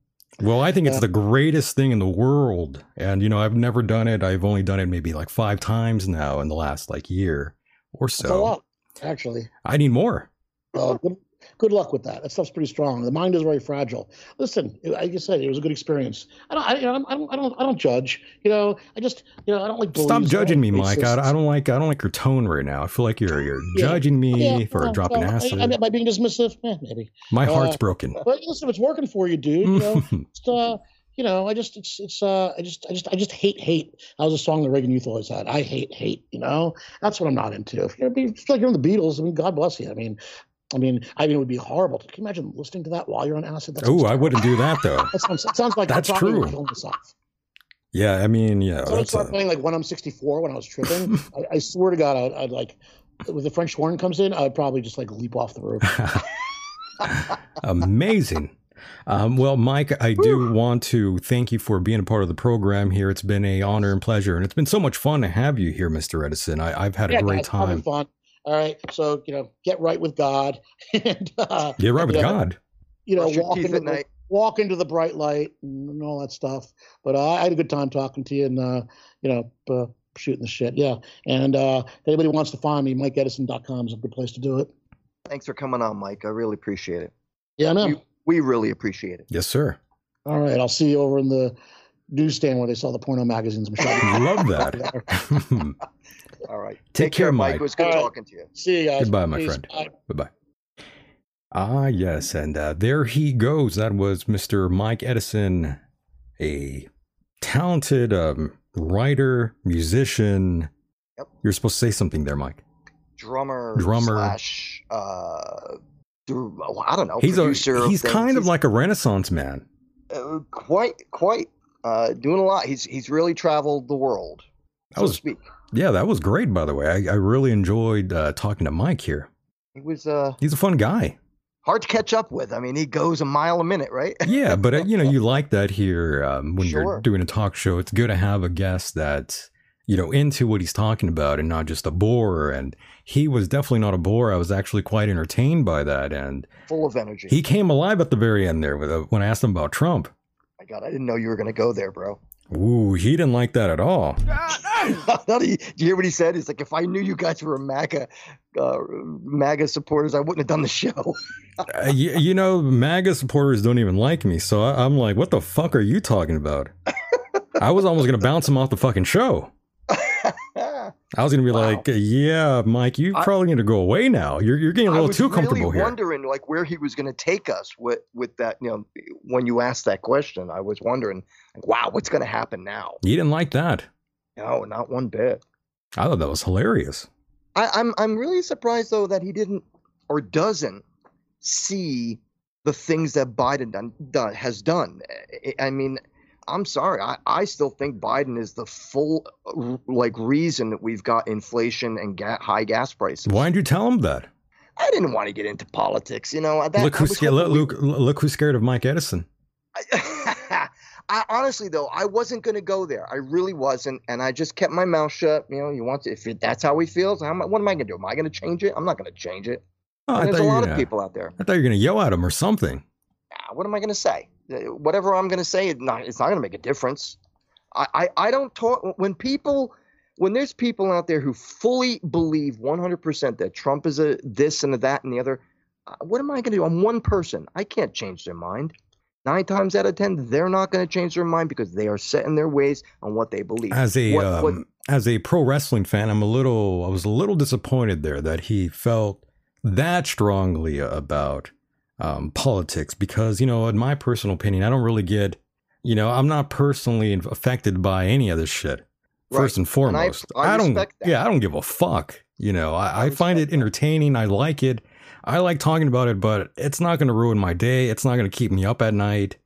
Well, I think it's the greatest thing in the world. And, you know, I've never done it. I've only done it maybe like five times now in the last like year or It's a so. lot, actually. I need more. Well, good, good luck with that. That stuff's pretty strong. The mind is very fragile. Listen, like you said, it was a good experience. I don't, I, you know, I don't, I don't, I don't judge. You know, I just, you know, I don't like. Stop judging me, Mike. I. I don't like I don't like your tone right now. I feel like you're you're Yeah. judging me Yeah, for well, dropping well, I- acid. I, by being dismissive, eh, maybe. My heart's uh, broken. But listen, if it's working for you, dude. You know, just, uh, you know, I just, it's, it's, uh, I just, I just, I just hate hate. That was a song the Reagan Youth always had. I hate hate. You know, that's what I'm not into. If you're, it's like you're in the Beatles. I mean, God bless you. I mean, I mean, I mean, it would be horrible. Can you imagine listening to that while you're on acid? Oh, I wouldn't do that though. That sounds, it sounds like That's true. myself. Yeah, I mean, yeah, So I started a, playing like when I'm 64 when I was tripping. I, I swear to God, I'd, I'd like, when the French horn comes in, I'd probably just like leap off the roof. amazing. Um, well, Mike, I do want to thank you for being a part of the program here. It's been a honor and pleasure, and it's been so much fun to have you here, Mr. Edison. I, I've had a great guys, time. fun. All right, so you know, get right with God, and uh, Get right with you know, God. You know, Brush walk into the, night. walk into the bright light and all that stuff. But uh, I had a good time talking to you, and uh, you know, uh, shooting the shit. Yeah, and uh, if anybody wants to find me, MikeEdison.com is a good place to do it. Thanks for coming on, Mike. I really appreciate it. Yeah, I know. You- We really appreciate it. Yes, sir. All right, I'll see you over in the newsstand where they sell the porno magazines. I'm Love that. All right. Take care, Mike. It was good All right. talking to you. See you guys. Goodbye, my Peace. friend. Bye. Bye bye. Ah, yes. And uh, there he goes. That was Mr. Mike Edison, a talented um, writer, musician. Yep. You're supposed to say something there, Mike. Drummer, Drummer. slash, uh, well, I don't know. He's a he's things. kind of like a renaissance man. uh, quite quite uh, doing a lot. He's he's really traveled the world, That so was- to speak. Yeah, that was great, by the way. I, I really enjoyed uh, talking to Mike here. He was uh, He's a fun guy. hard to catch up with. I mean, he goes a mile a minute, right? Yeah, but uh, you know, you like that here um, when you're doing a talk show. It's good to have a guest that's you know into what he's talking about and not just a bore. And he was definitely not a bore. I was actually quite entertained by that, and Full of energy. he came alive at the very end there with uh, when I asked him about Trump. My God, I didn't know you were going to go there, bro. Ooh, he didn't like that at all. Do you hear what he said? He's like, if I knew you guys were MAGA, uh, MAGA supporters, I wouldn't have done the show. Uh, you, you know, MAGA supporters don't even like me, so I, I'm like, what the fuck are you talking about? I was almost gonna bounce him off the fucking show. I was gonna be Wow. like, yeah, Mike, you I- probably need to go away now. You're you're getting a little was too comfortable really here. wondering like where he was going to take us with with that. You know, when you asked that question, I was wondering, like, wow, what's going to happen now? You didn't like that. No, not one bit. I thought that was hilarious. I, I'm I'm really surprised though that he didn't or doesn't see the things that Biden done, done has done. I, I mean, I'm sorry. I, I still think Biden is the full like reason that we've got inflation and ga- high gas prices. Why didn't you tell him that? I didn't want to get into politics, you know. That, look who's scared. Look, we- look, look who's scared of Mike Edison. I, I honestly though I wasn't going to go there. I really wasn't, and I just kept my mouth shut. You know, you want to if it, that's how he feels. How what am I going to do? Am I going to change it? I'm not going to change it. Oh, there's a lot gonna, of people out there. I thought you were gonna yell at him or something. Ah, What am I going to say? Whatever I'm going to say, it's not, it's not going to make a difference. I, I, I don't talk when people when there's people out there who fully believe 100% that Trump is a this and a that and the other. uh, What am I going to do? I'm one person. I can't change their mind. Nine times out of ten, they're not going to change their mind because they are set in their ways on what they believe. As a What- um, what- as a pro wrestling fan, I'm a little I was a little disappointed there that he felt that strongly about um, politics because you know, in my personal opinion, I don't really get you know I'm not personally affected by any of this shit. First Right. and foremost, I- I don't. that. Yeah, I don't give a fuck. You know, I, I, find it respect that. entertaining. I like it. I like talking about it, but it's not going to ruin my day. It's not going to keep me up at night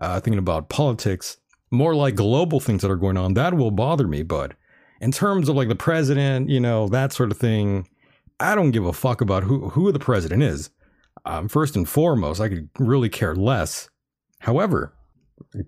uh, thinking about politics. More like global things that are going on that will bother me. But in terms of like the president, you know, that sort of thing, I don't give a fuck about who who the president is. Um, first and foremost, I could really care less. However,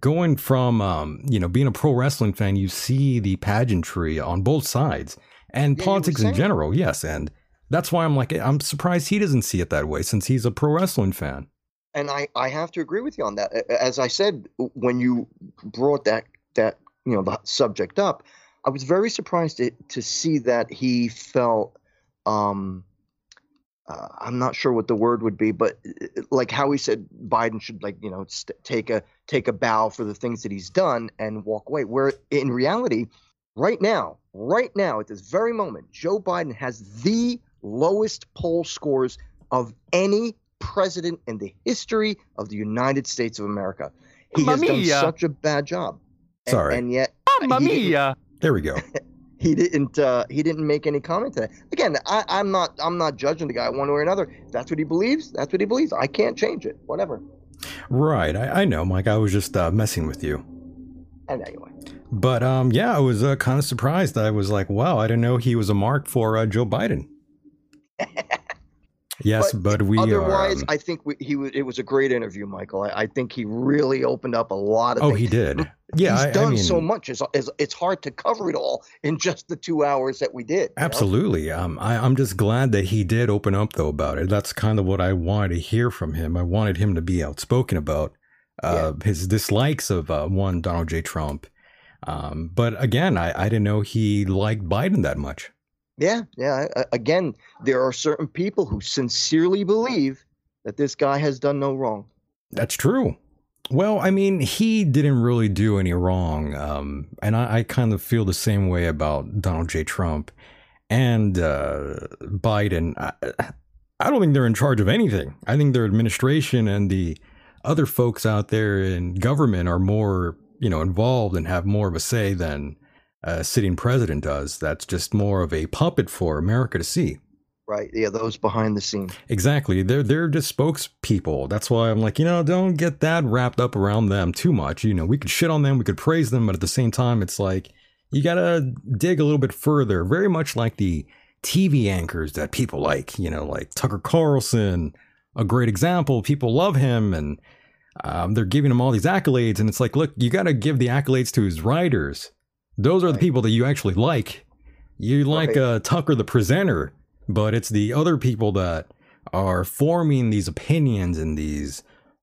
going from um, you know being a pro wrestling fan, you see the pageantry on both sides and Yeah, politics in general. Yes, and that's why I'm like I'm surprised he doesn't see it that way since he's a pro wrestling fan. and I, I have to agree with you on that. As I said when you brought that that you know the subject up, I was very surprised to, to see that he felt um uh, I'm not sure what the word would be, but uh, like how he said Biden should like you know st- take a take a bow for the things that he's done and walk away. Where in reality, right now, right now at this very moment, Joe Biden has the lowest poll scores of any president in the history of the United States of America. He has done Mamma such a bad job. And- Sorry. and yet Mamma he mia. There we go. he didn't uh, he didn't make any comment to that. Again, I, I'm not I'm not judging the guy one way or another. If that's what he believes. That's what he believes. I can't change it. Whatever. right, I, I know, Mike. I was just uh, messing with you. And anyway, But um, yeah, I was uh, kind of surprised. I was like, wow, I didn't know he was a mark for uh, Joe Biden. yes, but, we otherwise, are. um, I think we, he was. It was a great interview, Michael. I, I think he really opened up a lot of. oh, things. he did. Yeah, he's I, done I mean, so much. It's, it's hard to cover it all in just the two hours that we did. you know? Absolutely. Um, I, I'm just glad that he did open up though about it. That's kind of what I wanted to hear from him. I wanted him to be outspoken about uh, his dislikes of uh, one Donald J. Trump. Um, but again, I, I didn't know he liked Biden that much. Yeah, yeah. Again, there are certain people who sincerely believe that this guy has done no wrong. That's true. Well, I mean, he didn't really do any wrong. Um, and I, I kind of feel the same way about Donald J. Trump and uh, Biden. I, I don't think they're in charge of anything. I think their administration and the other folks out there in government are more, you know, involved and have more of a say than a sitting president does. That's just more of a puppet for America to see. Right? Yeah, those behind the scenes. Exactly. They're they're just spokespeople. That's why I'm like, you know, don't get that wrapped up around them too much. You know, we could shit on them, we could praise them, but at the same time, it's like you gotta dig a little bit further. Very much like the TV anchors that people like, you know, like Tucker Carlson, a great example. People love him and um, they're giving him all these accolades. And it's like, look, you gotta give the accolades to his writers. Those are the people that you actually like. You like uh, Tucker the presenter, but it's the other people that are forming these opinions and these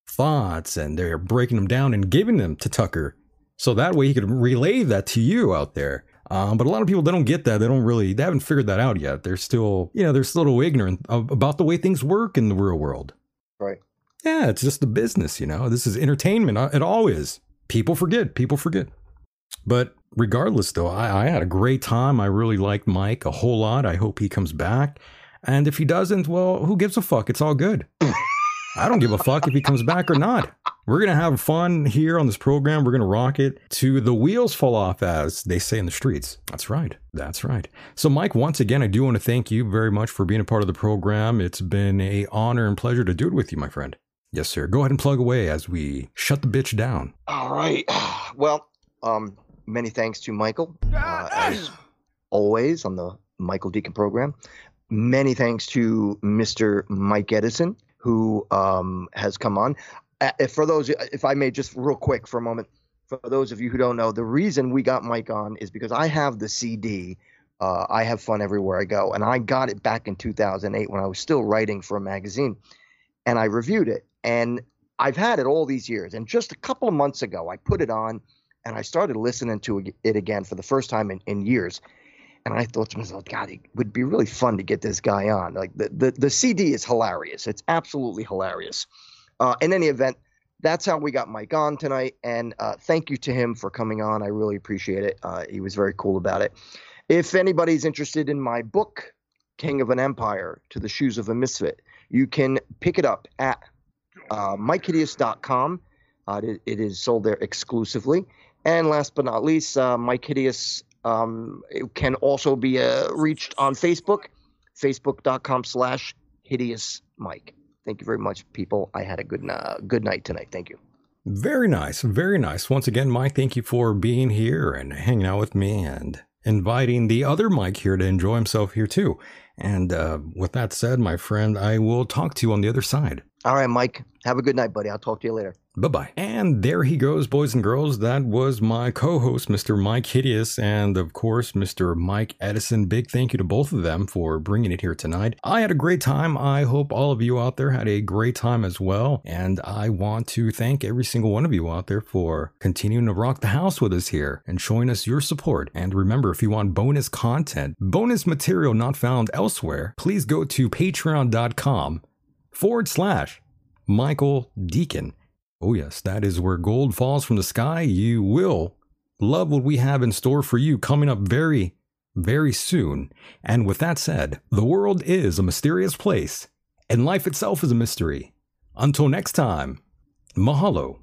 thoughts and they're breaking them down and giving them to Tucker. So that way he could relay that to you out there. Um, but a lot of people they don't get that. They don't really they haven't figured that out yet. They're still you know they're still a little ignorant of, about the way things work in the real world. Right. Yeah, it's just the business. You know, this is entertainment. Uh, It all is. People forget. People forget. But regardless, though, I, I had a great time. I really liked Mike a whole lot. I hope he comes back. And if he doesn't, well, who gives a fuck? It's all good. I don't give a fuck if he comes back or not. We're going to have fun here on this program. We're going to rock it to the wheels fall off, as they say in the streets. That's right. That's right. So, Mike, once again, I do want to thank you very much for being a part of the program. It's been a honor and pleasure to do it with you, my friend. Yes, sir. Go ahead and plug away as we shut the bitch down. All right. Well, um, many thanks to Michael, uh, as always on the Michael Decon program. Many thanks to Mr. Mike Edison, who um, has come on. Uh, if- for those, if I may, just real quick for a moment, for those of you who don't know, the reason we got Mike on is because I have the CD. Uh, I have fun everywhere I go, and I got it back in 2008 when I was still writing for a magazine, and I reviewed it. And I've had it all these years, and just a couple of months ago, I put it on, and I started listening to it again for the first time in, in years. And I thought to myself, God, it would be really fun to get this guy on. Like the the, the CD is hilarious. It's absolutely hilarious. Uh, in any event, that's how we got Mike on tonight. And uh, thank you to him for coming on. I really appreciate it. Uh, he was very cool about it. If anybody's interested in my book, King of an Empire to the Shoes of a Misfit, you can pick it up at uh, MikeHideous.com. Uh, it, it is sold there exclusively. And last but not least, uh, Mike Hideous Um, can also be uh, reached on Facebook, facebook.com slash hideous Mike. Thank you very much, people. I had a good uh, good night tonight. Thank you. Very nice. Very nice. Once again, Mike, thank you for being here and hanging out with me and inviting the other Mike here to enjoy himself here too. And uh, with that said, my friend, I will talk to you on the other side. All right, Mike. Have a good night, buddy. I'll talk to you later. Bye bye. And there he goes, boys and girls. That was my co host, Mr. Mike Hideous, and of course, Mr. Mike Edison. Big thank you to both of them for bringing it here tonight. I had a great time. I hope all of you out there had a great time as well. And I want to thank every single one of you out there for continuing to rock the house with us here and showing us your support. And remember, if you want bonus content, bonus material not found elsewhere, please go to patreon.com forward slash Michael Decon. Oh, yes, that is where gold falls from the sky. You will love what we have in store for you coming up very, very soon. And with that said, the world is a mysterious place, and life itself is a mystery. Until next time, mahalo.